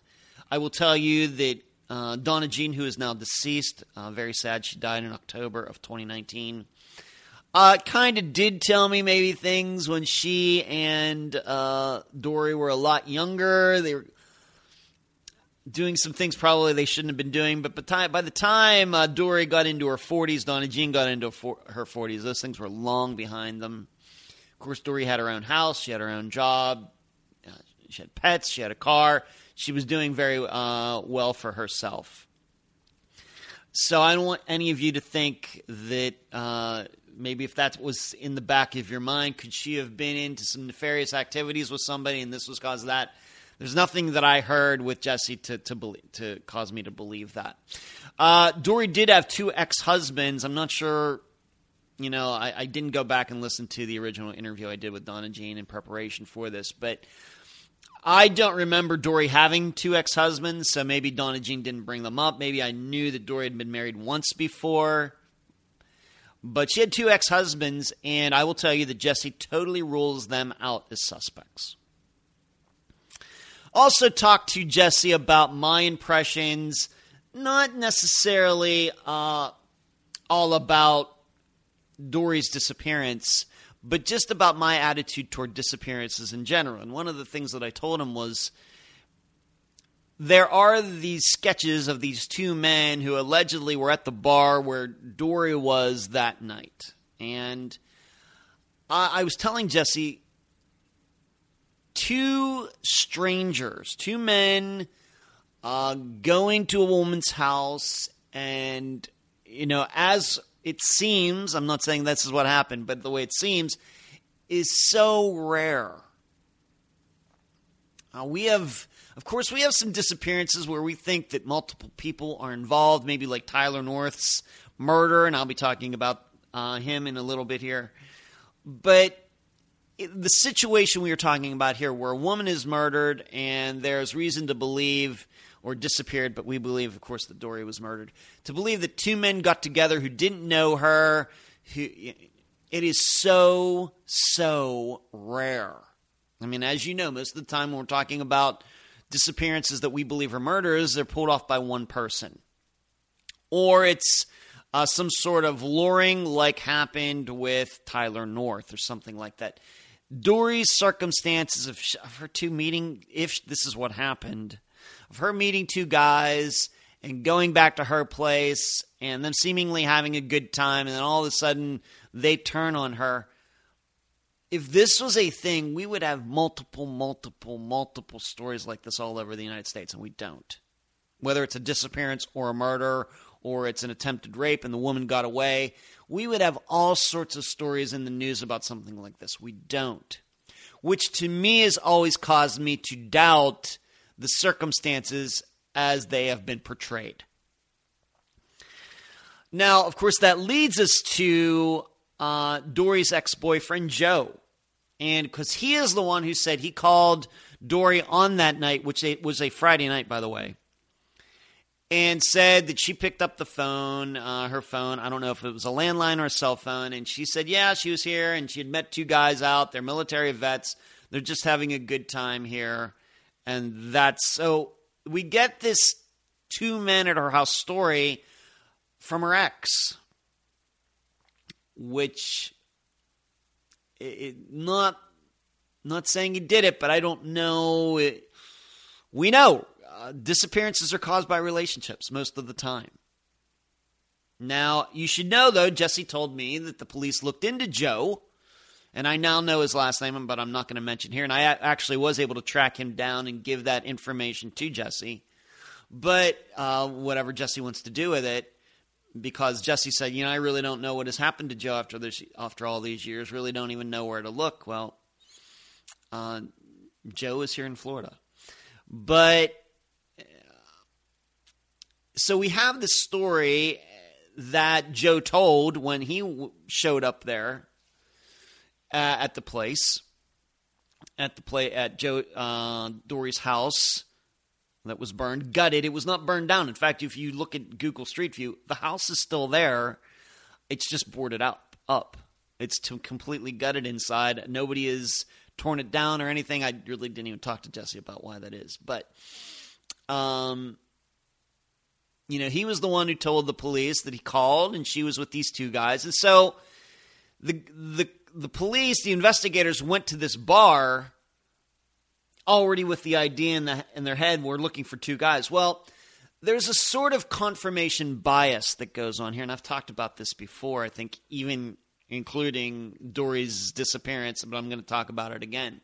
I will tell you that uh, Donna Jean, who is now deceased, uh, very sad, she died in October of 2019. Uh, kind of did tell me maybe things when she and Dori were a lot younger. They were doing some things probably they shouldn't have been doing. But by, time, by the time uh, Dori got into her 40s, Donna Jean got into her 40s, those things were long behind them. Of course, Dory had her own house, she had her own job, uh, she had pets, she had a car. she was doing very uh, well for herself. So I don't want any of you to think that uh, maybe if that was in the back of your mind, could she have been into some nefarious activities with somebody and this was cause of that? There's nothing that I heard with Jesse to to, believe, to cause me to believe that. Uh, Dory did have two ex husbands. I'm not sure. You know, I, I, didn't go back and listen to the original interview I did with Donna Jean in preparation for this, but I don't remember Dory having two ex husbands, so maybe Donna Jean didn't bring them up. Maybe I knew that Dory had been married once before. But she had two ex husbands, and I will tell you that Jesse totally rules them out as suspects. Also, talked to Jesse about my impressions, not necessarily uh, all about Dory's disappearance, but just about my attitude toward disappearances in general. And one of the things that I told him was there are these sketches of these two men who allegedly were at the bar where Dory was that night. And I, I was telling Jesse, two strangers, two men uh, going to a woman's house, and, you know, as it seems, I'm not saying this is what happened, but the way it seems, is so rare. Uh, we have of course, we have some disappearances where we think that multiple people are involved, maybe like Tyler North's murder, and I'll be talking about uh, him in a little bit here. But the situation we are talking about here, where a woman is murdered and there's reason to believe or disappeared, but we believe, of course, that Dory was murdered. To believe that two men got together who didn't know her, who, it is so, so rare. I mean, as you know, most of the time when we're talking about disappearances that we believe are murders, they're pulled off by one person. Or it's uh, some sort of luring, like happened with Tyler North or something like that. Dory's circumstances of, of her two meeting, if this is what happened, of her meeting two guys and going back to her place and them seemingly having a good time, and then all of a sudden they turn on her if this was a thing, we would have multiple, multiple, multiple stories like this all over the United States, and we don't. Whether it's a disappearance or a murder or it's an attempted rape and the woman got away, we would have all sorts of stories in the news about something like this. We don't. Which to me has always caused me to doubt the circumstances as they have been portrayed. Now, of course, that leads us to uh, Dory's ex boyfriend, Joe and because he is the one who said he called Dory on that night, which it was a Friday night, by the way, and said that she picked up the phone, uh, her phone. I don't know if it was a landline or a cell phone, and she said, yeah, she was here, and she had met two guys out. They're military vets. They're just having a good time here, and that's so. We get this two men at her house story from her ex, which it, not not saying he did it, but I don't know. It, we know uh, disappearances are caused by relationships most of the time. Now, you should know, though, Jesse told me that the police looked into Joe, and I now know his last name, but I'm not going to mention here. And I actually was able to track him down and give that information to Jesse. But uh, whatever Jesse wants to do with it, because Jesse said, you know, I really don't know what has happened to Joe after this, after all these years. Really don't even know where to look. Well, uh, Joe is here in Florida, but so we have the story that Joe told when he w- showed up there uh, at the place, at the play at Joe uh, Dory's house that was burned, gutted. It was not burned down. In fact, if you look at Google Street View, the house is still there. It's just boarded up. Up. It's completely gutted inside. Nobody has torn it down or anything. I really didn't even talk to Jesse about why that is, but um, you know, he was the one who told the police that he called, and she was with these two guys, and so the the the police, the investigators, went to this bar already with the idea in, the, in their head we're looking for two guys. Well, there's a sort of confirmation bias that goes on here, and I've talked about this before, I think, even including Dory's disappearance, but I'm going to talk about it again.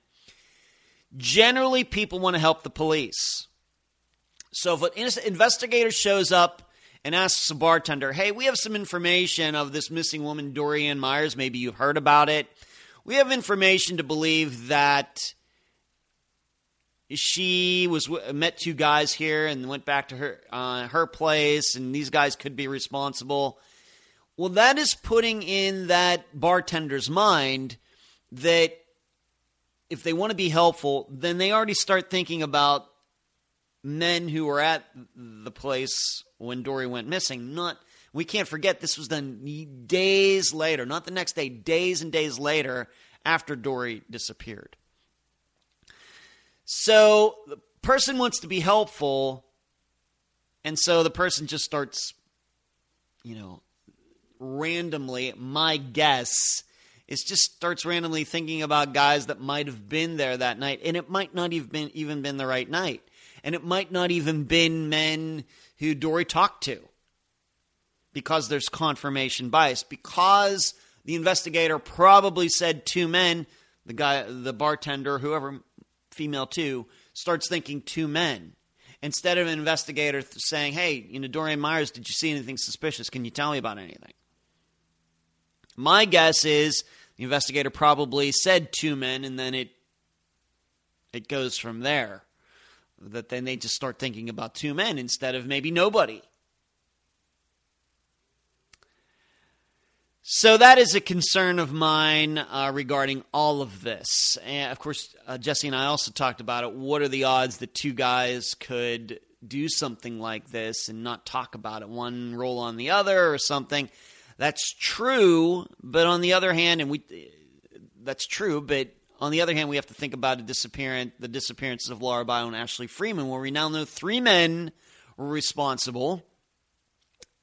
Generally, people want to help the police. So if an investigator shows up and asks a bartender, hey, we have some information of this missing woman, Dorian Myers. Maybe you've heard about it. We have information to believe that she was met two guys here and went back to her uh, her place, and these guys could be responsible. Well, that is putting in that bartender's mind that if they want to be helpful, then they already start thinking about men who were at the place when Dory went missing. Not we can't forget this was done days later, not the next day, days and days later after Dory disappeared. So the person wants to be helpful, and so the person just starts, you know, randomly. My guess is just starts randomly thinking about guys that might have been there that night, and it might not even been even been the right night and it might not even been men who Dory talked to because there's confirmation bias. Because the investigator probably said two men the guy the bartender whoever female too starts thinking two men. Instead of an investigator saying hey you know dorian myers did you see anything suspicious? Can you tell me about anything? My guess is the investigator probably said two men and then it it goes from there that then they just start thinking about two men instead of maybe nobody. So that is a concern of mine uh, regarding all of this. And of course, uh, Jesse and I also talked about it. What are the odds that two guys could do something like this and not talk about it? One roll on the other or something. That's true, but on the other hand, and we that's true, but on the other hand, we have to think about the disappearance, the disappearances of Lauria Bible and Ashley Freeman, where we now know three men were responsible.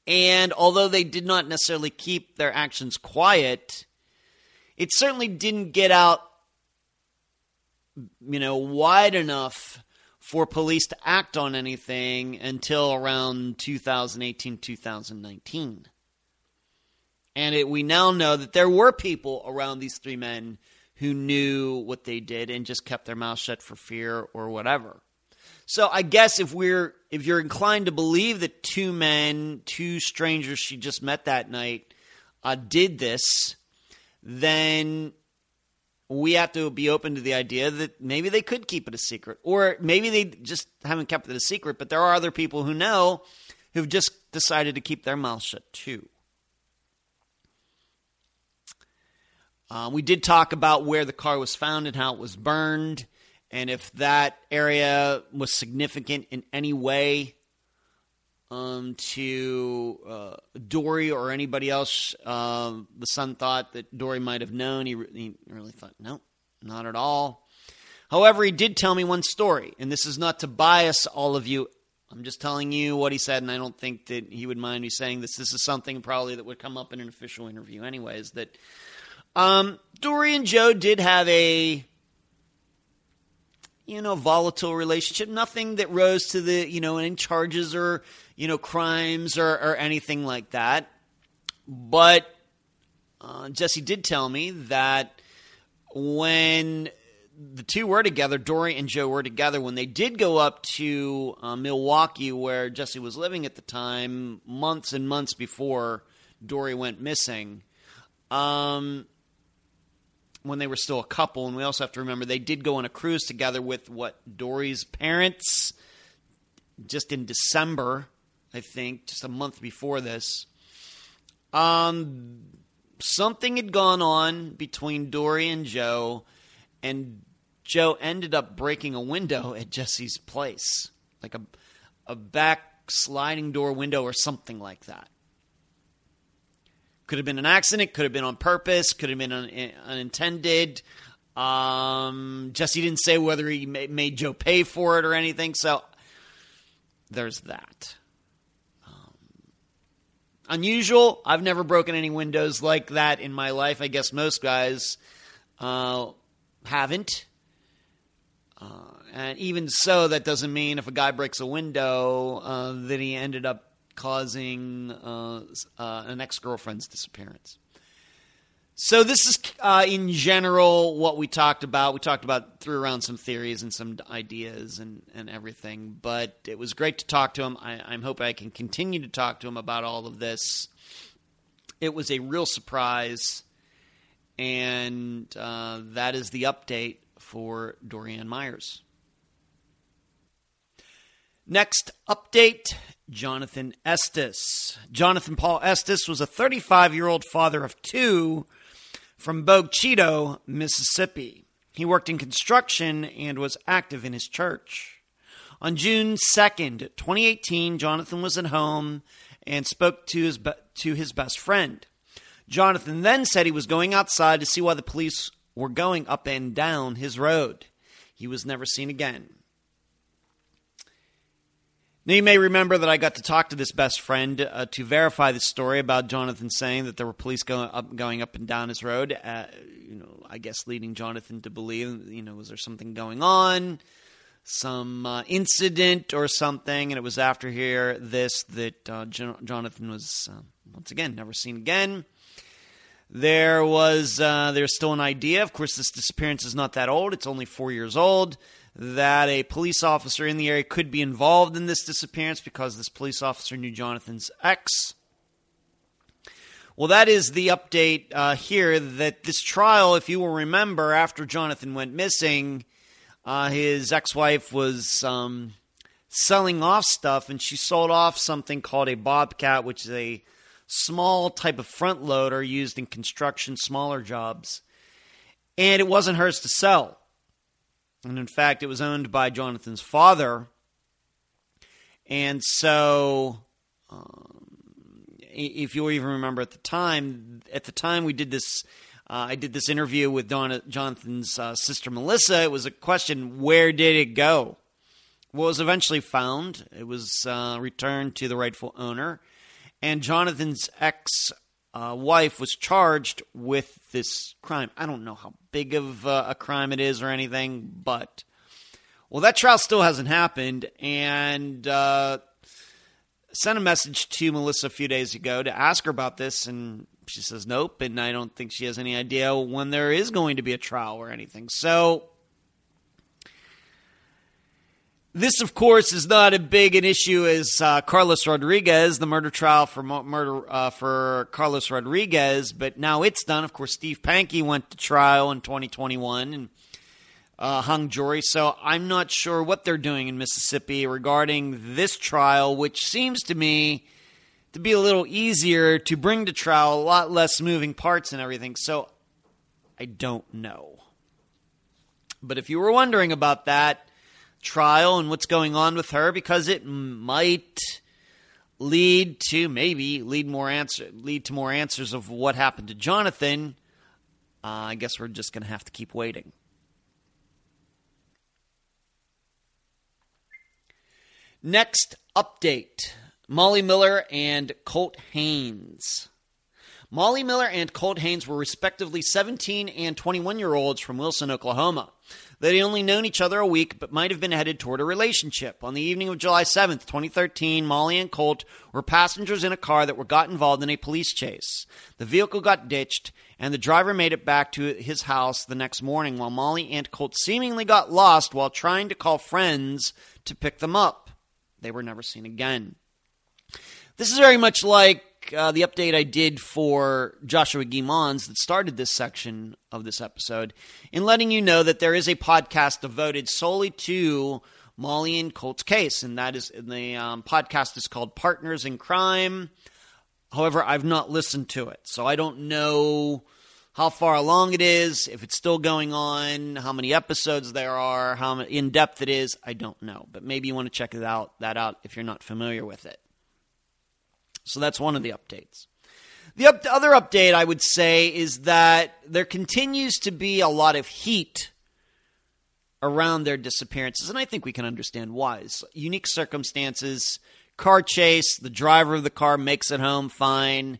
And although they did not necessarily keep their actions quiet, it certainly didn't get out, you know, wide enough for police to act on anything until around 2018, 2019. And it, we now know that there were people around these three men who knew what they did and just kept their mouth shut for fear or whatever. So I guess if we're if you're inclined to believe that two men, two strangers she just met that night, uh, did this, then we have to be open to the idea that maybe they could keep it a secret, or maybe they just haven't kept it a secret. But there are other people who know who've just decided to keep their mouth shut too. Uh, we did talk about where the car was found and how it was burned, and if that area was significant in any way um, to uh, Dory or anybody else. Uh, the son thought that Dory might have known. He, re- he really thought, no, not at all. However, he did tell me one story, and this is not to bias all of you. I'm just telling you what he said, and I don't think that he would mind me saying this. This is something probably that would come up in an official interview, anyways. That um, Dory and Joe did have a you know volatile relationship. Nothing that rose to the you know any charges or you know crimes or, or anything like that. But uh, Jesse did tell me that when the two were together, Dory and Joe were together when they did go up to uh, Milwaukee, where Jesse was living at the time, months and months before Dory went missing. Um, when they were still a couple, and we also have to remember they did go on a cruise together with what Dory's parents just in December, I think, just a month before this. Um, something had gone on between Dory and Joe, and Joe ended up breaking a window at Jesse's place, like a a back sliding door window or something like that. Could have been an accident. Could have been on purpose. Could have been un- unintended. Um, Jesse didn't say whether he made Joe pay for it or anything. So there's that. Um, unusual. I've never broken any windows like that in my life. I guess most guys uh, haven't. Uh, and even so, that doesn't mean if a guy breaks a window uh, that he ended up causing uh, uh, an ex girlfriend's disappearance. So this is, uh, in general, what we talked about. We talked about threw around some theories and some ideas and, and everything. But it was great to talk to him. I, I'm hoping I can continue to talk to him about all of this. It was a real surprise, and uh, that is the update for Dorian Myers. Next update Jonathan Estes. Jonathan Paul Estes was a 35 year old father of two from Bogue Chitto, Mississippi. He worked in construction and was active in his church. On June 2nd, 2018, Jonathan was at home and spoke to his, be- to his best friend. Jonathan then said he was going outside to see why the police were going up and down his road. He was never seen again. Now, you may remember that I got to talk to this best friend uh, to verify the story about Jonathan saying that there were police going up, going up and down his road. Uh, you know, I guess leading Jonathan to believe, you know, was there something going on, some uh, incident or something? And it was after here this that uh, jo- Jonathan was uh, once again never seen again. There was uh, there's still an idea. Of course, this disappearance is not that old; it's only four years old that a police officer in the area could be involved in this disappearance because this police officer knew Jonathan's ex. Well, that is the update uh, here that this trial, if you will remember, after Jonathan went missing, uh, his ex wife was um, selling off stuff and she sold off something called a Bobcat, which is a small type of front loader used in construction, smaller jobs. And it wasn't hers to sell. And in fact, it was owned by Jonathan's father. And so, um, if you even remember at the time, at the time we did this, uh, I did this interview with Don, Jonathan's uh, sister Melissa. It was a question where did it go? Well, it was eventually found. It was uh, returned to the rightful owner. And Jonathan's ex uh, wife was charged with this crime. I don't know how big of uh, a crime it is or anything, but well, that trial still hasn't happened, and uh, sent a message to Melissa a few days ago to ask her about this, and she says nope, and I don't think she has any idea when there is going to be a trial or anything. So this, of course, is not as big an issue as uh, Carlos Rodriguez, the murder trial for murder uh, for Carlos Rodriguez, but now it's done. Of course, Steve Pankey went to trial in 2021 and uh, hung jury. So I'm not sure what they're doing in Mississippi regarding this trial, which seems to me to be a little easier to bring to trial, a lot less moving parts and everything. So I don't know. But if you were wondering about that trial and what's going on with her because it might lead to maybe lead more answer lead to more answers of what happened to Jonathan. Uh, I guess we're just going to have to keep waiting. Next update Molly Miller and Colt Haynes. Molly Miller and Colt Haynes were respectively 17 and 21 year olds from Wilson, Oklahoma. They'd only known each other a week, but might have been headed toward a relationship. On the evening of July 7th, 2013, Molly and Colt were passengers in a car that were got involved in a police chase. The vehicle got ditched, and the driver made it back to his house the next morning, while Molly and Colt seemingly got lost while trying to call friends to pick them up. They were never seen again. This is very much like uh, the update I did for Joshua Guimons that started this section of this episode in letting you know that there is a podcast devoted solely to Molly and Colt's case, and that is the um, podcast is called Partners in Crime. However, I've not listened to it, so I don't know how far along it is, if it's still going on, how many episodes there are, how in depth it is. I don't know, but maybe you want to check it out that out if you're not familiar with it. So that's one of the updates. The up- other update I would say is that there continues to be a lot of heat around their disappearances, and I think we can understand why. It's unique circumstances, car chase, the driver of the car makes it home fine.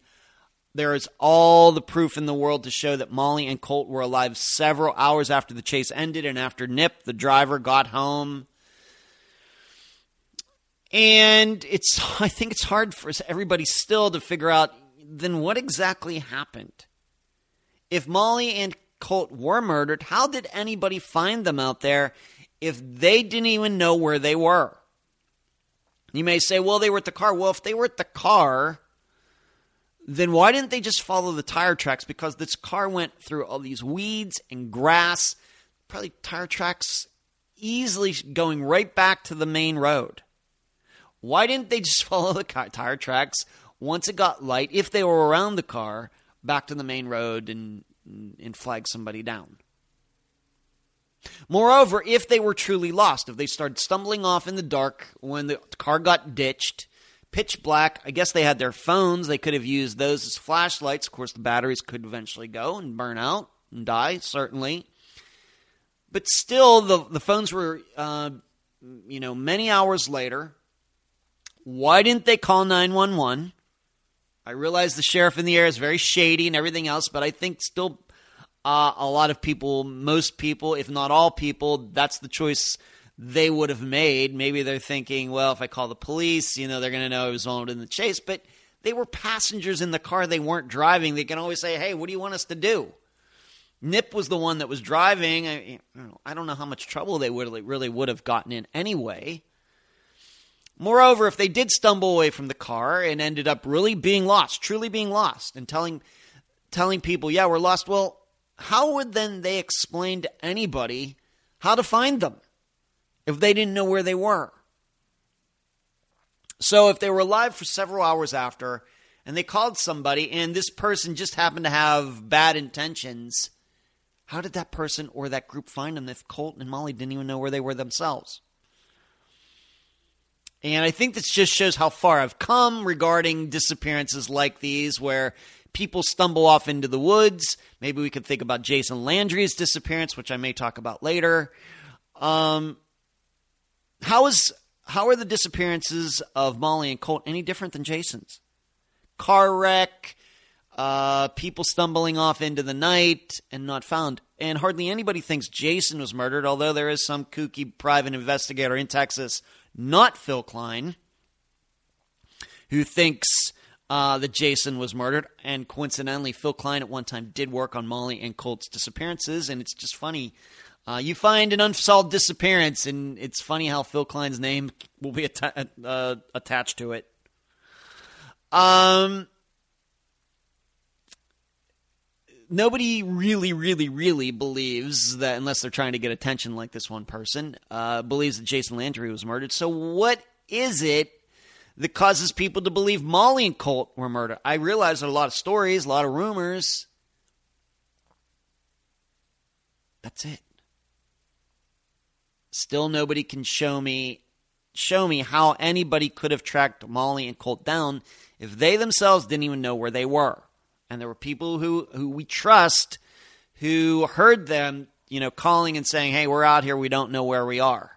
There is all the proof in the world to show that Molly and Colt were alive several hours after the chase ended and after Nip, the driver, got home. And it's I think it's hard for everybody still to figure out then what exactly happened. if Molly and Colt were murdered, how did anybody find them out there if they didn't even know where they were? You may say, well, they were at the car. Well, if they were at the car, then why didn't they just follow the tire tracks? Because this car went through all these weeds and grass, probably tire tracks easily going right back to the main road. Why didn't they just follow the car, tire tracks once it got light, if they were around the car, back to the main road and, and flag somebody down? Moreover, if they were truly lost, if they started stumbling off in the dark when the car got ditched, pitch black. I guess they had their phones. They could have used those as flashlights. Of course, the batteries could eventually go and burn out and die, certainly. But still, the, the phones were, uh, you know, many hours later. Why didn't they call 911? I realize the sheriff in the air is very shady and everything else, but I think still uh, a lot of people, most people, if not all people, that's the choice they would have made. Maybe they're thinking, well, if I call the police, you know, they're going to know I was involved in the chase. But they were passengers in the car. They weren't driving. They can always say, hey, what do you want us to do? Nip was the one that was driving. I, I don't know how much trouble they would, really would have gotten in anyway. Moreover, if they did stumble away from the car and ended up really being lost, truly being lost, and telling telling people, "Yeah, we're lost," well, how would then they explain to anybody how to find them? if they didn't know where they were. So if they were alive for several hours after and they called somebody and this person just happened to have bad intentions, how did that person or that group find them if Colt and Molly didn't even know where they were themselves? And I think this just shows how far I've come regarding disappearances like these where people stumble off into the woods. Maybe we could think about Jason Landry's disappearance, which I may talk about later. Um, how is how are the disappearances of Molly and Colt any different than Jason's? Car wreck, uh, people stumbling off into the night and not found. And hardly anybody thinks Jason was murdered, although there is some kooky private investigator in Texas, not Phil Klein, who thinks uh, that Jason was murdered. And coincidentally, Phil Klein at one time did work on Molly and Colt's disappearances. And it's just funny uh, you find an unsolved disappearance, and it's funny how Phil Klein's name will be atta- uh, attached to it. Um, nobody really, really, really believes that, unless they're trying to get attention like this one person, uh, believes that Jason Landry was murdered. So, what is it that causes people to believe Molly and Colt were murdered? I realize there are a lot of stories, a lot of rumors. That's it. Still nobody can show me show me how anybody could have tracked Molly and Colt down if they themselves didn't even know where they were. And there were people who, who we trust who heard them, you know, calling and saying, Hey, we're out here, we don't know where we are.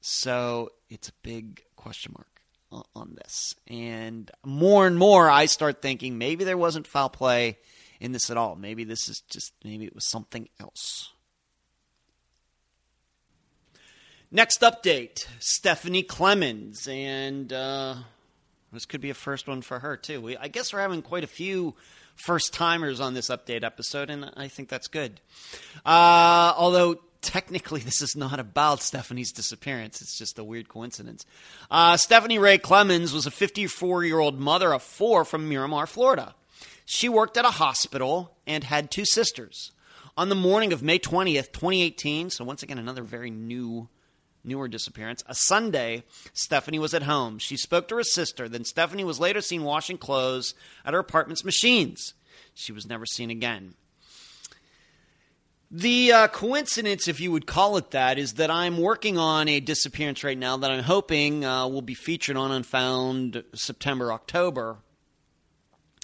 So it's a big question mark on this. And more and more, I start thinking maybe there wasn't foul play in this at all. Maybe this is just, maybe it was something else. Next update Stephanie Clemens. And uh, this could be a first one for her, too. We, I guess we're having quite a few first timers on this update episode, and I think that's good. Uh, although technically this is not about Stephanie's disappearance. It's just a weird coincidence. Uh, Stephanie Ray Clemens was a 54 year old mother of four from Miramar, Florida. She worked at a hospital and had two sisters. On the morning of May 20th, 2018, so once again, another very new newer disappearance. A Sunday, Stephanie was at home. She spoke to her sister. Then Stephanie was later seen washing clothes at her apartment's machines. She was never seen again. The uh, coincidence, if you would call it that, is that I'm working on a disappearance right now that I'm hoping uh, will be featured on Unfound September, October.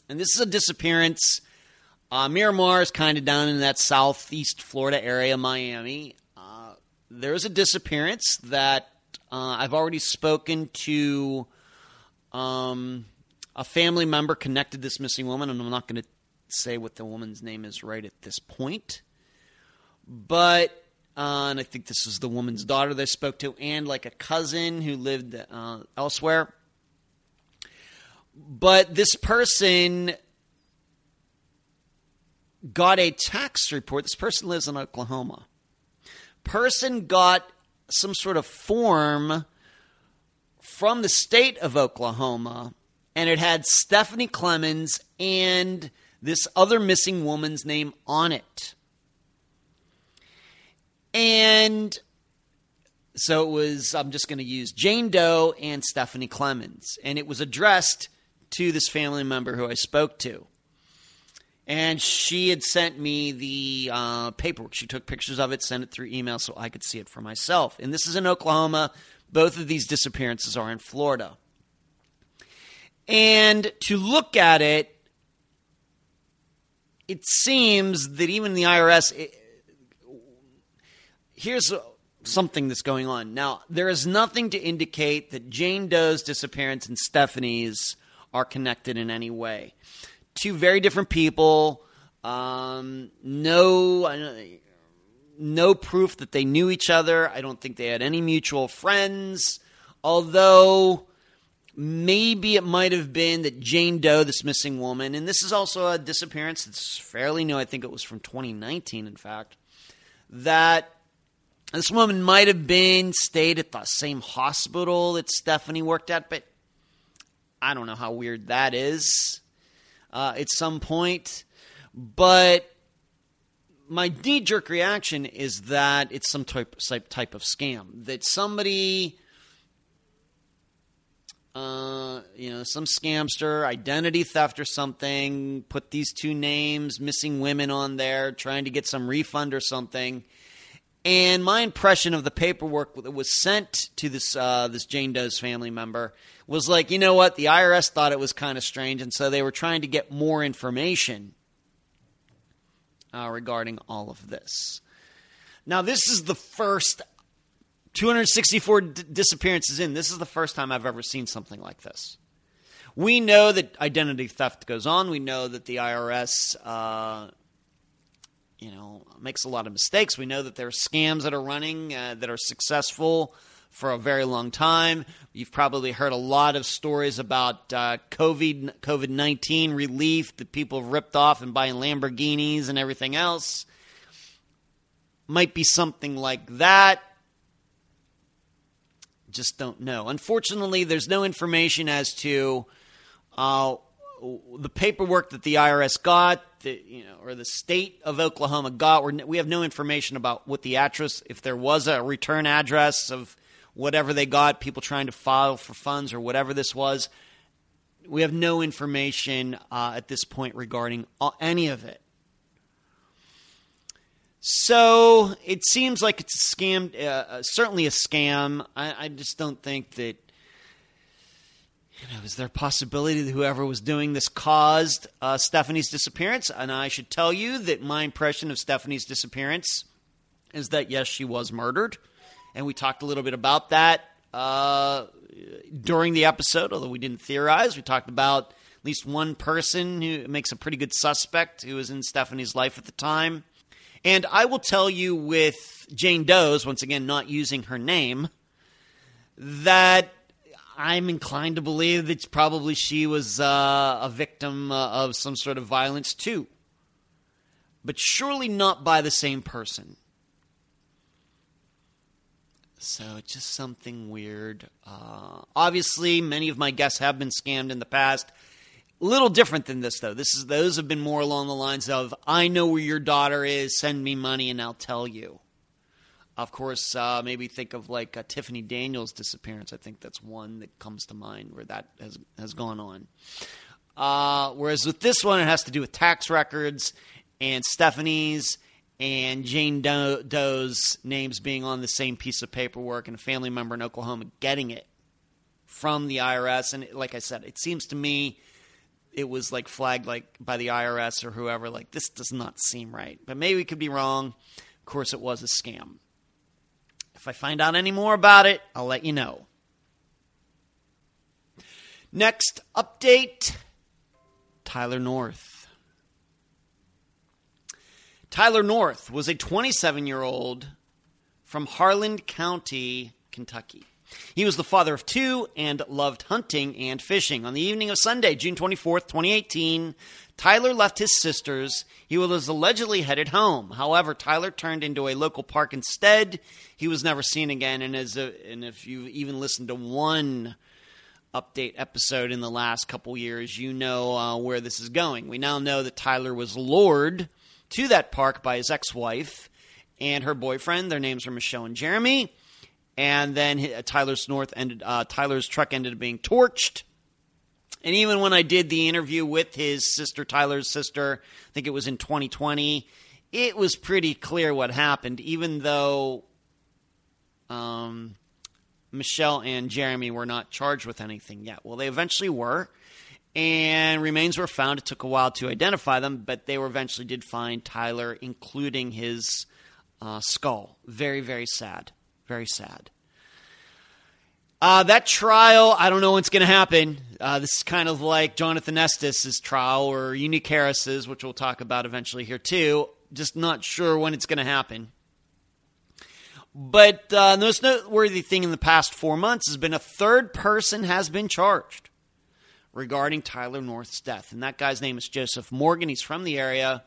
And this is a disappearance. Uh, Miramar is kind of down in that southeast Florida area, Miami there's a disappearance that uh, I've already spoken to um, a family member connected this missing woman, and I'm not going to say what the woman's name is right at this point. But, uh, and I think this is the woman's daughter they spoke to, and like a cousin who lived uh, elsewhere. But this person got a tax report. This person lives in Oklahoma. Person got some sort of form from the state of Oklahoma, and it had Stephanie Clemens and this other missing woman's name on it. And so it was, I'm just going to use Jane Doe and Stephanie Clemens. And it was addressed to this family member who I spoke to. And she had sent me the uh, paperwork. She took pictures of it, sent it through email so I could see it for myself. And this is in Oklahoma. Both of these disappearances are in Florida. And to look at it, it seems that even the IRS. It, here's something that's going on. Now, there is nothing to indicate that Jane Doe's disappearance and Stephanie's are connected in any way. Two very different people. Um, no, no proof that they knew each other. I don't think they had any mutual friends. Although maybe it might have been that Jane Doe, this missing woman, and this is also a disappearance that's fairly new. I think it was from 2019, in fact, that this woman might have been stayed at the same hospital that Stephanie worked at, but I don't know how weird that is uh, at some point. But my knee jerk reaction is that it's some type, type of scam. That somebody uh, you know, some scamster, identity theft or something, put these two names, missing women on there, trying to get some refund or something. And my impression of the paperwork that was sent to this uh, this Jane Doe's family member was like, you know what? The IRS thought it was kind of strange, and so they were trying to get more information uh, regarding all of this. Now, this is the first 264 d- disappearances in. This is the first time I've ever seen something like this. We know that identity theft goes on. We know that the IRS, uh, you know, makes a lot of mistakes. We know that there are scams that are running uh, that are successful for a very long time. You've probably heard a lot of stories about uh, COVID COVID nineteen relief that people have ripped off and buying Lamborghinis and everything else. Might be something like that just don't know. Unfortunately, there's no information as to uh, the paperwork that the IRS got, the, you know, or the state of Oklahoma got. We're, we have no information about what the address, if there was a return address of whatever they got, people trying to file for funds or whatever this was. We have no information uh, at this point regarding any of it. So it seems like it's a scam, uh, uh, certainly a scam. I, I, just don't think that. You know, is there a possibility that whoever was doing this caused uh, Stephanie's disappearance? And I should tell you that my impression of Stephanie's disappearance is that yes, she was murdered, and we talked a little bit about that uh, during the episode. Although we didn't theorize, we talked about at least one person who makes a pretty good suspect who was in Stephanie's life at the time. And I will tell you with Jane Doe's, once again, not using her name, that I'm inclined to believe that probably she was uh, a victim uh, of some sort of violence too. But surely not by the same person. So just something weird. Uh, obviously, many of my guests have been scammed in the past. A little different than this, though. This is those have been more along the lines of "I know where your daughter is. Send me money, and I'll tell you." Of course, uh, maybe think of like uh, Tiffany Daniels' disappearance. I think that's one that comes to mind where that has has gone on. Uh, whereas with this one, it has to do with tax records and Stephanie's and Jane Doe, Doe's names being on the same piece of paperwork and a family member in Oklahoma getting it from the IRS. And like I said, it seems to me it was like flagged like by the IRS or whoever like this does not seem right. But maybe we could be wrong. Of course it was a scam. If I find out any more about it, I'll let you know. Next update Tyler North. Tyler North was a 27 year old from Harlan County, Kentucky. He was the father of two and loved hunting and fishing. On the evening of Sunday, June 24th, 2018, Tyler left his sisters. He was allegedly headed home. However, Tyler turned into a local park instead. He was never seen again. And as a, and if you've even listened to one update episode in the last couple years, you know uh, where this is going. We now know that Tyler was lured to that park by his ex-wife and her boyfriend. Their names are Michelle and Jeremy. And then Tyler's North ended. Uh, Tyler's truck ended up being torched. And even when I did the interview with his sister, Tyler's sister, I think it was in 2020, it was pretty clear what happened, even though um, Michelle and Jeremy were not charged with anything yet. Well, they eventually were, and remains were found. It took a while to identify them, but they were eventually did find Tyler, including his uh, skull. Very, very sad. Very sad. Uh, that trial, I don't know what's going to happen. Uh, this is kind of like Jonathan Estes' trial or Unique Harris's, which we'll talk about eventually here too. Just not sure when it's going to happen. But uh, the most noteworthy thing in the past four months has been a third person has been charged regarding Tyler North's death. And that guy's name is Joseph Morgan. He's from the area.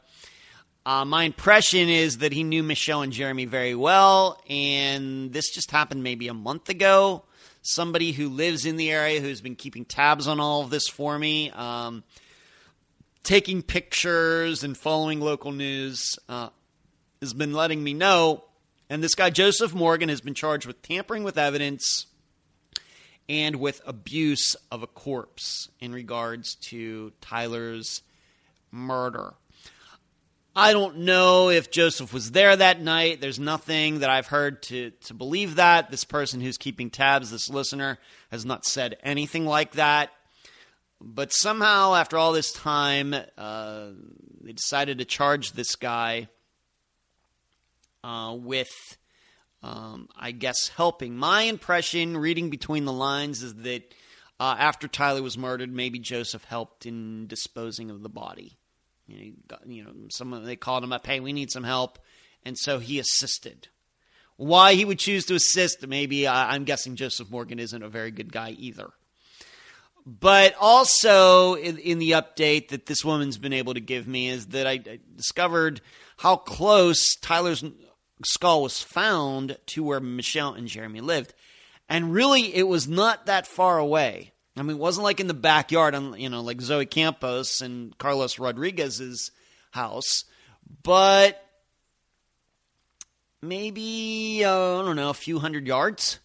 Uh, my impression is that he knew Michelle and Jeremy very well, and this just happened maybe a month ago somebody who lives in the area who's been keeping tabs on all of this for me, um, taking pictures and following local news, uh, has been letting me know. And this guy, Joseph Morgan, has been charged with tampering with evidence and with abuse of a corpse in regards to Tyler's murder. I don't know if Joseph was there that night. There's nothing that I've heard to, to believe that. This person who's keeping tabs, this listener, has not said anything like that. But somehow, after all this time, uh, they decided to charge this guy uh, with, um, I guess, helping. My impression, reading between the lines, is that uh, after Tyler was murdered, maybe Joseph helped in disposing of the body. You know, got, you know, someone they called him up. Hey, we need some help, and so he assisted. Why he would choose to assist, maybe I'm guessing Joseph Morgan isn't a very good guy either. But also in, in, the update that this woman's been able to give me is that I, I discovered how close Tyler's skull was found to where Michelle and Jeremy lived, and really it was not that far away. I mean, it wasn't like in the backyard, on you know, like Zoe Campos and Carlos Rodriguez's house, but maybe uh, I don't know, a few hundred yards,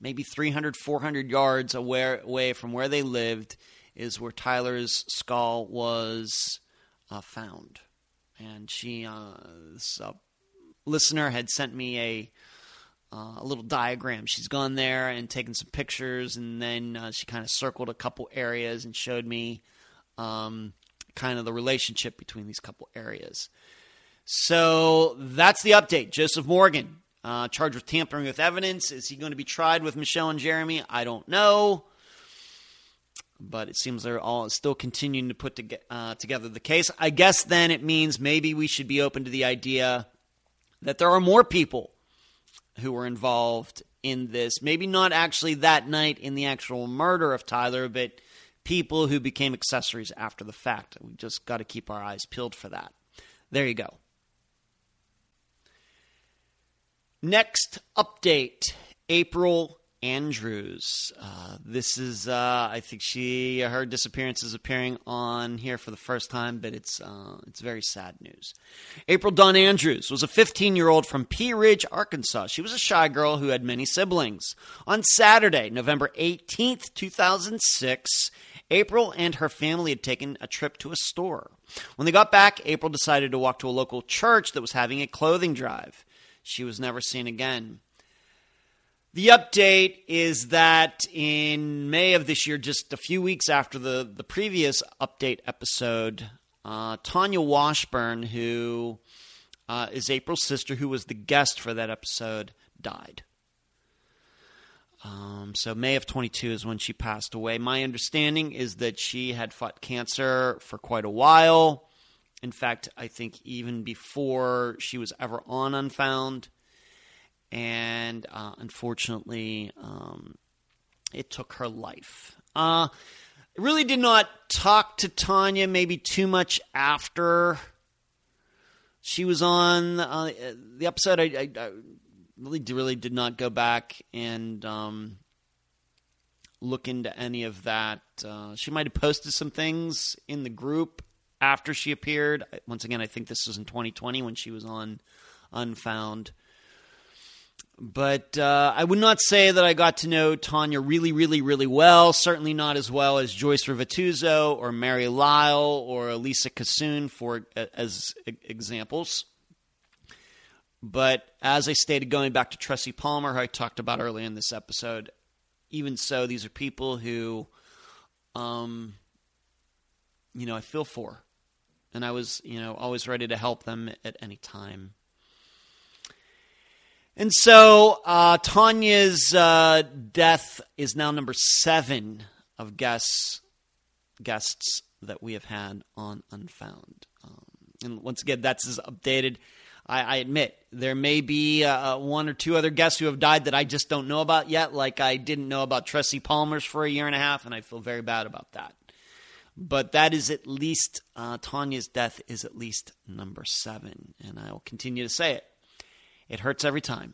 maybe 300, 400 yards away, from where they lived is where Tyler's skull was uh, found, and she, uh, this listener, had sent me a uh, a little diagram. She's gone there and taken some pictures, and then uh, she kind of circled a couple areas and showed me um, kind of the relationship between these couple areas. So that's the update. Joseph Morgan, uh, charged with tampering with evidence. Is he going to be tried with Michelle and Jeremy? I don't know. But it seems they're all still continuing to put to, uh, together the case. I guess then it means maybe we should be open to the idea that there are more people who were involved in this. Maybe not actually that night in the actual murder of Tyler, but people who became accessories after the fact. We just got to keep our eyes peeled for that. There you go. Next update April Andrews. Uh, this is, uh, I think she, her disappearance is appearing on here for the first time, but it's, uh, it's very sad news. April Dawn Andrews was a 15 year old from Pea Ridge, Arkansas. She was a shy girl who had many siblings. On Saturday, November 18th, 2006, April and her family had taken a trip to a store. When they got back, April decided to walk to a local church that was having a clothing drive. She was never seen again. The update is that in May of this year, just a few weeks after the, the previous update episode, uh, Tanya Washburn, who uh, is April's sister, who was the guest for that episode, died. Um, so May of 22 is when she passed away. My understanding is that she had fought cancer for quite a while. In fact, I think even before she was ever on Unfound and uh, unfortunately, um, it took her life. Uh, really did not talk to Tanya maybe too much after she was on uh, the episode. I, I, I, really, really did not go back and um, look into any of that. Uh, she might have posted some things in the group after she appeared. Once again, I think this was in 2020 when she was on Unfound. But uh, I would not say that I got to know Tanya really, really, really well. Certainly not as well as Joyce Rovatuzo or Mary Lyle or Elisa Cassoon, for as examples. But as I stated, going back to Tressie Palmer, who I talked about earlier in this episode, even so, these are people who, um, you know, I feel for, and I was, you know, always ready to help them at any time. And so uh, Tanya's uh, death is now number seven of guests guests that we have had on Unfound. Um, and once again, that's as updated. I, I admit there may be uh, uh, one or two other guests who have died that I just don't know about yet. Like I didn't know about Tressie Palmer's for a year and a half, and I feel very bad about that. But that is at least uh, Tanya's death is at least number seven, and I will continue to say it. It hurts every time.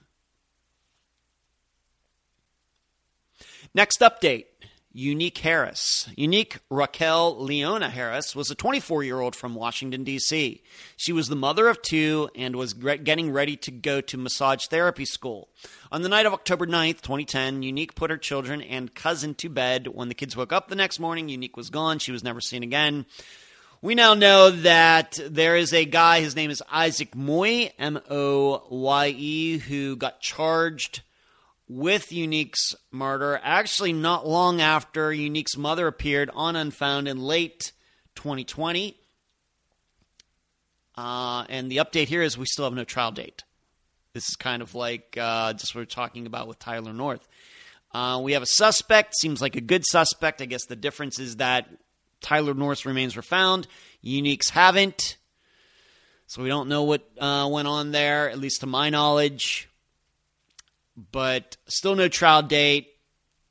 Next update Unique Harris. Unique Raquel Leona Harris was a 24 year old from Washington, D.C. She was the mother of two and was getting ready to go to massage therapy school. On the night of October 9th, 2010, Unique put her children and cousin to bed. When the kids woke up the next morning, Unique was gone. She was never seen again. We now know that there is a guy, his name is Isaac Moye, M O Y E, who got charged with Unique's murder, actually, not long after Unique's mother appeared on Unfound in late 2020. Uh, and the update here is we still have no trial date. This is kind of like uh, just what we're talking about with Tyler North. Uh, we have a suspect, seems like a good suspect. I guess the difference is that Tyler North's remains were found. Unique's haven't. So we don't know what uh, went on there, at least to my knowledge. But still no trial date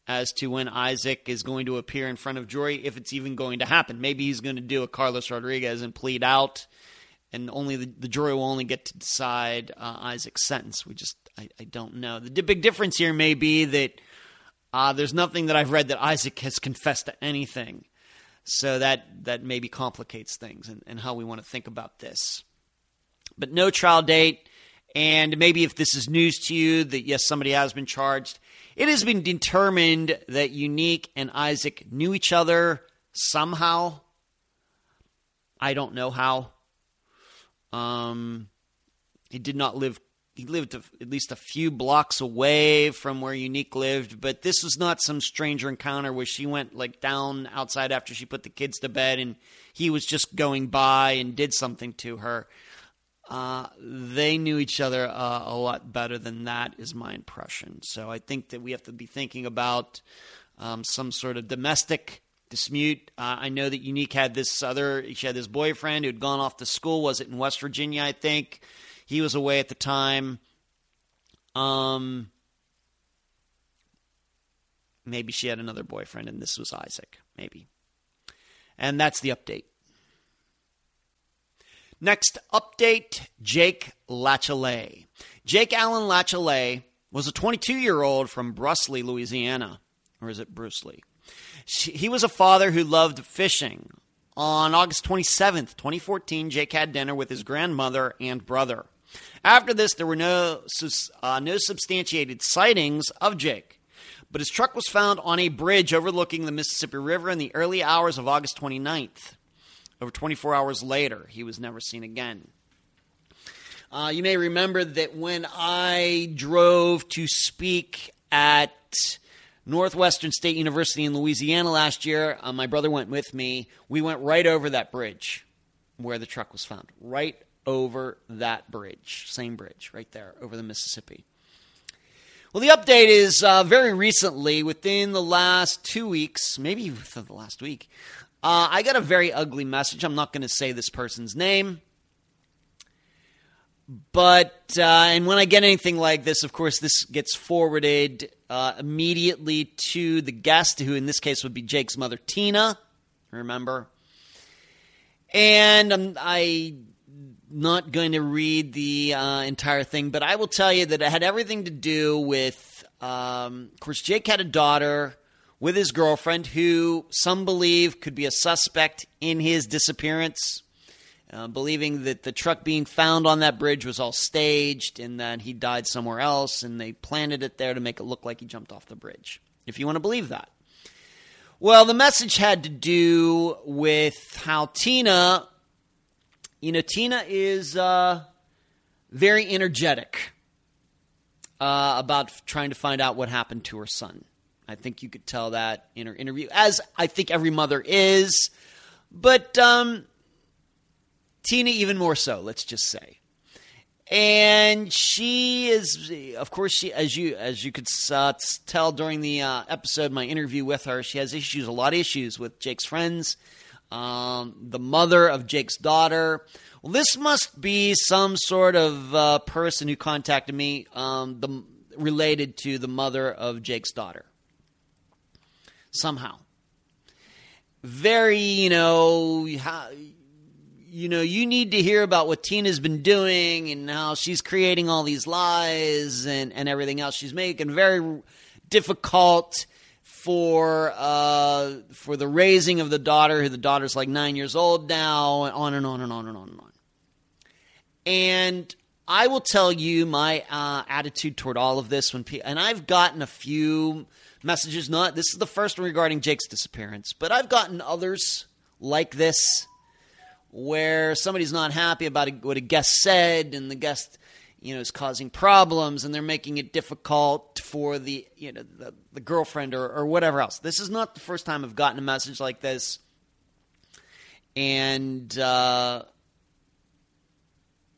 as to when Isaac is going to appear in front of jury, if it's even going to happen. Maybe he's going to do a Carlos Rodriguez and plead out, and only the, the jury will only get to decide uh, Isaac's sentence. We just, I, I don't know. The big difference here may be that uh, there's nothing that I've read that Isaac has confessed to anything. So that that maybe complicates things and, and how we want to think about this. But no trial date. And maybe if this is news to you that yes, somebody has been charged, it has been determined that Unique and Isaac knew each other somehow. I don't know how. Um, he did not live he lived at least a few blocks away from where Unique lived, but this was not some stranger encounter where she went like down outside after she put the kids to bed and he was just going by and did something to her. Uh, they knew each other uh, a lot better than that, is my impression. So I think that we have to be thinking about um, some sort of domestic dispute. Uh, I know that Unique had this other, she had this boyfriend who had gone off to school. Was it in West Virginia, I think? He was away at the time. Um, maybe she had another boyfriend, and this was Isaac. Maybe. And that's the update. Next update Jake Lachelet. Jake Allen Lachelet was a 22 year old from Brusly, Louisiana. Or is it Brusly? he was a father who loved fishing. On August 27th, 2014, Jake had dinner with his grandmother and brother. After this, there were no, uh, no substantiated sightings of Jake, but his truck was found on a bridge overlooking the Mississippi River in the early hours of August 29th. Over 24 hours later, he was never seen again. Uh, you may remember that when I drove to speak at Northwestern State University in Louisiana last year, uh, my brother went with me. We went right over that bridge where the truck was found, right over that bridge, same bridge right there over the Mississippi. Well, the update is uh, very recently, within the last two weeks, maybe within the last week, uh, I got a very ugly message. I'm not going to say this person's name. But, uh, and when I get anything like this, of course, this gets forwarded uh, immediately to the guest, who in this case would be Jake's mother, Tina. Remember? And I'm I not going to read the uh, entire thing, but I will tell you that it had everything to do with, um, of course, Jake had a daughter with his girlfriend who some believe could be a suspect in his disappearance, uh, believing that the truck being found on that bridge was all staged and that he died somewhere else and they planted it there to make it look like he jumped off the bridge, if you want to believe that. Well, the message had to do with how Tina, you know, Tina is uh, very energetic uh, about trying to find out what happened to her son. I think you could tell that in her interview, as I think every mother is. But um, Tina, even more so, let's just say. And she is, of course, she as you as you could uh, tell during the uh, episode, my interview with her, she has issues, a lot of issues with Jake's friends, um, the mother of Jake's daughter. Well, this must be some sort of uh, person who contacted me, um, the related to the mother of Jake's daughter somehow. Very, you know, how, you know, you need to hear about what Tina's been doing and how she's creating all these lies and, and everything else. She's making very difficult for uh, for the raising of the daughter. The daughter's like nine years old now, and on and on and on and on and on. And I will tell you my uh, attitude toward all of this when, pe- and I've gotten a few messages. Not this is the first one regarding Jake's disappearance, but I've gotten others like this where somebody's not happy about what a guest said, and the guest you know is causing problems, and they're making it difficult for the you know the, the girlfriend or, or whatever else. This is not the first time I've gotten a message like this, and. Uh,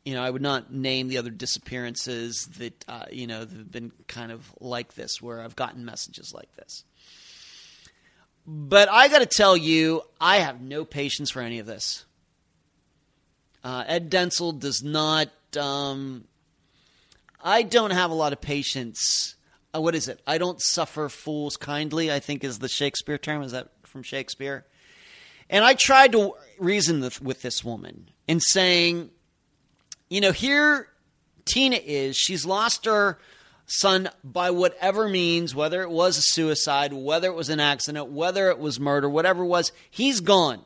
you know, I would not name the other disappearances that uh, you know have been kind of like this, where I've gotten messages like this. But I got to tell you, I have no patience for any of this. Uh, Ed Dentzel does not. Um, I don't have a lot of patience. Uh, what is it? I don't suffer fools kindly. I think is the Shakespeare term. Is that from Shakespeare? And I tried to reason with, with this woman in saying, you know, here Tina is. She's lost her son by whatever means, whether it was a suicide, whether it was an accident, whether it was murder, whatever it was, he's gone.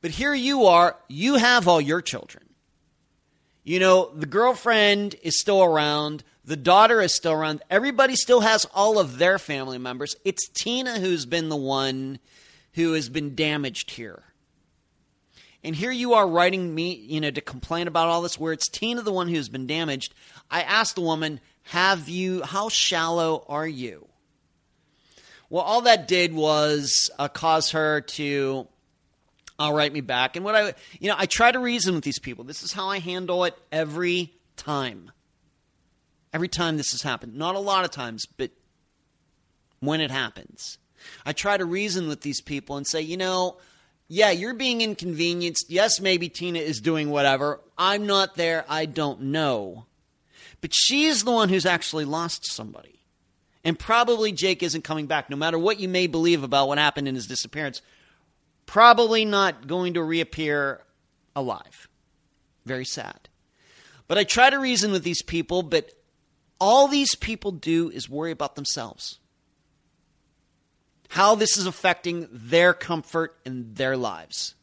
But here you are, you have all your children. You know, the girlfriend is still around, the daughter is still around, everybody still has all of their family members. It's Tina who's been the one who has been damaged here. And here you are writing me, you know, to complain about all this, where it's Tina the one who's been damaged. I asked the woman, "Have you? How shallow are you?" Well, all that did was uh, cause her to uh, write me back. And what I, you know, I try to reason with these people. This is how I handle it every time. Every time this has happened, not a lot of times, but when it happens, I try to reason with these people and say, you know yeah, you're being inconvenienced. Yes, maybe Tina is doing whatever. I'm not there. I don't know. But she's the one who's actually lost somebody. And probably Jake isn't coming back, no matter what you may believe about what happened in his disappearance. Probably not going to reappear alive. Very sad. But I try to reason with these people, but all these people do is worry about themselves how this is affecting their comfort and their lives.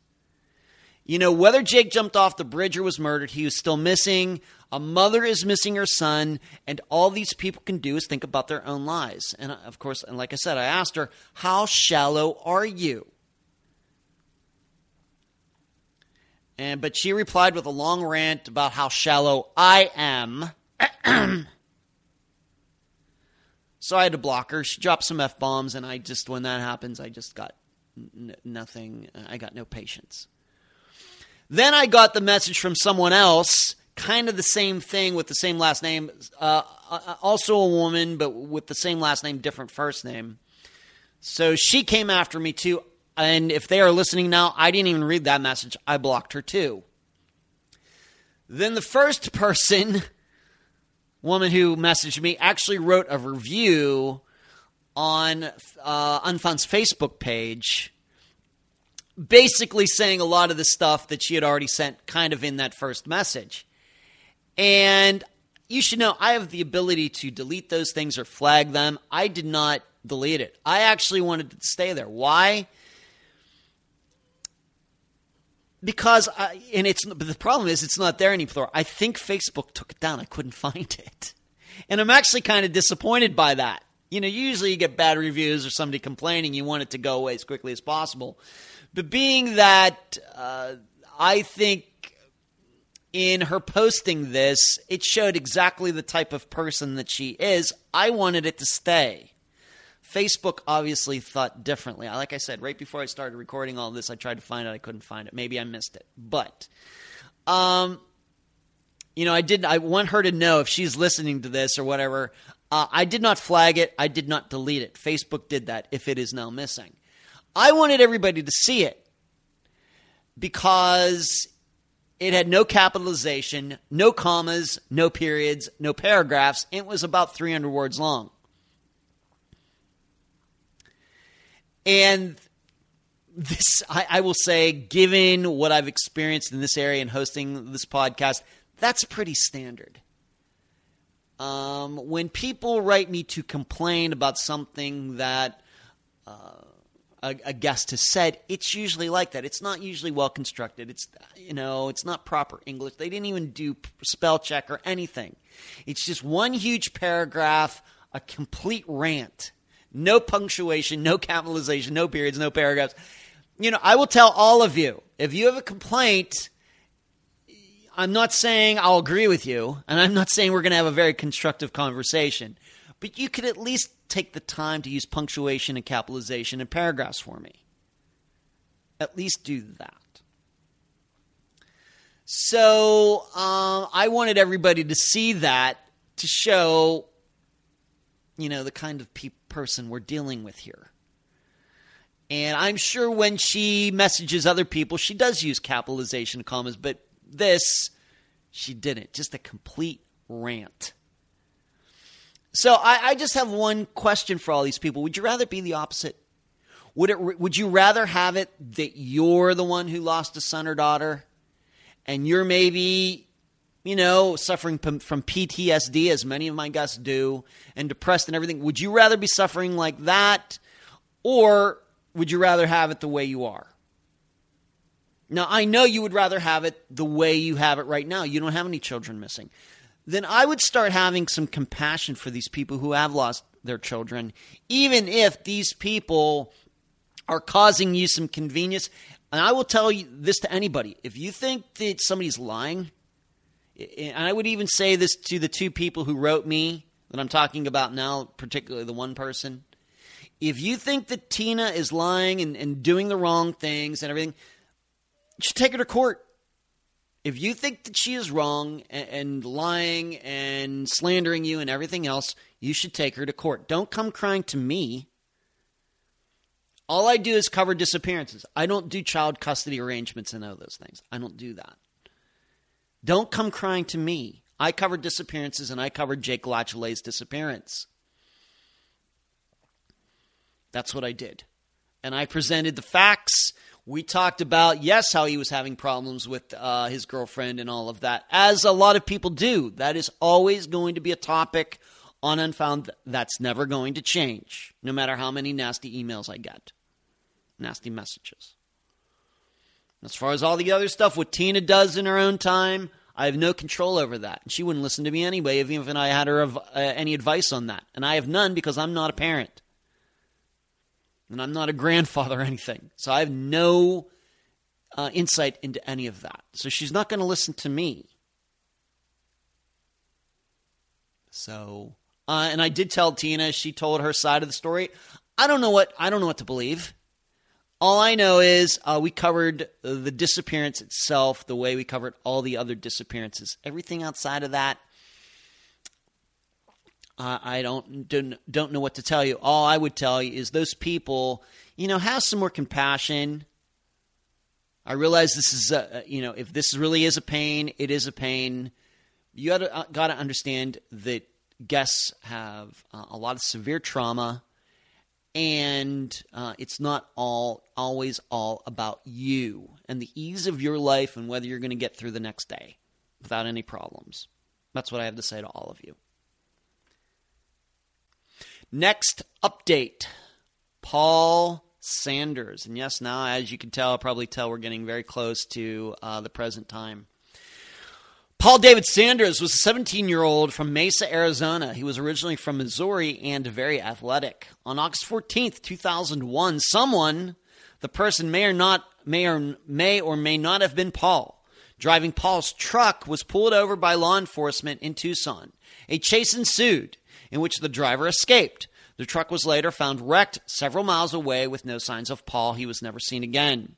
You know, whether Jake jumped off the bridge or was murdered, he was still missing. A mother is missing her son, and all these people can do is think about their own lives. And uh, of course, and like I said, I asked her, How shallow are you? And but she replied with a long rant about how shallow I am. So I had to block her. She dropped some f bombs, and I just when that happens, I just got n- nothing. I got no patience. Then I got the message from someone else, kind of the same thing with the same last name, uh, uh, also a woman, but with the same last name, different first name. So she came after me too. And if they are listening now, I didn't even read that message. I blocked her too. Then the first person, woman who messaged me, actually wrote a review on uh, Unfound's Facebook page, basically saying a lot of the stuff that she had already sent kind of in that first message. And you should know I have the ability to delete those things or flag them. I did not delete it. I actually wanted to stay there. Why? Because I, and it's the problem is it's not there anymore. I think Facebook took it down. I couldn't find it. And I'm actually kind of disappointed by that. You know, usually you get bad reviews or somebody complaining, you want it to go away as quickly as possible. But being that uh, I think in her posting this, it showed exactly the type of person that she is. I wanted it to stay. Facebook obviously thought differently. Like I said, right before I started recording all this, I tried to find it. I couldn't find it. Maybe I missed it. But, um, you know, I did. I want her to know if she's listening to this or whatever. Uh, I did not flag it. I did not delete it. Facebook did that. If it is now missing, I wanted everybody to see it because it had no capitalization, no commas, no periods, no paragraphs. It was about 300 words long. And this, I, I, will say, given what I've experienced in this area and hosting this podcast, that's pretty standard. Um, when people write me to complain about something that uh, a, a, guest has said, it's usually like that. It's not usually well constructed. It's you know, it's not proper English. They didn't even do spell check or anything. It's just one huge paragraph, a complete rant. No punctuation, no capitalization, no periods, no paragraphs. You know, I will tell all of you, if you have a complaint, I'm not saying I'll agree with you, and I'm not saying we're going to have a very constructive conversation, but you could at least take the time to use punctuation and capitalization and paragraphs for me. At least do that. So um, I wanted everybody to see that to show, you know, the kind of pe- person we're dealing with here. And I'm sure when she messages other people, she does use capitalization commas, but this, she didn't. Just a complete rant. So I, I, just have one question for all these people. Would you rather be the opposite? Would it? Would you rather have it that you're the one who lost a son or daughter, and you're maybe, you know, suffering from PTSD, as many of my guests do, and depressed and everything? Would you rather be suffering like that, or would you rather have it the way you are? Now I know you would rather have it the way you have it right now. You don't have any children missing then I would start having some compassion for these people who have lost their children, even if these people are causing you some convenience. And I will tell you this to anybody if you think that somebody's lying, and I would even say this to the two people who wrote me that I'm talking about now, particularly the one person. If you think that Tina is lying and, and doing the wrong things and everything, you should take her to court if you think that she is wrong and, and, lying and slandering you and everything else, you should take her to court. Don't come crying to me. All I do is cover disappearances. I don't do child custody arrangements and all those things. I don't do that. Don't come crying to me. I covered disappearances and I covered Jake Lachelet's disappearance. That's what I did. And I presented the facts we talked about, yes, how he was having problems with uh, his girlfriend and all of that, as a lot of people do. That is always going to be a topic on Unfound. That's never going to change, no matter how many nasty emails I get, nasty messages. As far as all the other stuff, what Tina does in her own time, I have no control over that. And She wouldn't listen to me anyway, even if I had her uh, any advice on that. And I have none because I'm not a parent and I'm not a grandfather or anything. So I have no uh, insight into any of that. So she's not going to listen to me. So, uh, and I did tell Tina. She told her side of the story. I don't know what I don't know what to believe. All I know is uh, we covered the disappearance itself the way we covered all the other disappearances. Everything outside of that, uh, I don't, don't don't know what to tell you. All I would tell you is those people, you know, have some more compassion. I realize this is, a, you know, if this really is a pain, it is a pain. You got to uh, got to understand that guests have uh, a lot of severe trauma, and uh, it's not all always all about you and the ease of your life and whether you're going to get through the next day without any problems. That's what I have to say to all of you. Next update Paul Sanders. And yes, now, as you can tell, probably tell we're getting very close to uh, the present time. Paul David Sanders was a 17 year old from Mesa, Arizona. He was originally from Missouri and very athletic. On August 14th, 2001, someone, the person may or not may or may or may not have been Paul, driving Paul's truck was pulled over by law enforcement in Tucson. A chase ensued in which the driver escaped. The truck was later found wrecked several miles away with no signs of Paul. He was never seen again.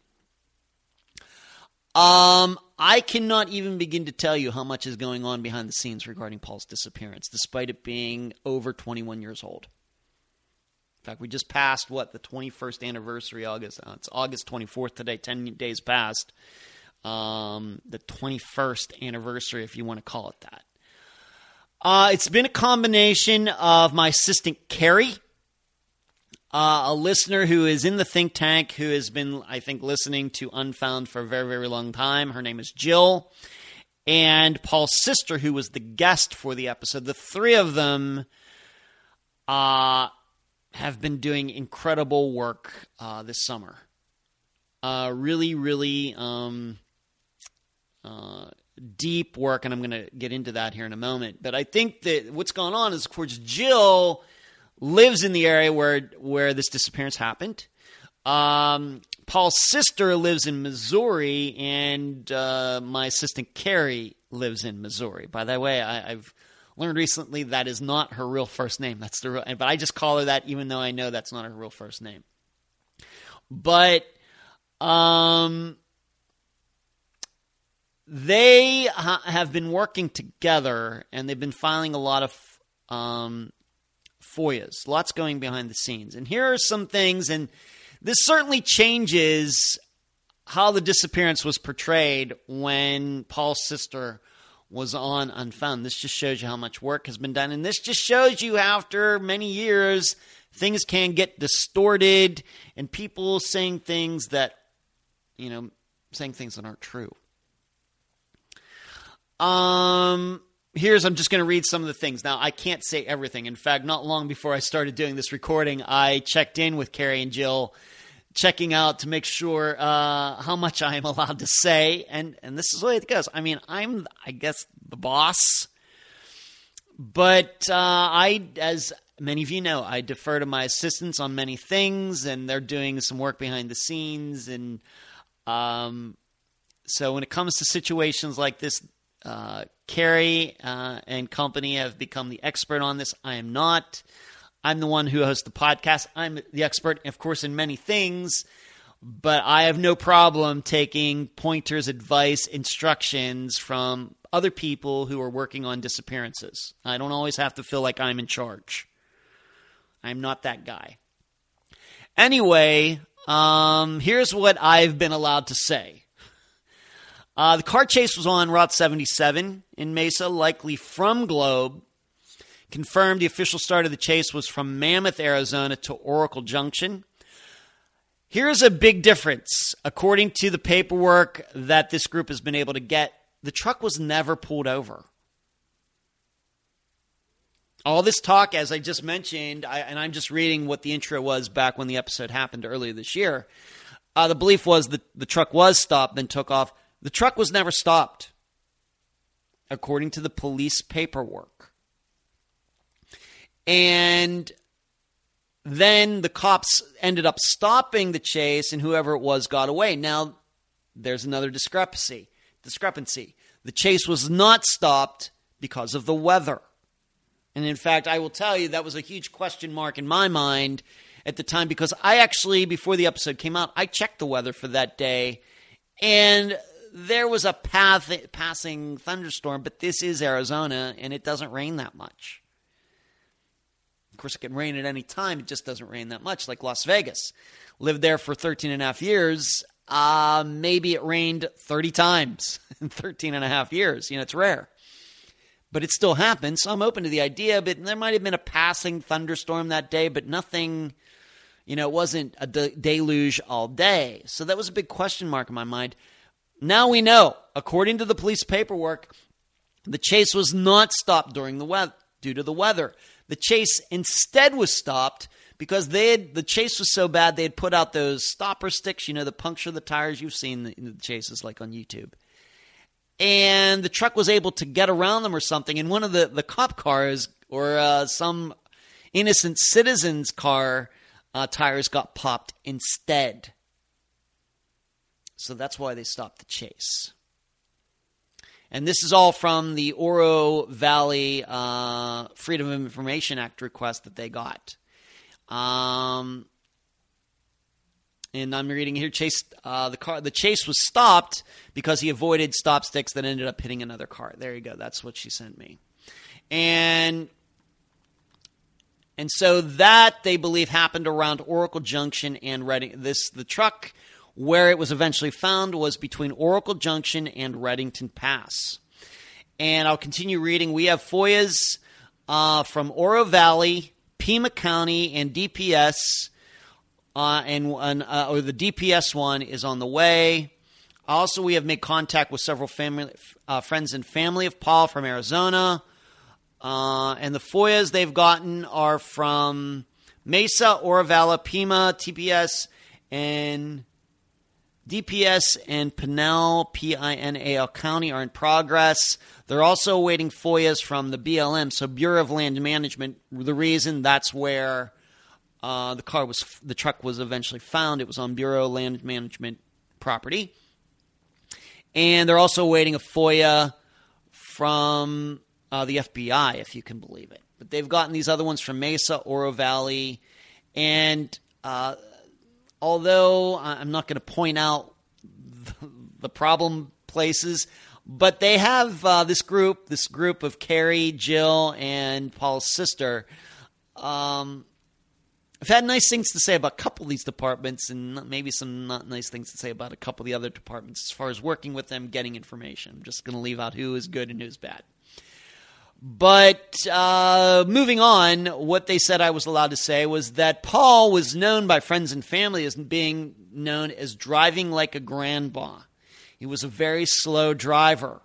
Um, I cannot even begin to tell you how much is going on behind the scenes regarding Paul's disappearance, despite it being over 21 years old. In fact, we just passed what the 21st anniversary. August. Uh, it's August 24th today. 10 days past um, the 21st anniversary, if you want to call it that. Uh, it's been a combination of my assistant Carrie uh, a listener who is in the think tank who has been, I think, listening to Unfound for a very, very long time. Her name is Jill. And Paul's sister, who was the guest for the episode. The three of them uh, have been doing incredible work uh, this summer. Uh, really, really um, uh, deep work, and I'm going to get into that here in a moment. But I think that what's going on is, of course, Jill lives in the area where where this disappearance happened. Um, Paul's sister lives in Missouri, and uh, my assistant Carrie lives in Missouri. By the way, I, have learned recently that is not her real first name. That's the real, but I just call her that, even though I know that's not her real first name. But um, they ha- have been working together, and they've been filing a lot of um, FOIAs, lots going behind the scenes. And here are some things, and this certainly changes how the disappearance was portrayed when Paul's sister was on Unfound. This just shows you how much work has been done. And this just shows you after many years, things can get distorted and people saying things that, you know, saying things that aren't true. Um, here's I'm just going to read some of the things. Now, I can't say everything. In fact, not long before I started doing this recording, I checked in with Carrie and Jill, checking out to make sure uh, how much I am allowed to say. And and this is the way it goes. I mean, I'm I guess the boss, but uh, I, as many of you know, I defer to my assistants on many things, and they're doing some work behind the scenes and. Um, so when it comes to situations like this, uh, Carrie uh, and company have become the expert on this. I am not. I'm the one who hosts the podcast. I'm the expert, of course, in many things, but I have no problem taking pointers, advice, instructions from other people who are working on disappearances. I don't always have to feel like I'm in charge. I'm not that guy. Anyway, um, here's what I've been allowed to say. Uh, the car chase was on Route 77 in Mesa, likely from Globe. Confirmed the official start of the chase was from Mammoth, Arizona to Oracle Junction. Here's a big difference. According to the paperwork that this group has been able to get, the truck was never pulled over. All this talk, as I just mentioned, I, and I'm just reading what the intro was back when the episode happened earlier this year. Uh, the belief was that the truck was stopped, then took off. The truck was never stopped, according to the police paperwork. And then the cops ended up stopping the chase, and whoever it was got away. Now, there's another discrepancy. Discrepancy. The chase was not stopped because of the weather. And in fact, I will tell you that was a huge question mark in my mind at the time because I actually, before the episode came out, I checked the weather for that day, and there was a path, passing thunderstorm, but this is Arizona and it doesn't rain that much. Of course, it can rain at any time. It just doesn't rain that much, like Las Vegas. Lived there for 13 and a half years. uh, maybe it rained 30 times in 13 and a half years. You know, it's rare. But it still happens. So I'm open to the idea, but there might have been a passing thunderstorm that day, but nothing, you know, it wasn't a de- deluge all day. So that was a big question mark in my mind. Now we know, according to the police paperwork, the chase was not stopped during the weather due to the weather. The chase instead was stopped because they had, the chase was so bad they had put out those stopper sticks, you know, the puncture the tires. You've seen the, the chases like on YouTube. And the truck was able to get around them or something. And one of the, the cop cars or uh, some innocent citizen's car uh, tires got popped instead. So that's why they stopped the chase. And this is all from the Oro Valley uh, Freedom of Information Act request that they got. Um, and I'm reading here. Chase uh, the car. The chase was stopped because he avoided stop sticks that ended up hitting another car. There you go. That's what she sent me. And and so that they believe happened around Oracle Junction and Reading. This the truck where it was eventually found was between Oracle Junction and Redington Pass. And I'll continue reading. We have FOIAs uh, from Oro Valley, Pima County, and DPS. Uh, and uh, or the DPS one is on the way. Also, we have made contact with several family, uh, friends and family of Paul from Arizona. Uh, and the FOIAs they've gotten are from Mesa, Oro Pima, TPS, and DPS and Pinal, P I N A L County are in progress. They're also awaiting FOIAs from the BLM, so Bureau of Land Management. The reason that's where uh, the car was, the truck was eventually found. It was on Bureau of Land Management property, and they're also awaiting a FOIA from uh, the FBI, if you can believe it. But they've gotten these other ones from Mesa, Oro Valley, and uh, although I'm not going to point out the problem places, but they have uh, this group, this group of Carrie, Jill, and Paul's sister. Um, I've had nice things to say about a couple of these departments, and maybe some not nice things to say about a couple of the other departments as far as working with them, getting information. I'm just going to leave out who is good and who's bad. But uh, moving on, what they said I was allowed to say was that Paul was known by friends and family as being known as driving like a grandpa. He was a very slow driver.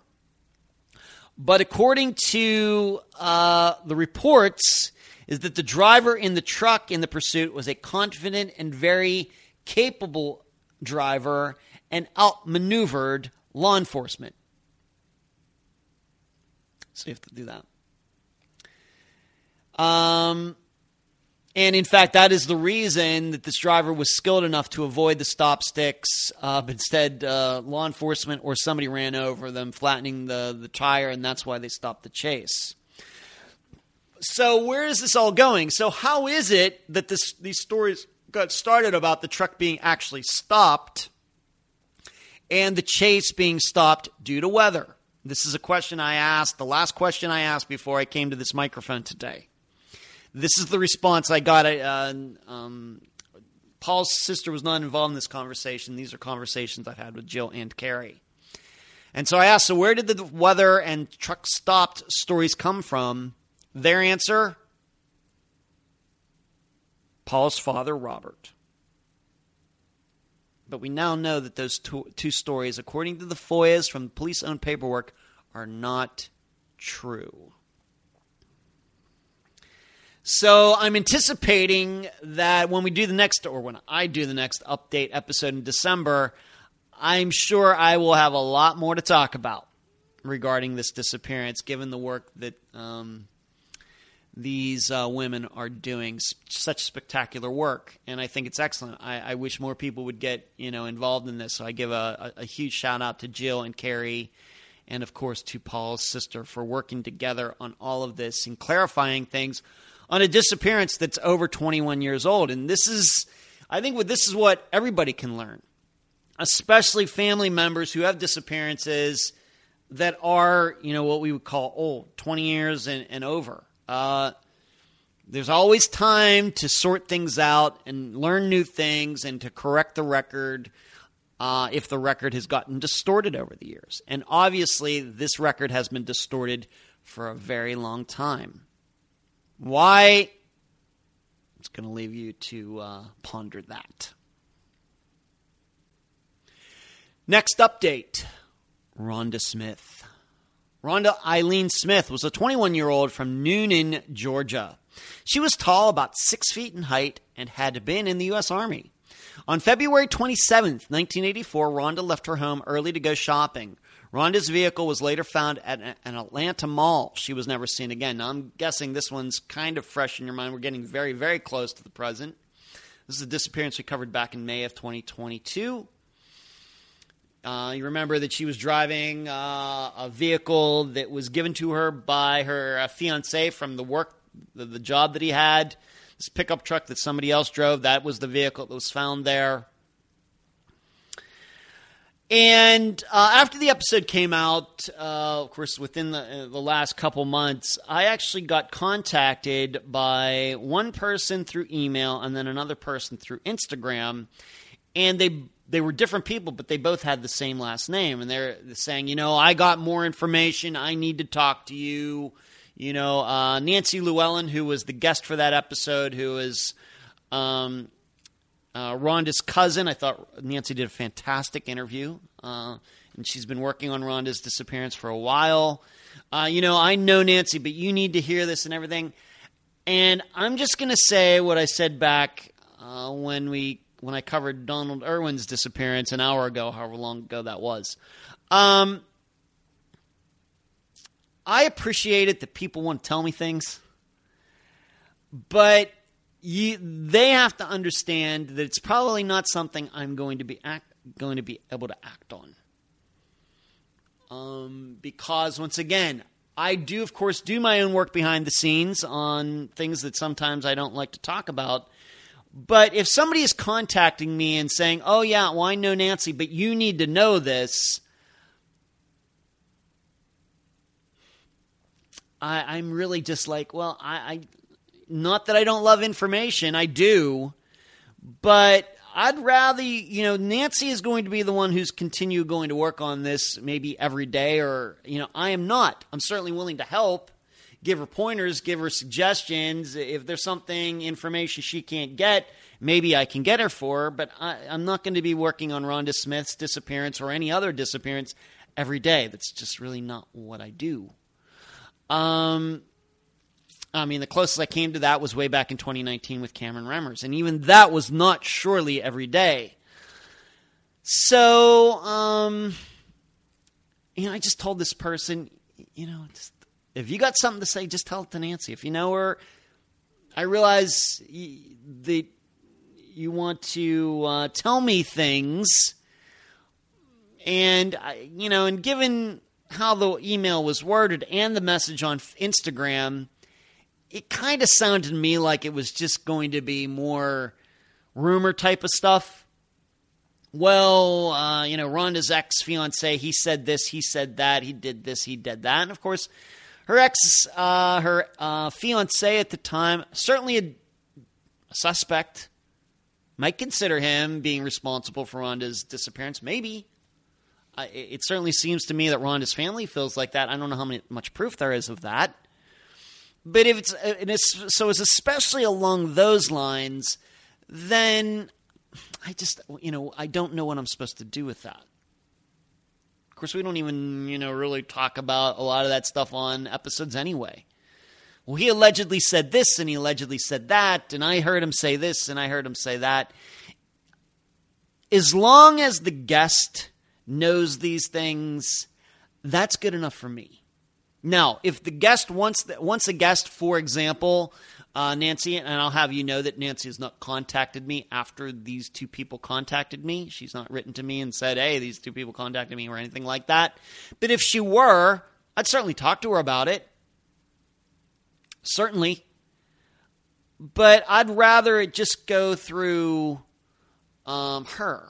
But according to uh, the reports, is that the driver in the truck in the pursuit was a confident and very capable driver and outmaneuvered law enforcement. So you have to do that. Um, and in fact, that is the reason that this driver was skilled enough to avoid the stop sticks. Uh, instead, uh, law enforcement or somebody ran over them, flattening the, the tire, and that's why they stopped the chase. So, where is this all going? So, how is it that this, these stories got started about the truck being actually stopped and the chase being stopped due to weather? This is a question I asked, the last question I asked before I came to this microphone today. This is the response I got. Uh, um, Paul's sister was not involved in this conversation. These are conversations I've had with Jill and Carrie. And so I asked, so where did the weather and truck stopped stories come from? Their answer Paul's father, Robert. But we now know that those two, two stories, according to the FOIAs from police owned paperwork, are not true. So I'm anticipating that when we do the next, or when I do the next update episode in December, I'm sure I will have a lot more to talk about regarding this disappearance, given the work that um, these uh, women are doing. Such spectacular work, and I think it's excellent. I, I, wish more people would get you know involved in this. So I give a, a, a huge shout out to Jill and Carrie and of course to Paul's sister for working together on all of this and clarifying things on a disappearance that's over 21 years old. And this is, I think, what this is what everybody can learn, especially family members who have disappearances that are, you know, what we would call old, 20 years and, and over. Uh, there's always time to sort things out and learn new things and to correct the record. uh, if the record has gotten distorted over the years. And obviously, this record has been distorted for a very long time. Why? It's going to leave you to uh, ponder that. Next update Rhonda Smith. Rhonda Eileen Smith was a 21 year old from Newnan, Georgia. She was tall, about six feet in height, and had been in the U.S. Army. On February 27, 1984, Rhonda left her home early to go shopping. Rhonda's vehicle was later found at an Atlanta mall. She was never seen again. Now, I'm guessing this one's kind of fresh in your mind. We're getting very, very close to the present. This is a disappearance we covered back in May of 2022. Uh, you remember that she was driving uh, a vehicle that was given to her by her uh, fiance from the work, the, the job that he had this pickup truck that somebody else drove, that was the vehicle that was found there. And uh, after the episode came out, uh, of course, within the, uh, the last couple months, I actually got contacted by one person through email and then another person through Instagram, and they they were different people, but they both had the same last name, and they're saying, you know, I got more information, I need to talk to you. You know, uh, Nancy Llewellyn, who was the guest for that episode, who is um, uh, Rhonda's cousin. I thought Nancy did a fantastic interview, uh, and she's been working on Rhonda's disappearance for a while. Uh, you know, I know Nancy, but you need to hear this and everything. And I'm just going to say what I said back uh, when we when I covered Donald Irwin's disappearance an hour ago, however long ago that was. Um, I appreciate it that people want to tell me things, but you, they have to understand that it's probably not something I'm going to be act, going to be able to act on. Um, because once again, I do, of course, do my own work behind the scenes on things that sometimes I don't like to talk about. But if somebody is contacting me and saying, "Oh yeah, well I know Nancy, but you need to know this," I, am really just like, well, I, I, not that I don't love information, I do, but I'd rather, you know, Nancy is going to be the one who's continue going to work on this maybe every day, or, you know, I am not. I'm certainly willing to help, give her pointers, give her suggestions. If there's something, information she can't get, maybe I can get her for her, but I, I'm not going to be working on Rhonda Smith's disappearance or any other disappearance every day. That's just really not what I do. Um, I mean, the closest I came to that was way back in 2019 with Cameron Remmers, and even that was not surely every day. So, um, you know, I just told this person, you know, just, if you got something to say, just tell it to Nancy. If you know her, I realize that you want to uh, tell me things, and you know, and given how the email was worded and the message on Instagram, it kind of sounded to me like it was just going to be more rumor type of stuff. Well, uh, you know, Rhonda's ex fiance, he said this, he said that, he did this, he did that. And of course, her ex, uh, her uh, fiance at the time, certainly a, a suspect, might consider him being responsible for Rhonda's disappearance. Maybe it certainly seems to me that Rhonda's family feels like that. I don't know how many, much proof there is of that. But if it's, uh, it's so it's especially along those lines, then I just you know I don't know what I'm supposed to do with that. Of course, we don't even you know really talk about a lot of that stuff on episodes anyway. Well, he allegedly said this and he allegedly said that, and I heard him say this and I heard him say that. As long as the guest knows these things, that's good enough for me. Now, if the guest wants the, wants a guest, for example, uh, Nancy, and I'll have you know that Nancy has not contacted me after these two people contacted me. She's not written to me and said, "Hey, these two people contacted me" or anything like that. But if she were, I'd certainly talk to her about it. Certainly. But I'd rather it just go through um, her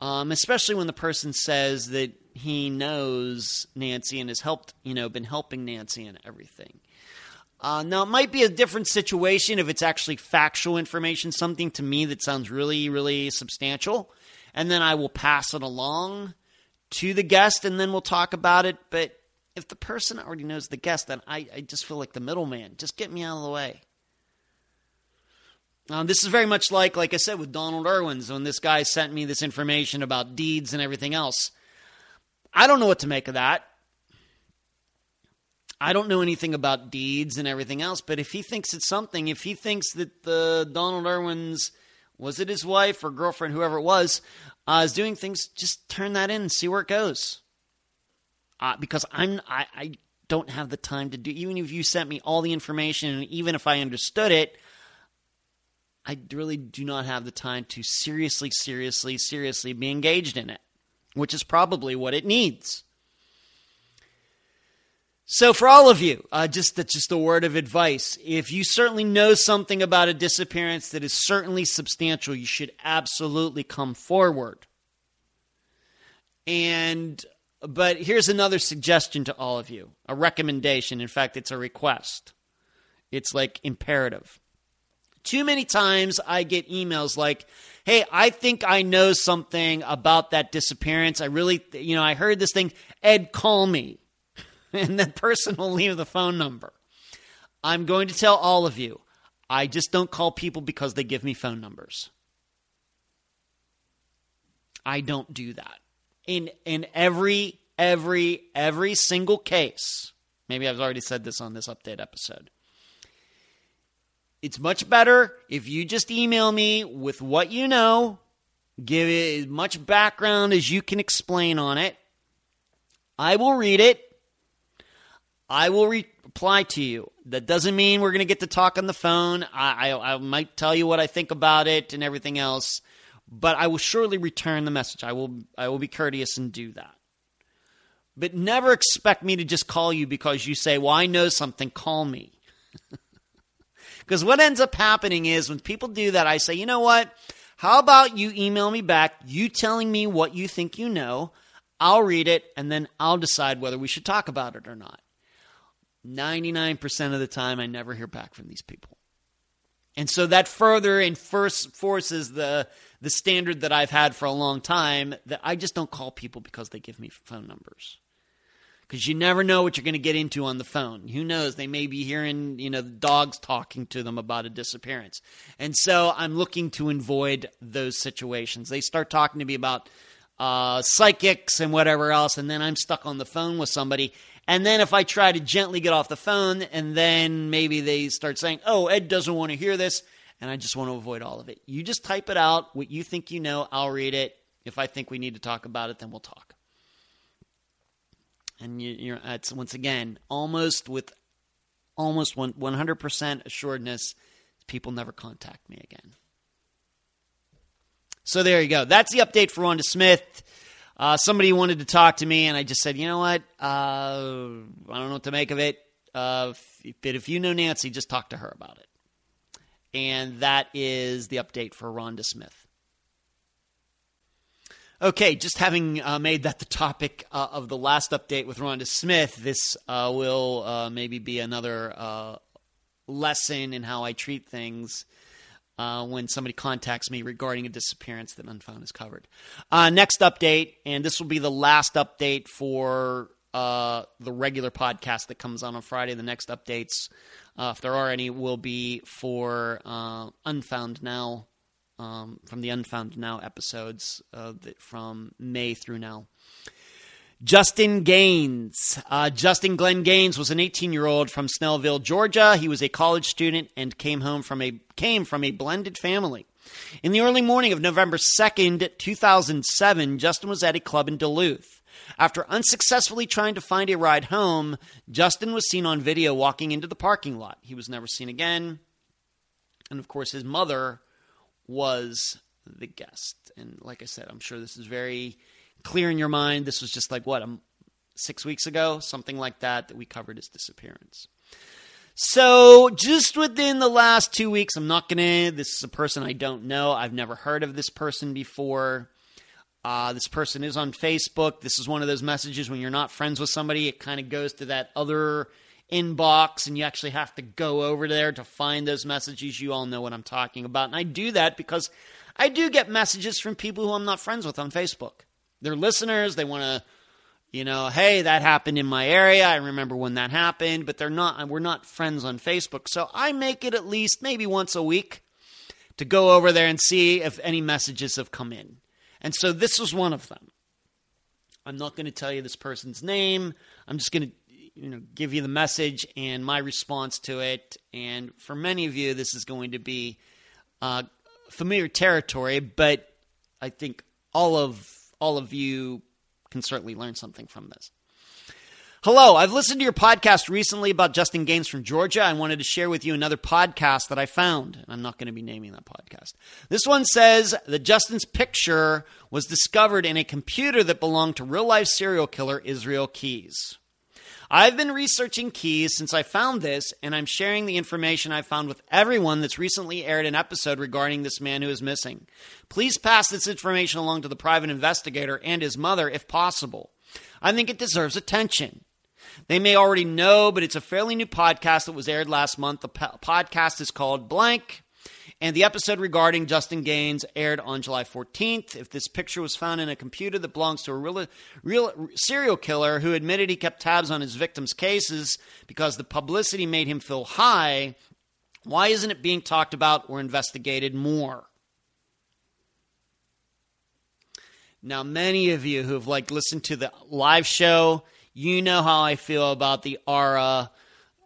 um, especially when the person says that he knows Nancy and has helped, you know, been helping Nancy and everything. Uh, now, it might be a different situation if it's actually factual information, something to me that sounds really, really substantial. and then I will pass it along to the guest, and then we'll talk about it. But if the person already knows the guest, then I, I just feel like the middleman. Just get me out of the way. Um, this is very much like, like I said, with Donald Irwins when this guy sent me this information about deeds and everything else. I don't know what to make of that. I don't know anything about deeds and everything else, but if he thinks it's something, if he thinks that the Donald Irwins was it his wife or girlfriend, whoever it was, uh, is doing things, just turn that in and see where it goes. Uh, because I'm I, I don't have the time to do. Even if you sent me all the information, and even if I understood it, I really do not have the time to seriously, seriously, seriously be engaged in it, which is probably what it needs. So, for all of you, uh, just that's just a word of advice. If you certainly know something about a disappearance that is certainly substantial, you should absolutely come forward. And, but here's another suggestion to all of you a recommendation. In fact, it's a request, it's like imperative. Too many times I get emails like, hey, I think I know something about that disappearance. I really, you know, I heard this thing. Ed, call me. and that person will leave the phone number. I'm going to tell all of you I just don't call people because they give me phone numbers. I don't do that. In in every every every single case. Maybe I've already said this on this update episode. It's much better if you just email me with what you know, give it as much background as you can explain on it. I will read it I will re- reply to you. That doesn't mean we're going to get to talk on the phone. I, I, I might tell you what I think about it and everything else, but I will surely return the message. I will I will be courteous and do that. But never expect me to just call you because you say, "Well, I know something. Call me." Because what ends up happening is when people do that, I say, "You know what? How about you email me back, you telling me what you think you know." I'll read it and then I'll decide whether we should talk about it or not. 99% of the time, I never hear back from these people. And so that further and first forces the the standard that I've had for a long time that I just don't call people because they give me phone numbers. Because you never know what you're going to get into on the phone. Who knows? They may be hearing, you know, the dogs talking to them about a disappearance. And so I'm looking to avoid those situations. They start talking to me about uh, psychics and whatever else, and then I'm stuck on the phone with somebody, and then if I try to gently get off the phone, and then maybe they start saying, oh, Ed doesn't want to hear this, and I just want to avoid all of it. You just type it out, what you think you know, I'll read it. If I think we need to talk about it, then we'll talk. And you, are it's once again almost with almost 100% assuredness, people never contact me again. So there you go. That's the update for Rhonda Smith. Uh, somebody wanted to talk to me, and I just said, you know what? Uh, I don't know what to make of it. Uh, but if you know Nancy, just talk to her about it. And that is the update for Rhonda Smith. Okay, just having uh, made that the topic uh, of the last update with Rhonda Smith, this uh, will uh, maybe be another uh, lesson in how I treat things uh, when somebody contacts me regarding a disappearance that Unfound is covered. Next update, and this will be the last update for the regular podcast that comes on on Friday. The next updates, if there are any, will be for Unfound Now, um, from the Unfound Now episodes uh, from May through now. Justin Gaines. Uh, Justin Glenn Gaines was an 18 year old from Snellville, Georgia. He was a college student and came home from a came from a blended family. In the early morning of November 2nd, 2007, Justin was at a club in Duluth. After unsuccessfully trying to find a ride home, Justin was seen on video walking into the parking lot. He was never seen again. And of course, his mother was the guest. And like I said, I'm sure this is very clear in your mind this was just like what um, six weeks ago, something like that, that we covered his disappearance. So, just within the last two weeks, I'm not to. This is a person I don't know. I've never heard of this person before. Uh, this person is on Facebook. This is one of those messages when you're not friends with somebody, it kind of goes to that other inbox, and you actually have to go over there to find those messages. You all know what I'm talking about. And I do that because I do get messages from people who I'm not friends with on Facebook. They're listeners. They want to, you know, hey, that happened in my area. I remember when that happened, but they're not. We're not friends on Facebook. So I make it at least maybe once a week to go over there and see if any messages have come in. And so this was one of them. I'm not going to tell you this person's name. I'm just going to you know give you the message and my response to it. And for many of you, this is going to be uh, familiar territory, but I think all of all of you can certainly learn something from this. Hello, I've listened to your podcast recently about Justin Gaines from Georgia. I wanted to share with you another podcast that I found. I'm not going to be naming that podcast. This one says that Justin's picture was discovered in a computer that belonged to real life serial killer Israel Keyes. I've been researching Keyes since I found this, and I'm sharing the information I found with everyone that's recently aired an episode regarding this man who is missing. Please pass this information along to the private investigator and his mother if possible. I think it deserves attention. They may already know, but it's a fairly new podcast that was aired last month. The po- podcast is called Blank, and the episode regarding Justin Gaines aired on July 14th. If this picture was found in a computer that belongs to a real, real serial killer who admitted he kept tabs on his victims' cases because the publicity made him feel high, why isn't it being talked about or investigated more? Now, many of you who have like listened to the live show you know how I feel about the aura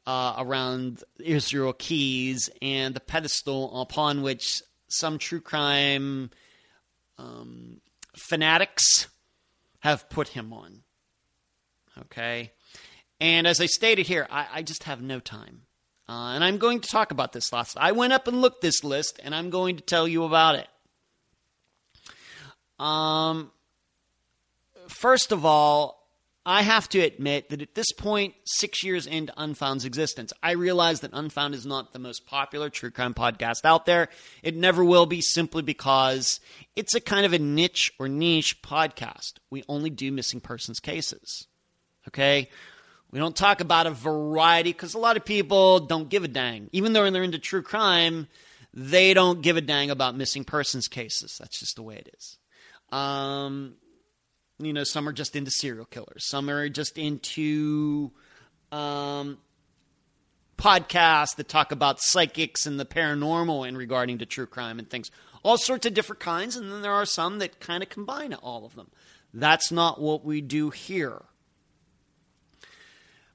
uh, around Israel Keyes and the pedestal upon which some true crime um, fanatics have put him on. Okay? And as I stated here, I, I just have no time. Uh, and I'm going to talk about this last. I went up and looked this list, and I'm going to tell you about it. Um, first of all, I have to admit that at this point, six years into Unfound's existence, I realize that Unfound is not the most popular true crime podcast out there. It never will be simply because it's a kind of a niche or niche podcast. We only do missing persons cases. Okay? We don't talk about a variety because a lot of people don't give a dang. Even though they're into true crime, they don't give a dang about missing persons cases. That's just the way it is. Um, you know, some are just into serial killers. Some are just into um, podcasts that talk about psychics and the paranormal in regarding to true crime and things. All sorts of different kinds, and then there are some that kind of combine all of them. That's not what we do here.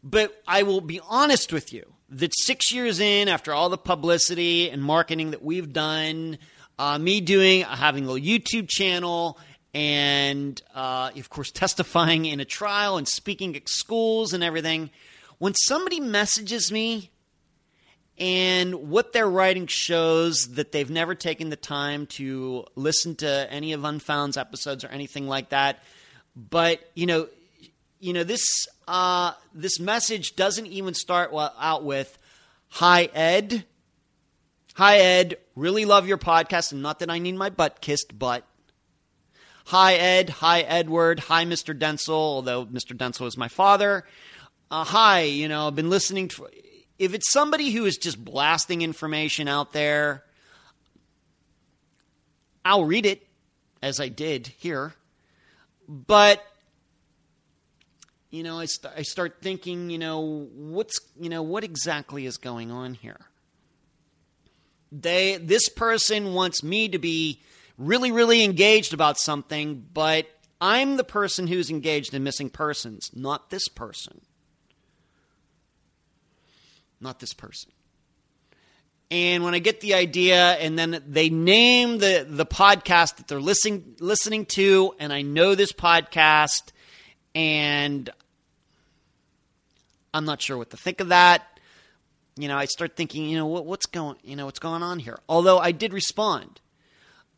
But I will be honest with you that six years in, after all the publicity and marketing that we've done, uh, me doing having a YouTube channel and uh, of course testifying in a trial and speaking at schools and everything. When somebody messages me and what they're writing shows that they've never taken the time to listen to any of Unfound's episodes or anything like that, but you know, you know this uh, this message doesn't even start out with "Hi Ed." Hi Ed, really love your podcast, and not that I need my butt kissed, but Hi, Ed. Hi, Edward. Hi, Mr. Denzel, although Mr. Denzel is my father. Uh, hi, you know, I've been listening to. If it's somebody who is just blasting information out there, I'll read it as I did here. But you know, I, st- I start thinking, you know, what's, you know, what exactly is going on here? They, this person wants me to be really, really engaged about something, but I'm the person who's engaged in missing persons, not this person. Not this person. And when I get the idea, and then they name the, the podcast that they're listening listening to, and I know this podcast, and I'm not sure what to think of that. You know, I start thinking, you know, what, what's going, you know, what's going on here? Although I did respond,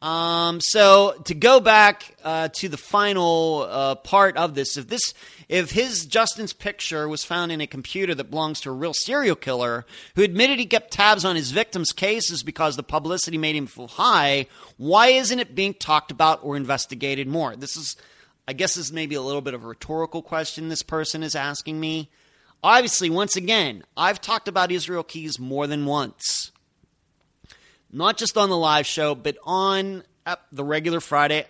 um, so to go back uh, to the final uh, part of this, if this, if his Justin's picture was found in a computer that belongs to a real serial killer who admitted he kept tabs on his victims' cases because the publicity made him feel high, why isn't it being talked about or investigated more? This is, I guess, this is maybe a little bit of a rhetorical question this person is asking me. Obviously, once again, I've talked about Israel Keyes more than once not just on the live show, but on the regular Friday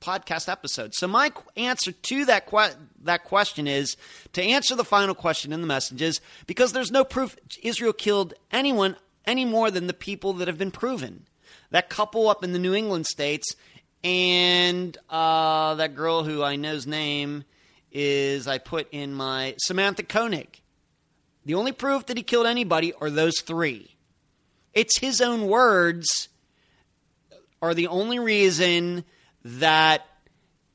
podcast episode. So my answer to that que- that question is to answer the final question in the messages because there's no proof Israel killed anyone any more than the people that have been proven. That couple up in the New England states and uh, that girl who I know's name is I put in my Samantha Koenig. The only proof that he killed anybody are those three. It's his own words are the only reason that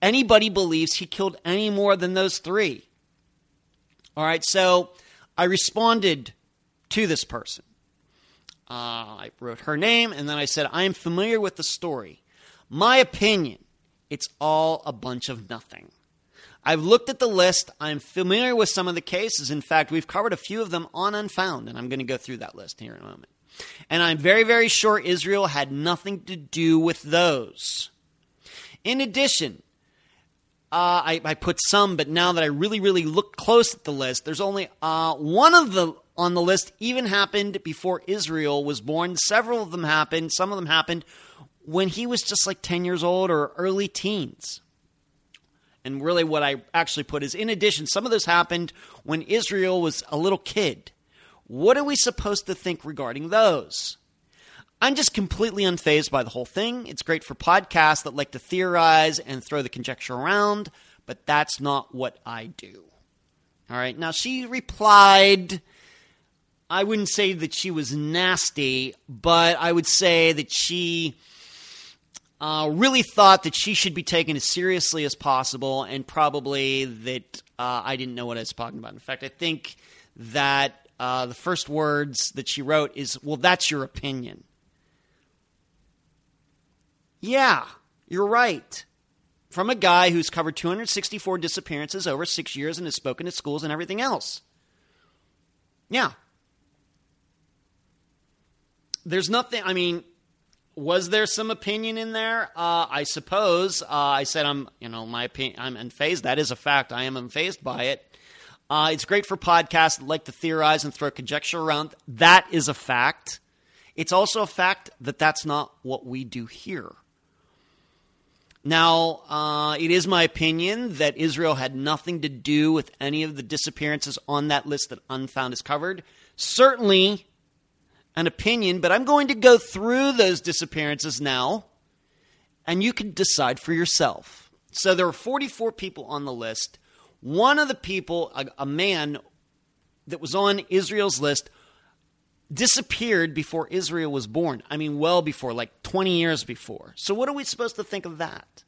anybody believes he killed any more than those three. All right, so I responded to this person. Uh, I wrote her name and then I said, I am familiar with the story. My opinion, it's all a bunch of nothing. I've looked at the list. I'm familiar with some of the cases. In fact, we've covered a few of them on Unfound, and I'm going to go through that list here in a moment. And I'm very, very sure Israel had nothing to do with those. In addition, uh, I, I, put some, but now that I really, really look close at the list, there's only uh, one of the on the list even happened before Israel was born. Several of them happened. Some of them happened when he was just like 10 years old or early teens. And really, what I actually put is in addition, some of this happened when Israel was a little kid. What are we supposed to think regarding those? I'm just completely unfazed by the whole thing. It's great for podcasts that like to theorize and throw the conjecture around, but that's not what I do. All right. Now, she replied. I wouldn't say that she was nasty, but I would say that she uh, really thought that she should be taken as seriously as possible, and probably that uh, I didn't know what I was talking about. In fact, I think that uh, the first words that she wrote is, "Well, that's your opinion." Yeah, you're right. From a guy who's covered 264 disappearances over six years and has spoken at schools and everything else. Yeah. There's nothing, I mean, was there some opinion in there? Uh, I suppose. Uh, I said I'm, you know, my opinion. I'm unfazed. That is a fact. I am unfazed by it. Uh, it's great for podcasts that like to theorize and throw conjecture around. That is a fact. It's also a fact that that's not what we do here. Now, uh, it is my opinion that Israel had nothing to do with any of the disappearances on that list that Unfound is covered. Certainly, an opinion, but I'm going to go through those disappearances now, and you can decide for yourself. So there were 44 people on the list. One of the people, a, a man that was on Israel's list, disappeared before Israel was born. I mean, well before, like 20 years before. So, what are we supposed to think of that?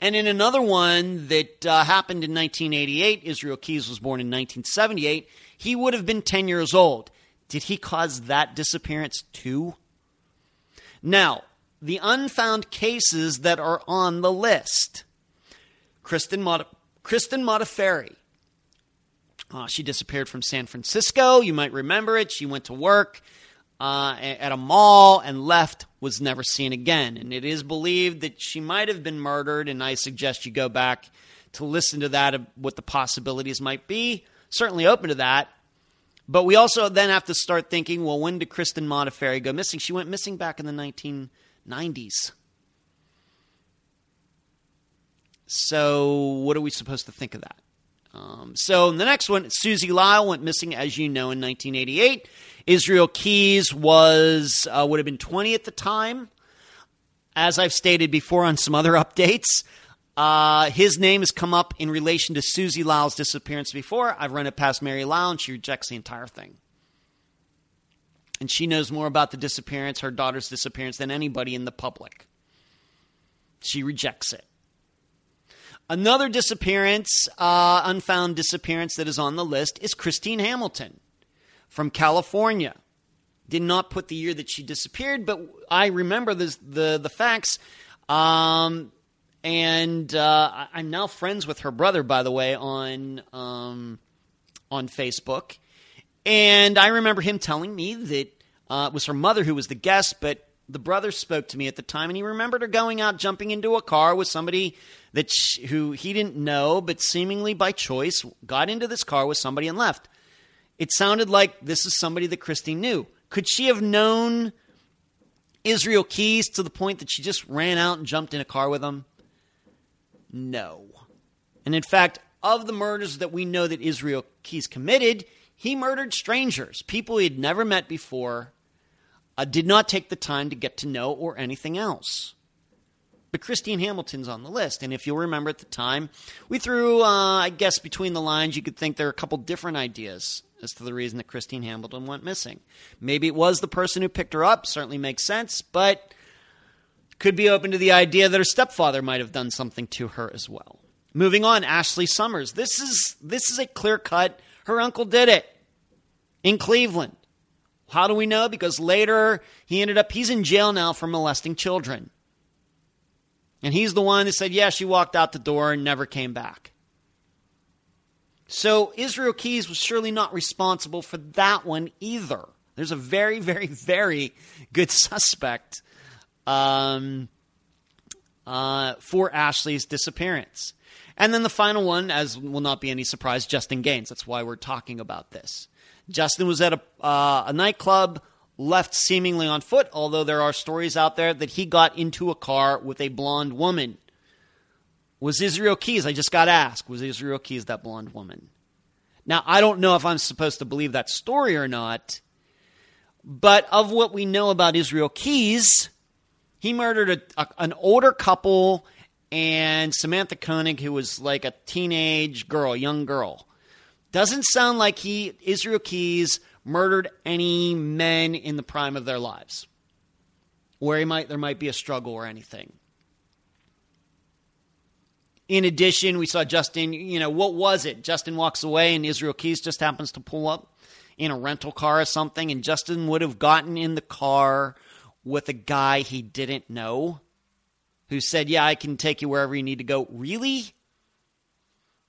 And in another one that uh, happened in 1988, Israel Keyes was born in 1978. He would have been 10 years old. Did he cause that disappearance too? Now, the unfound cases that are on the list Kristen, Kristen Modafferi. Uh, she disappeared from San Francisco. You might remember it. She went to work uh, at a mall and left, was never seen again. And it is believed that she might have been murdered. And I suggest you go back to listen to that, what the possibilities might be. Certainly open to that. But we also then have to start thinking, well, when did Kristen Modafferi go missing? She went missing back in the 1990s. So, what are we supposed to think of that? Um, so, the next one, Susie Lyall went missing, as you know, in 1988. Israel Keyes was uh, would have been 20 at the time. As I've stated before on some other updates, uh, his name has come up in relation to Susie Lyall's disappearance before. I've run it past Mary Lyall, and she rejects the entire thing. And she knows more about the disappearance, her daughter's disappearance, than anybody in the public. She rejects it. Another disappearance, uh, unfound disappearance that is on the list is Christine Hamilton from California. Did not put the year that she disappeared, but I remember this, the the facts. Um, and uh, I'm now friends with her brother, by the way, on um, on Facebook. And I remember him telling me that uh, it was her mother who was the guest, but the brother spoke to me at the time, and he remembered her going out, jumping into a car with somebody that she, who he didn't know, but seemingly by choice got into this car with somebody and left. It sounded like this is somebody that Christy knew. Could she have known Israel Keyes to the point that she just ran out and jumped in a car with him? No. And in fact, of the murders that we know that Israel Keyes committed, he murdered strangers, people he had never met before, did not take the time to get to know or anything else. But Christine Hamilton's on the list. And if you'll remember at the time, we threw, uh, I guess, between the lines, you could think there are a couple different ideas as to the reason that Christine Hamilton went missing. Maybe it was the person who picked her up, certainly makes sense, but could be open to the idea that her stepfather might have done something to her as well. Moving on, Ashley Summers. This is this is a clear cut. Her uncle did it in Cleveland. How do we know? Because later he ended up he's in jail now for molesting children. And he's the one that said, yeah, she walked out the door and never came back. So Israel Keyes was surely not responsible for that one either. There's a very, very, very good suspect um, uh, for Ashley's disappearance. And then the final one, as will not be any surprise, Justin Gaines. That's why we're talking about this. Justin was at a, uh, a nightclub, left seemingly on foot, although there are stories out there that he got into a car with a blonde woman. Was Israel Keyes, I just got asked, was Israel Keyes that blonde woman? Now, I don't know if I'm supposed to believe that story or not, but of what we know about Israel Keyes, he murdered a, a, an older couple and Samantha Koenig, who was like a teenage girl, young girl. Doesn't sound like he, Israel Keyes, murdered any men in the prime of their lives where he might there might be a struggle or anything. In addition, we saw Justin, you know, what was it? Justin walks away and Israel Keyes just happens to pull up in a rental car or something, and Justin would have gotten in the car with a guy he didn't know who said, Yeah, I can take you wherever you need to go. Really?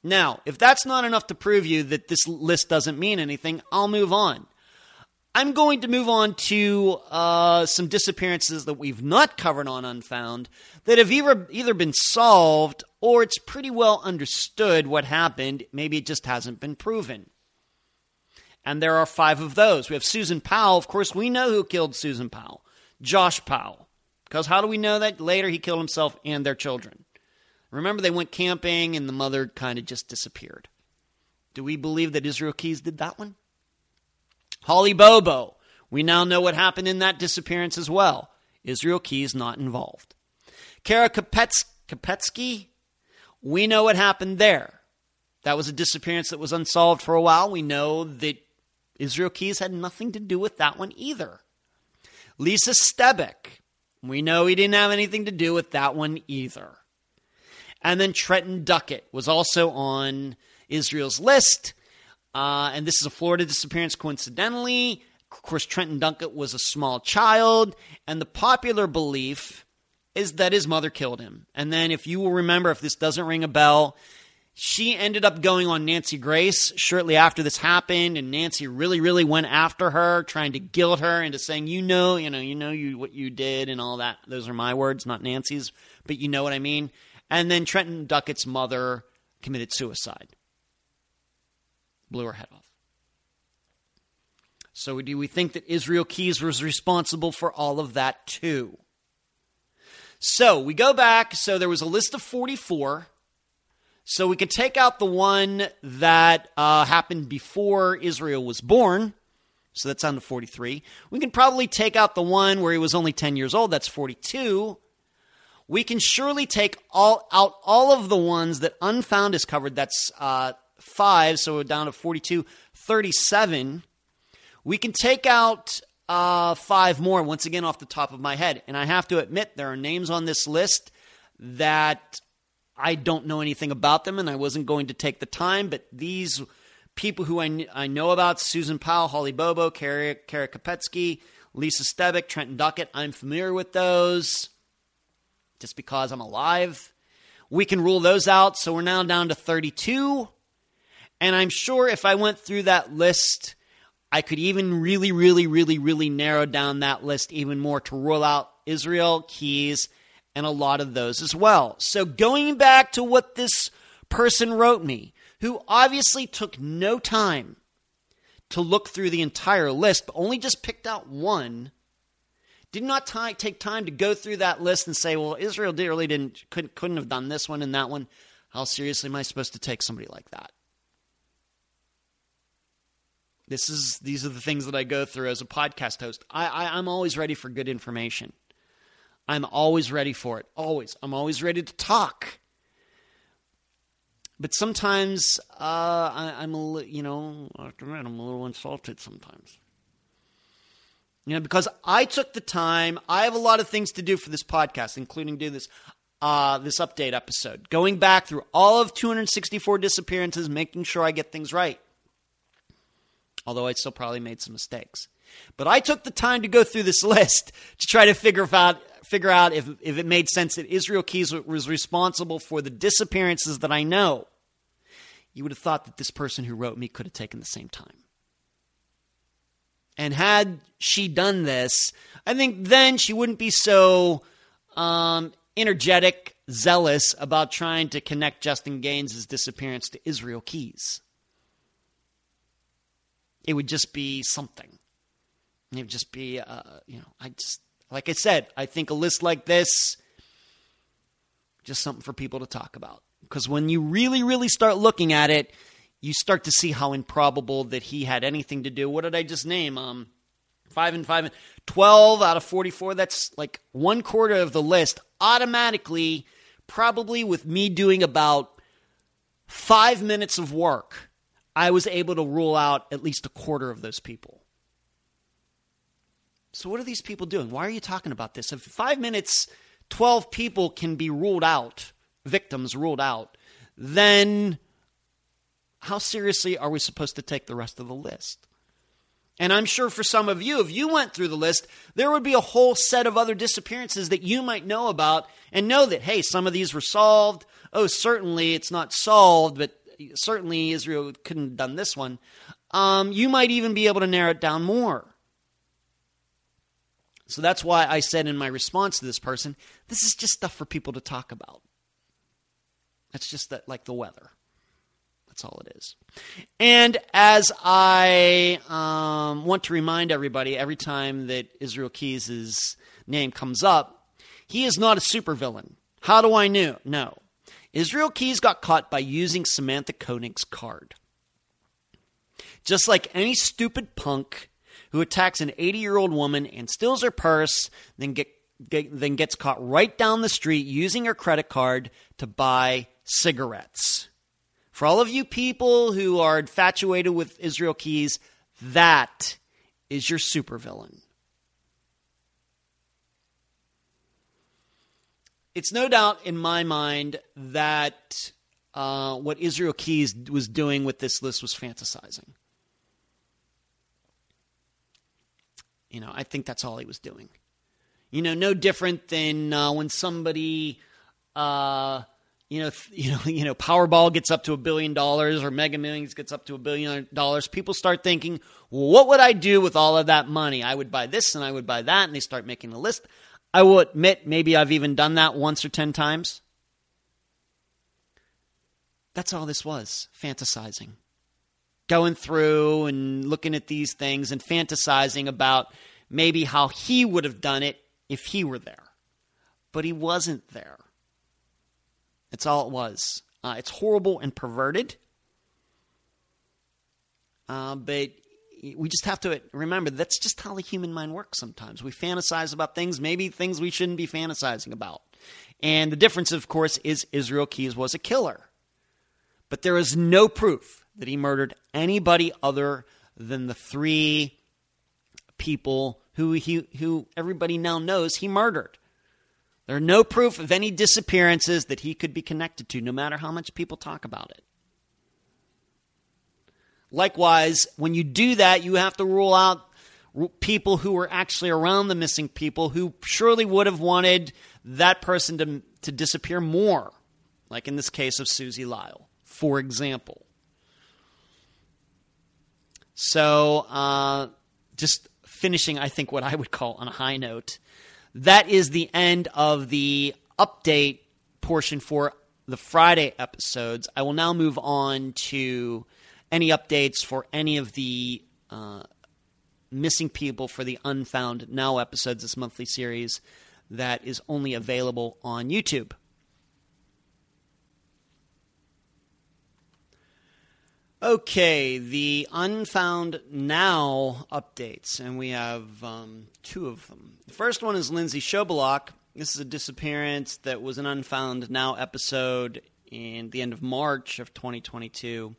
Now, if that's not enough to prove you that this list doesn't mean anything, I'll move on. I'm going to move on to uh, some disappearances that we've not covered on Unfound that have either, either been solved or it's pretty well understood what happened. Maybe it just hasn't been proven. And there are five of those. We have Susan Powell. Of course, we know who killed Susan Powell Josh Powell. Because how do we know that? Later, he killed himself and their children. Remember, they went camping and the mother kind of just disappeared. Do we believe that Israel Keyes did that one? Holly Bobo. We now know what happened in that disappearance as well. Israel Keyes not involved. Kara Kopetsky. We know what happened there. That was a disappearance that was unsolved for a while. We know that Israel Keyes had nothing to do with that one either. Lisa Stebic. We know he didn't have anything to do with that one either. And then Trenton Duckett was also on Israel's list. Uh, and this is a Florida disappearance coincidentally. Of course, Trenton Duckett was a small child, and the popular belief is that his mother killed him. And then, if you will remember, if this doesn't ring a bell, she ended up going on Nancy Grace shortly after this happened, and Nancy really, really went after her, trying to guilt her into saying, "You know, you know, you know, you what you did and all that." Those are my words, not Nancy's, but you know what I mean. And then Trenton Duckett's mother committed suicide, blew her head off. So, do we think that Israel Keyes was responsible for all of that too? So, we go back. So, there was a list of 44. So, we could take out the one that uh, happened before Israel was born. So, that's down to 43. We can probably take out the one where he was only 10 years old. That's 42 we can surely take all out all of the ones that unfound is covered. That's uh, five, so we're down to 42, 37. We can take out uh, five more, once again, off the top of my head. And I have to admit, there are names on this list that I don't know anything about them, and I wasn't going to take the time, but these people who I, I know about Susan Powell, Holly Bobo, Kara, Kara Lisa Stebic, Trenton Duckett I'm familiar with those just because I'm alive. We can rule those out. So we're now down to 32. And I'm sure if I went through that list, I could even really, really, really, really narrow down that list even more to rule out Israel, Keyes, and a lot of those as well. So going back to what this person wrote me, who obviously took no time to look through the entire list, but only just picked out one did not t- take time to go through that list and say, well, Israel really didn't couldn't, couldn't have done this one and that one. How seriously am I supposed to take somebody like that? This is these are the things that I go through as a podcast host. I, I I'm always ready for good information. I'm always ready for it. Always. I'm always ready to talk. But sometimes uh, I, I'm a li- you know I'm a little insulted sometimes. You know, because I took the time. I have a lot of things to do for this podcast, including do this uh, this update episode, going back through all of 264 disappearances, making sure I get things right although I still probably made some mistakes. But I took the time to go through this list to try to figure out figure out if, if it made sense that Israel Keyes was responsible for the disappearances that I know. You would have thought that this person who wrote me could have taken the same time. And had she done this, I think then she wouldn't be so um, energetic, zealous about trying to connect Justin Gaines' disappearance to Israel Keyes. It would just be something. It would just be, uh, you know, I just, like I said, I think a list like this, just something for people to talk about. Because when you really, really start looking at it, you start to see how improbable that he had anything to do. What did I just name? Um, five and five and 12 out of 44. That's like one quarter of the list automatically, probably with me doing about five minutes of work I was able to rule out at least a quarter of those people. So, what are these people doing? Why are you talking about this? If five minutes, 12 people can be ruled out, victims ruled out, then how seriously are we supposed to take the rest of the list? And I'm sure for some of you, if you went through the list, there would be a whole set of other disappearances that you might know about and know that, hey, some of these were solved. Oh, certainly it's not solved, but certainly Israel couldn't have done this one. Um, you might even be able to narrow it down more. So that's why I said in my response to this person, this is just stuff for people to talk about. That's just that, like the weather. That's all it is. And as I um, want to remind everybody, every time that Israel Keyes' name comes up, he is not a supervillain. How do I know? No. Israel Keyes got caught by using Samantha Koenig's card. Just like any stupid punk who attacks an 80 year old woman and steals her purse, then, get, get, then gets caught right down the street using her credit card to buy cigarettes. For all of you people who are infatuated with Israel Keyes, that is your supervillain. it's no doubt in my mind that uh, what Israel Keyes was doing with this list was fantasizing. You know, I think that's all he was doing. You know, no different than uh, when somebody, uh, you know, you know, you know, Powerball gets up to a billion dollars or Mega Millions gets up to a billion dollars. People start thinking, well, what would I do with all of that money? I would buy this and I would buy that, and they start making a list. I will admit, maybe I've even done that once or 10 times. That's all this was fantasizing. Going through and looking at these things and fantasizing about maybe how he would have done it if he were there. But he wasn't there. That's all it was. Uh, it's horrible and perverted. Uh, but we just have to remember that's just how the human mind works sometimes. We fantasize about things, maybe things we shouldn't be fantasizing about. And the difference, of course, is Israel Keyes was a killer. But there is no proof that he murdered anybody other than the three people who he who everybody now knows he murdered. There are no proof of any disappearances that he could be connected to, no matter how much people talk about it. Likewise, when you do that, you have to rule out people who were actually around the missing people who surely would have wanted that person to, to disappear more, like in this case of Susie Lyall, for example. So, uh, just finishing, I think, what I would call on a high note. That is the end of the update portion for the Friday episodes. I will now move on to any updates for any of the uh, missing people for the Unfound Now episodes, this monthly series that is only available on YouTube. Okay, the Unfound Now updates, and we have um, two of them. The first one is Lindsay Shobalock. This is a disappearance that was an Unfound Now episode in the end of March of 2022.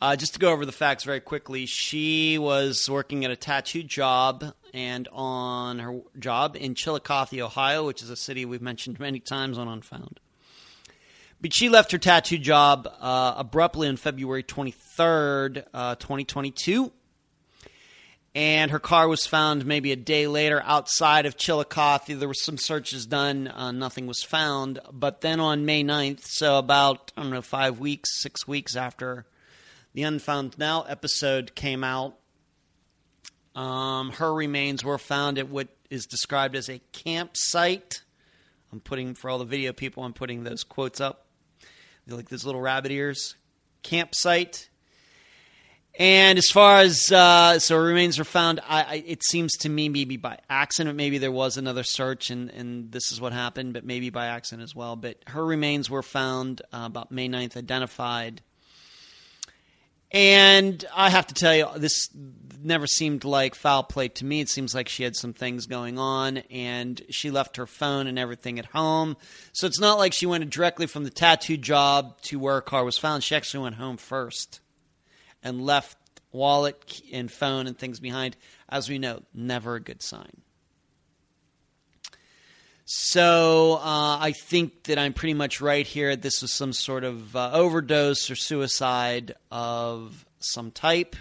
Uh, just to go over the facts very quickly, she was working at a tattoo job and on her job in Chillicothe, Ohio, which is a city we've mentioned many times on Unfound. But she left her tattoo job uh, abruptly on February 23rd, uh, 2022. And her car was found maybe a day later outside of Chillicothe. There were some searches done, uh, nothing was found. But then on May 9th, so about, I don't know, five weeks, six weeks after the Unfound Now episode came out, um, her remains were found at what is described as a campsite. I'm putting, for all the video people, I'm putting those quotes up. Like those little rabbit ears. Campsite. And as far as uh, so remains are found, I, I, it seems to me maybe by accident. Maybe there was another search, and, and this is what happened, but maybe by accident as well. But her remains were found uh, about May 9th, identified. And I have to tell you, this never seemed like foul play to me. It seems like she had some things going on, and she left her phone and everything at home. So it's not like she went directly from the tattoo job to where her car was found. She actually went home first and left wallet and phone and things behind. As we know, never a good sign. So uh, I think that I'm pretty much right here. This was some sort of uh, overdose or suicide of some type.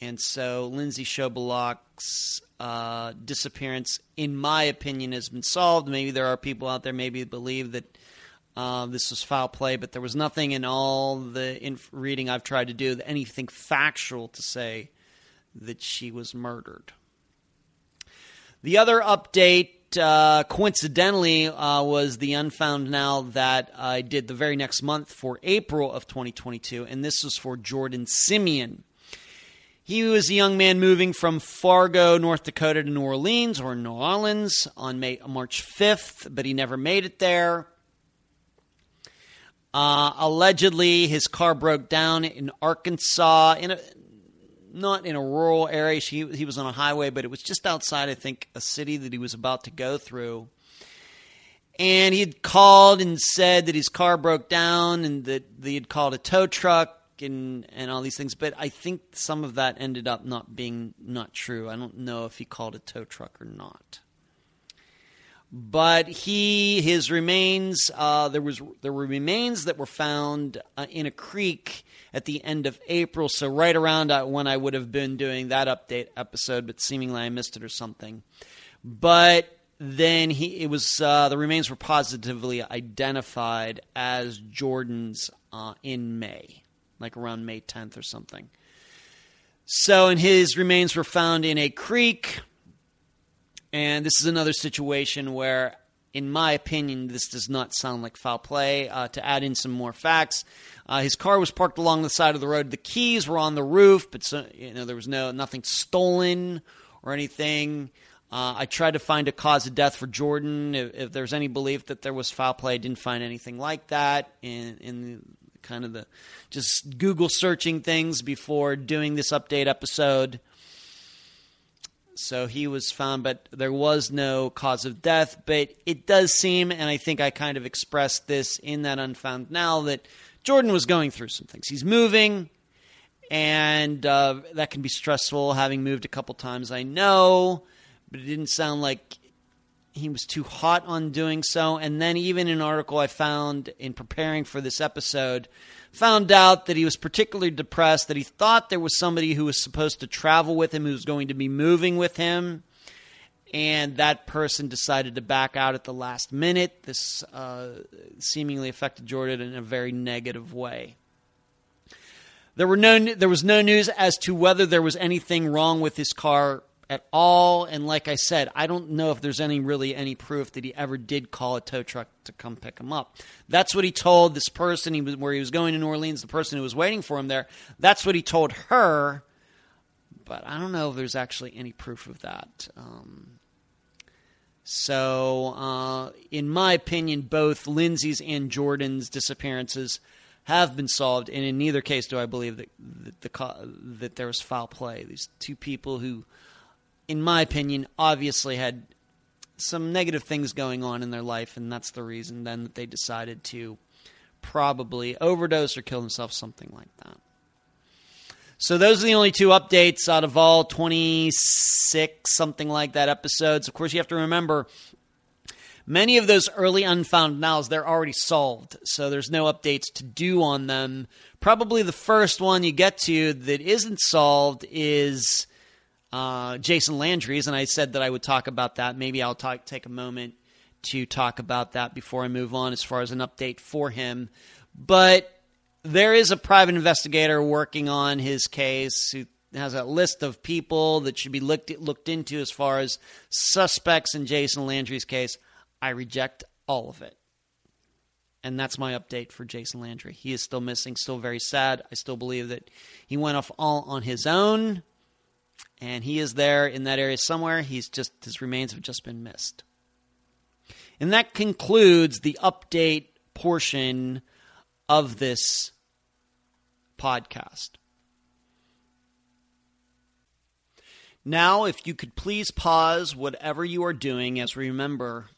And so Lindsay Shobalock's uh, disappearance, in my opinion, has been solved. Maybe there are people out there maybe believe that uh, this was foul play, but there was nothing in all the inf- reading I've tried to do, anything factual to say that she was murdered. The other update uh, coincidentally uh, was the Unfound Now that I did the very next month for April of 2022, and this was for Jordan Simeon. He was a young man moving from Fargo, North Dakota to New Orleans or New Orleans on May, March 5th, but he never made it there. Uh, allegedly, his car broke down in Arkansas, in a, not in a rural area. He, he was on a highway, but it was just outside, I think, a city that he was about to go through. And he had called and said that his car broke down and that he had called a tow truck and, and all these things. But I think some of that ended up not being not true. I don't know if he called a tow truck or not but he his remains uh, there was there were remains that were found uh, in a creek at the end of April, so right around uh, when I would have been doing that update episode, but seemingly I missed it or something. But then he it was uh, the remains were positively identified as Jordan's uh, in May, like around May 10th or something. So, and his remains were found in a creek and this is another situation where, in my opinion, this does not sound like foul play. Uh, to add in some more facts, uh, his car was parked along the side of the road. The keys were on the roof, but so, you know there was no nothing stolen or anything. Uh, I tried to find a cause of death for Jordan. If, if, there's any belief that there was foul play, I didn't find anything like that in, in kind of the just Google searching things before doing this update episode. So he was found, but there was no cause of death. But it does seem, and I think I kind of expressed this in that Unfound Now, that Jordan was going through some things. He's moving, and uh, that can be stressful, having moved a couple times, I know, but it didn't sound like he was too hot on doing so. And then, even an article I found in preparing for this episode found out that he was particularly depressed, that he thought there was somebody who was supposed to travel with him, who was going to be moving with him. And that person decided to back out at the last minute. This uh, seemingly affected Jordan in a very negative way. There were no, there was no news as to whether there was anything wrong with his car at all. And like I said, I don't know if there's any really any proof that he ever did call a tow truck to come pick him up. That's what he told this person he was where he was going to New Orleans, the person who was waiting for him there. That's what he told her. but I don't know if there's actually any proof of that. Um, so, uh, in my opinion, both Lindsay's and Jordan's disappearances have been solved, and in neither case do I believe that that, the, that there was foul play. These two people who, in my opinion, obviously had some negative things going on in their life, and that's the reason then that they decided to probably overdose or kill themselves, something like that. So those are the only two updates out of all 26, something like that, episodes. Of course, you have to remember many of those early unfound nows they're already solved so there's no updates to do on them probably the first one you get to that isn't solved is uh, jason landry's and i said that i would talk about that maybe i'll talk, take a moment to talk about that before i move on as far as an update for him but there is a private investigator working on his case who has a list of people that should be looked looked into as far as suspects in Jason Landry's case. I reject all of it. And that's my update for Jason Landry. He is still missing, still very sad. I still believe that he went off all on his own and he is there in that area somewhere. He's just his remains have just been missed. And that concludes the update portion of this podcast. Now, if you could please pause whatever you are doing as remember.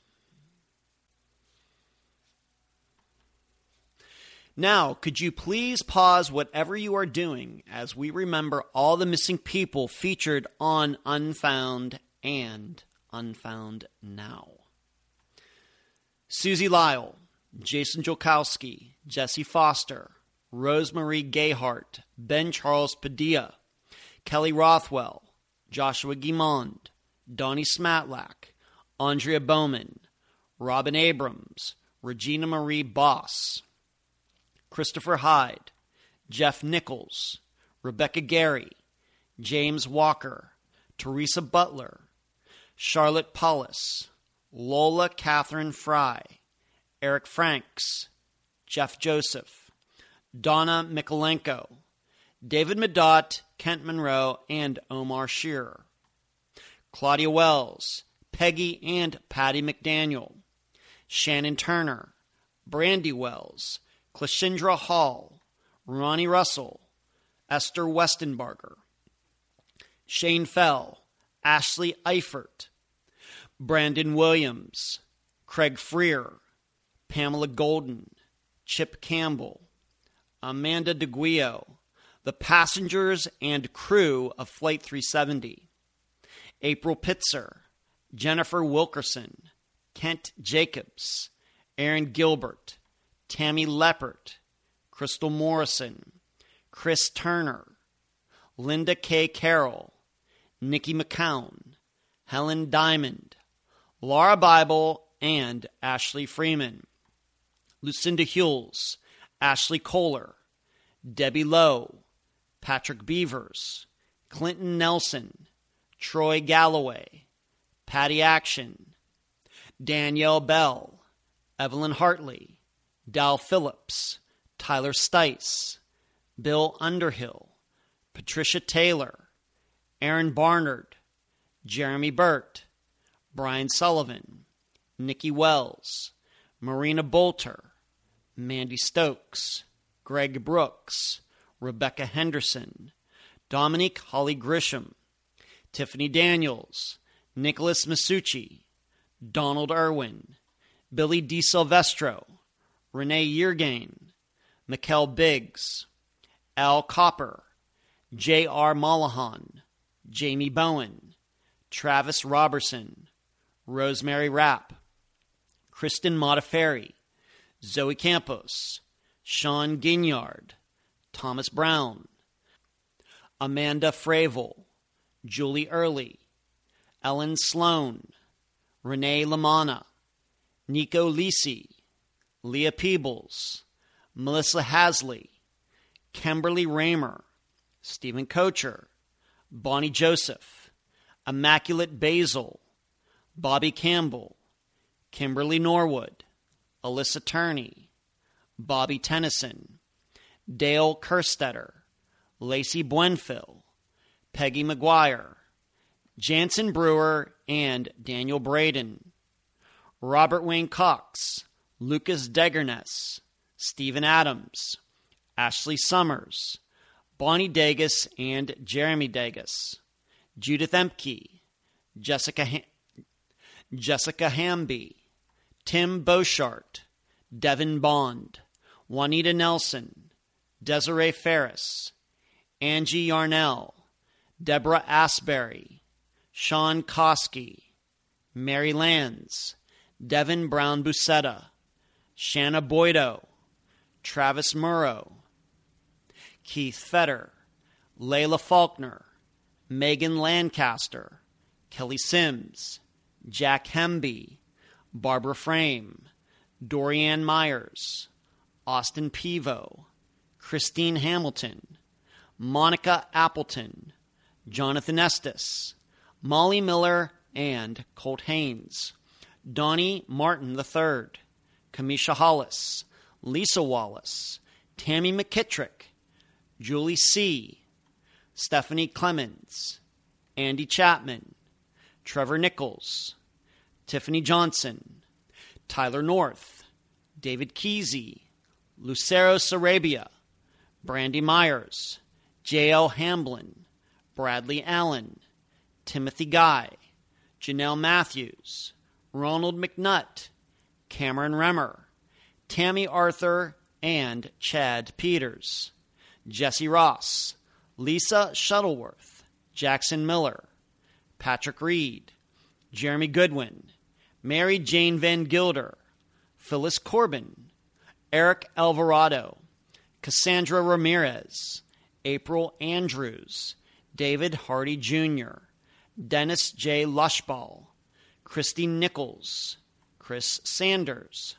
Now, could you please pause whatever you are doing as we remember all the missing people featured on Unfound and Unfound Now? Susie Lyall, Jason Jolkowski, Jesse Foster, Rosemarie Gayhart, Ben Charles Padilla, Kelly Rothwell, Joshua Guimond, Donnie Smatlack, Andrea Bowman, Robin Abrams, Regina Marie Boss, Christopher Hyde, Jeff Nichols, Rebecca Gary, James Walker, Teresa Butler, Charlotte Paulus, Lola Catherine Fry, Eric Franks, Jeff Joseph, Donna Mikolenko, David Medot, Kent Monroe, and Omar Shearer. Claudia Wells, Peggy and Patty McDaniel, Shannon Turner, Brandy Wells, Clashendra Hall, Ronnie Russell, Esther Westenbarger, Shane Fell, Ashley Eifert, Brandon Williams, Craig Frear, Pamela Golden, Chip Campbell, Amanda DeGuio, the passengers and crew of Flight 370, April Pitzer, Jennifer Wilkerson, Kent Jacobs, Aaron Gilbert, Tammy Leppert, Crystal Morrison, Chris Turner, Linda K. Carroll, Nikki McCown, Helen Diamond, Lauria Bible, and Ashley Freeman. Lucinda Hewells, Ashley Kohler, Debbie Lowe, Patrick Beavers, Clinton Nelson, Troy Galloway, Patty Action, Danielle Bell, Evelyn Hartley, Dal Phillips, Tyler Stice, Bill Underhill, Patricia Taylor, Aaron Barnard, Jeremy Burt, Brian Sullivan, Nikki Wells, Marina Bolter, Mandy Stokes, Greg Brooks, Rebecca Henderson, Dominique Holly Grisham, Tiffany Daniels, Nicholas Masucci, Donald Irwin, Billy DiSilvestro, Renee Yeargain, Mikelle Biggs, Al Copper, J.R. Mollahan, Jamie Bowen, Travis Robertson, Rosemary Rapp, Kristen Modafferi, Zoe Campos, Sean Ginyard, Thomas Brown, Amanda Fravel, Julie Early, Ellen Sloan, Renee Lamana, Nico Lisi, Leah Peebles, Melissa Hasley, Kimberly Raymer, Steven Koecher, Bonnie Joseph, Immaculate Basil, Bobby Campbell, Kimberly Norwood, Alyssa Turney, Bobby Tennyson, Dale Kerstetter, Lacey Buenfil, Peggy McGuire, Jansen Brewer, and Daniel Braden, Robert Wayne Cox, Lucas Degerness, Stephen Adams, Ashley Summers, Bonnie Dagus and Jeremy Dagus, Judith Emke, Jessica, ha- Jessica Hamby, Tim Beauchart, Devin Bond, Juanita Nelson, Desiree Ferris, Angie Yarnell, Deborah Asbury, Sean Koski, Mary Lands, Devin Brown Busetta, Shanna Boydo, Travis Murrow, Keith Fetter, Layla Faulkner, Megan Lancaster, Kelly Sims, Jack Hemby, Barbara Frame, Dorianne Myers, Austin Pivo, Christine Hamilton, Monica Appleton, Jonathan Estes, Molly Miller, and Colt Haynes, Donnie Martin III, Kamisha Hollis, Lisa Wallace, Tammy McKittrick, Julie C., Stephanie Clemens, Andy Chapman, Trevor Nichols, Tiffany Johnson, Tyler North, David Kesey, Lucero Sarabia, Brandy Myers, J.L. Hamblin, Bradley Allen, Timothy Guy, Janelle Matthews, Ronald McNutt, Cameron Remmer, Tammy Arthur, and Chad Peters, Jesse Ross, Lisa Shuttleworth, Jackson Miller, Patrick Reed, Jeremy Goodwin, Mary Jane Van Gilder, Phyllis Corbin, Eric Alvarado, Cassandra Ramirez, April Andrews, David Hardy Jr., Dennis J. Lushball, Christy Nichols, Chris Sanders,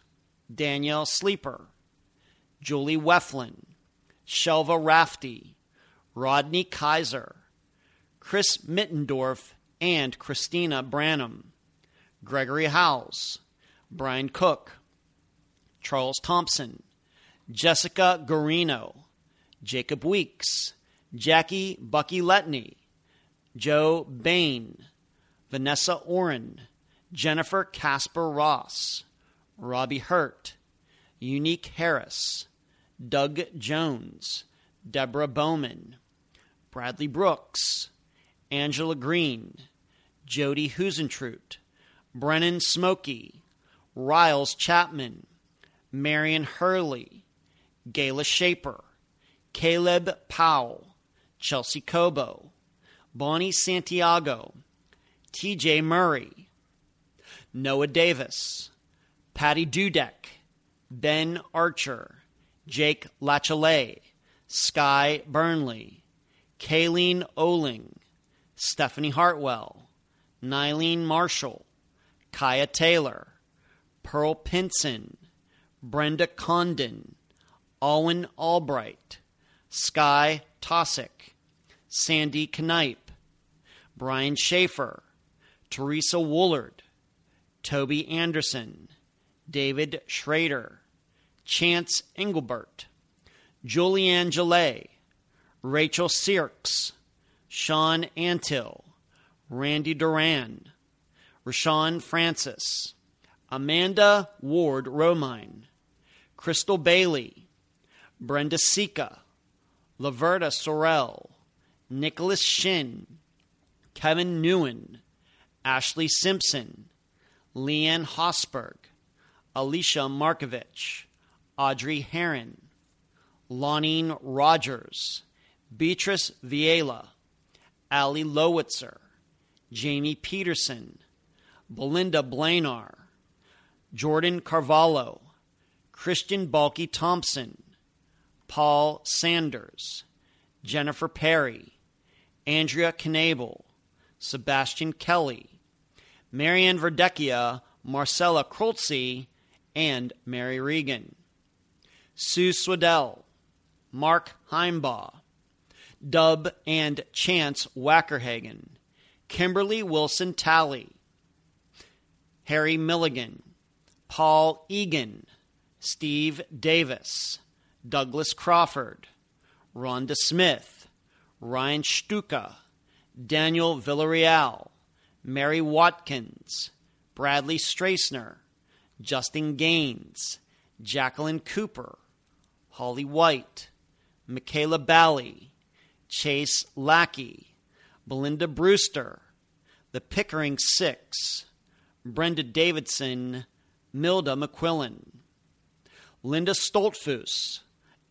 Danielle Sleeper, Julie Wefflin, Shelva Rafty, Rodney Kaiser, Chris Mittendorf, and Christina Branham, Gregory Howes, Brian Cook, Charles Thompson, Jessica Garino, Jacob Weeks, Jackie Bucky Letney, Joe Bain, Vanessa Oren, Jennifer Casper Ross, Robbie Hurt, Unique Harris, Doug Jones, Deborah Bowman, Bradley Brooks, Angela Green, Jody Huisentruit, Brennan Smokey, Riles Chapman, Marion Hurley, Gayla Shaper, Caleb Powell, Chelsea Cobo, Bonnie Santiago, TJ Murray, Noah Davis, Patty Dudek, Ben Archer, Jake Lachelet, Sky Burnley, Kayleen Oling, Stephanie Hartwell, Nylene Marshall, Kaya Taylor, Pearl Pinson, Brenda Condon, Alwyn Albright, Sky Tosick, Sandy Knipe, Brian Shaffer, Teresa Woolard, Toby Anderson, David Schrader, Chance Engelbert, Julianne Gillet, Rachel Sirks, Sean Antill, Randy Duran, Rashawn Francis, Amanda Ward Romine, Crystal Bailey, Brenda Sika, Laverta Sorrell, Nicholas Shin, Kevin Newen, Ashley Simpson, Leanne Hosberg, Alicia Markovich, Audrey Heron, Lonine Rogers, Beatrice Viela, Ali Lowitzer, Jamie Peterson, Belinda Blanar, Jordan Carvalho, Christian Balky Thompson, Paul Sanders, Jennifer Perry, Andrea Knabel, Sebastian Kelly, Marianne Verdecchia, Marcella Kroltze, and Mary Regan. Sue Swedell, Mark Heimbaugh, Dub and Chance Wackerhagen, Kimberly Wilson Talley, Harry Milligan, Paul Egan, Steve Davis, Douglas Crawford, Rhonda Smith, Ryan Stuka, Daniel Villarreal, Mary Watkins, Bradley Strassner, Justin Gaines, Jacqueline Cooper, Holly White, Michaela Bally, Chase Lackey, Belinda Brewster, the Pickering Six, Brenda Davidson, Milda McQuillan, Linda Stoltzfoos,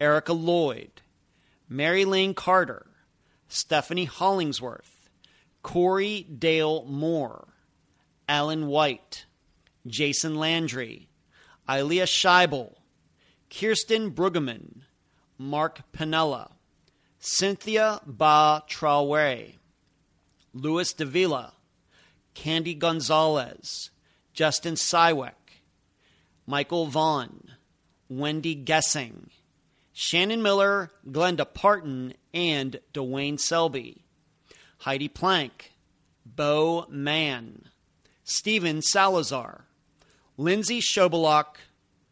Erica Lloyd, Mary Lane Carter, Stephanie Hollingsworth, Corey Dale Moore, Alan White, Jason Landry, Ilea Scheibel, Kirsten Brueggemann, Mark Pinella, Cynthia Ba Traore, Louis Davila, Candy Gonzalez, Justin Sywick, Michael Vaughn, Wendy Gessing, Shannon Miller, Glenda Parton, and Dwayne Selby, Heidi Plank, Bo Mann, Stephen Salazar, Lindsay Shobalok,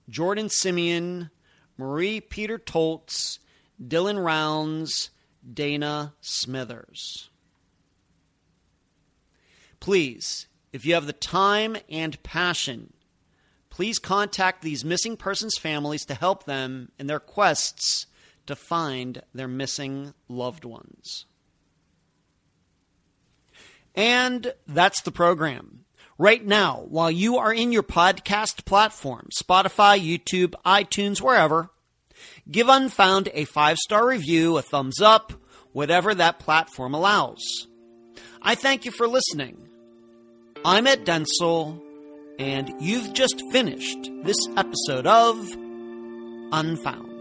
Jordan Simeon, Marie Peter Toltz, Dylan Rounds, Dana Smithers. Please, if you have the time and passion, please contact these missing persons' families to help them in their quests to find their missing loved ones. And that's the program. Right now, while you are in your podcast platform, Spotify, YouTube, iTunes, wherever, give Unfound a five star review, a thumbs up, whatever that platform allows. I thank you for listening. I'm Ed Densel, and you've just finished this episode of Unfound.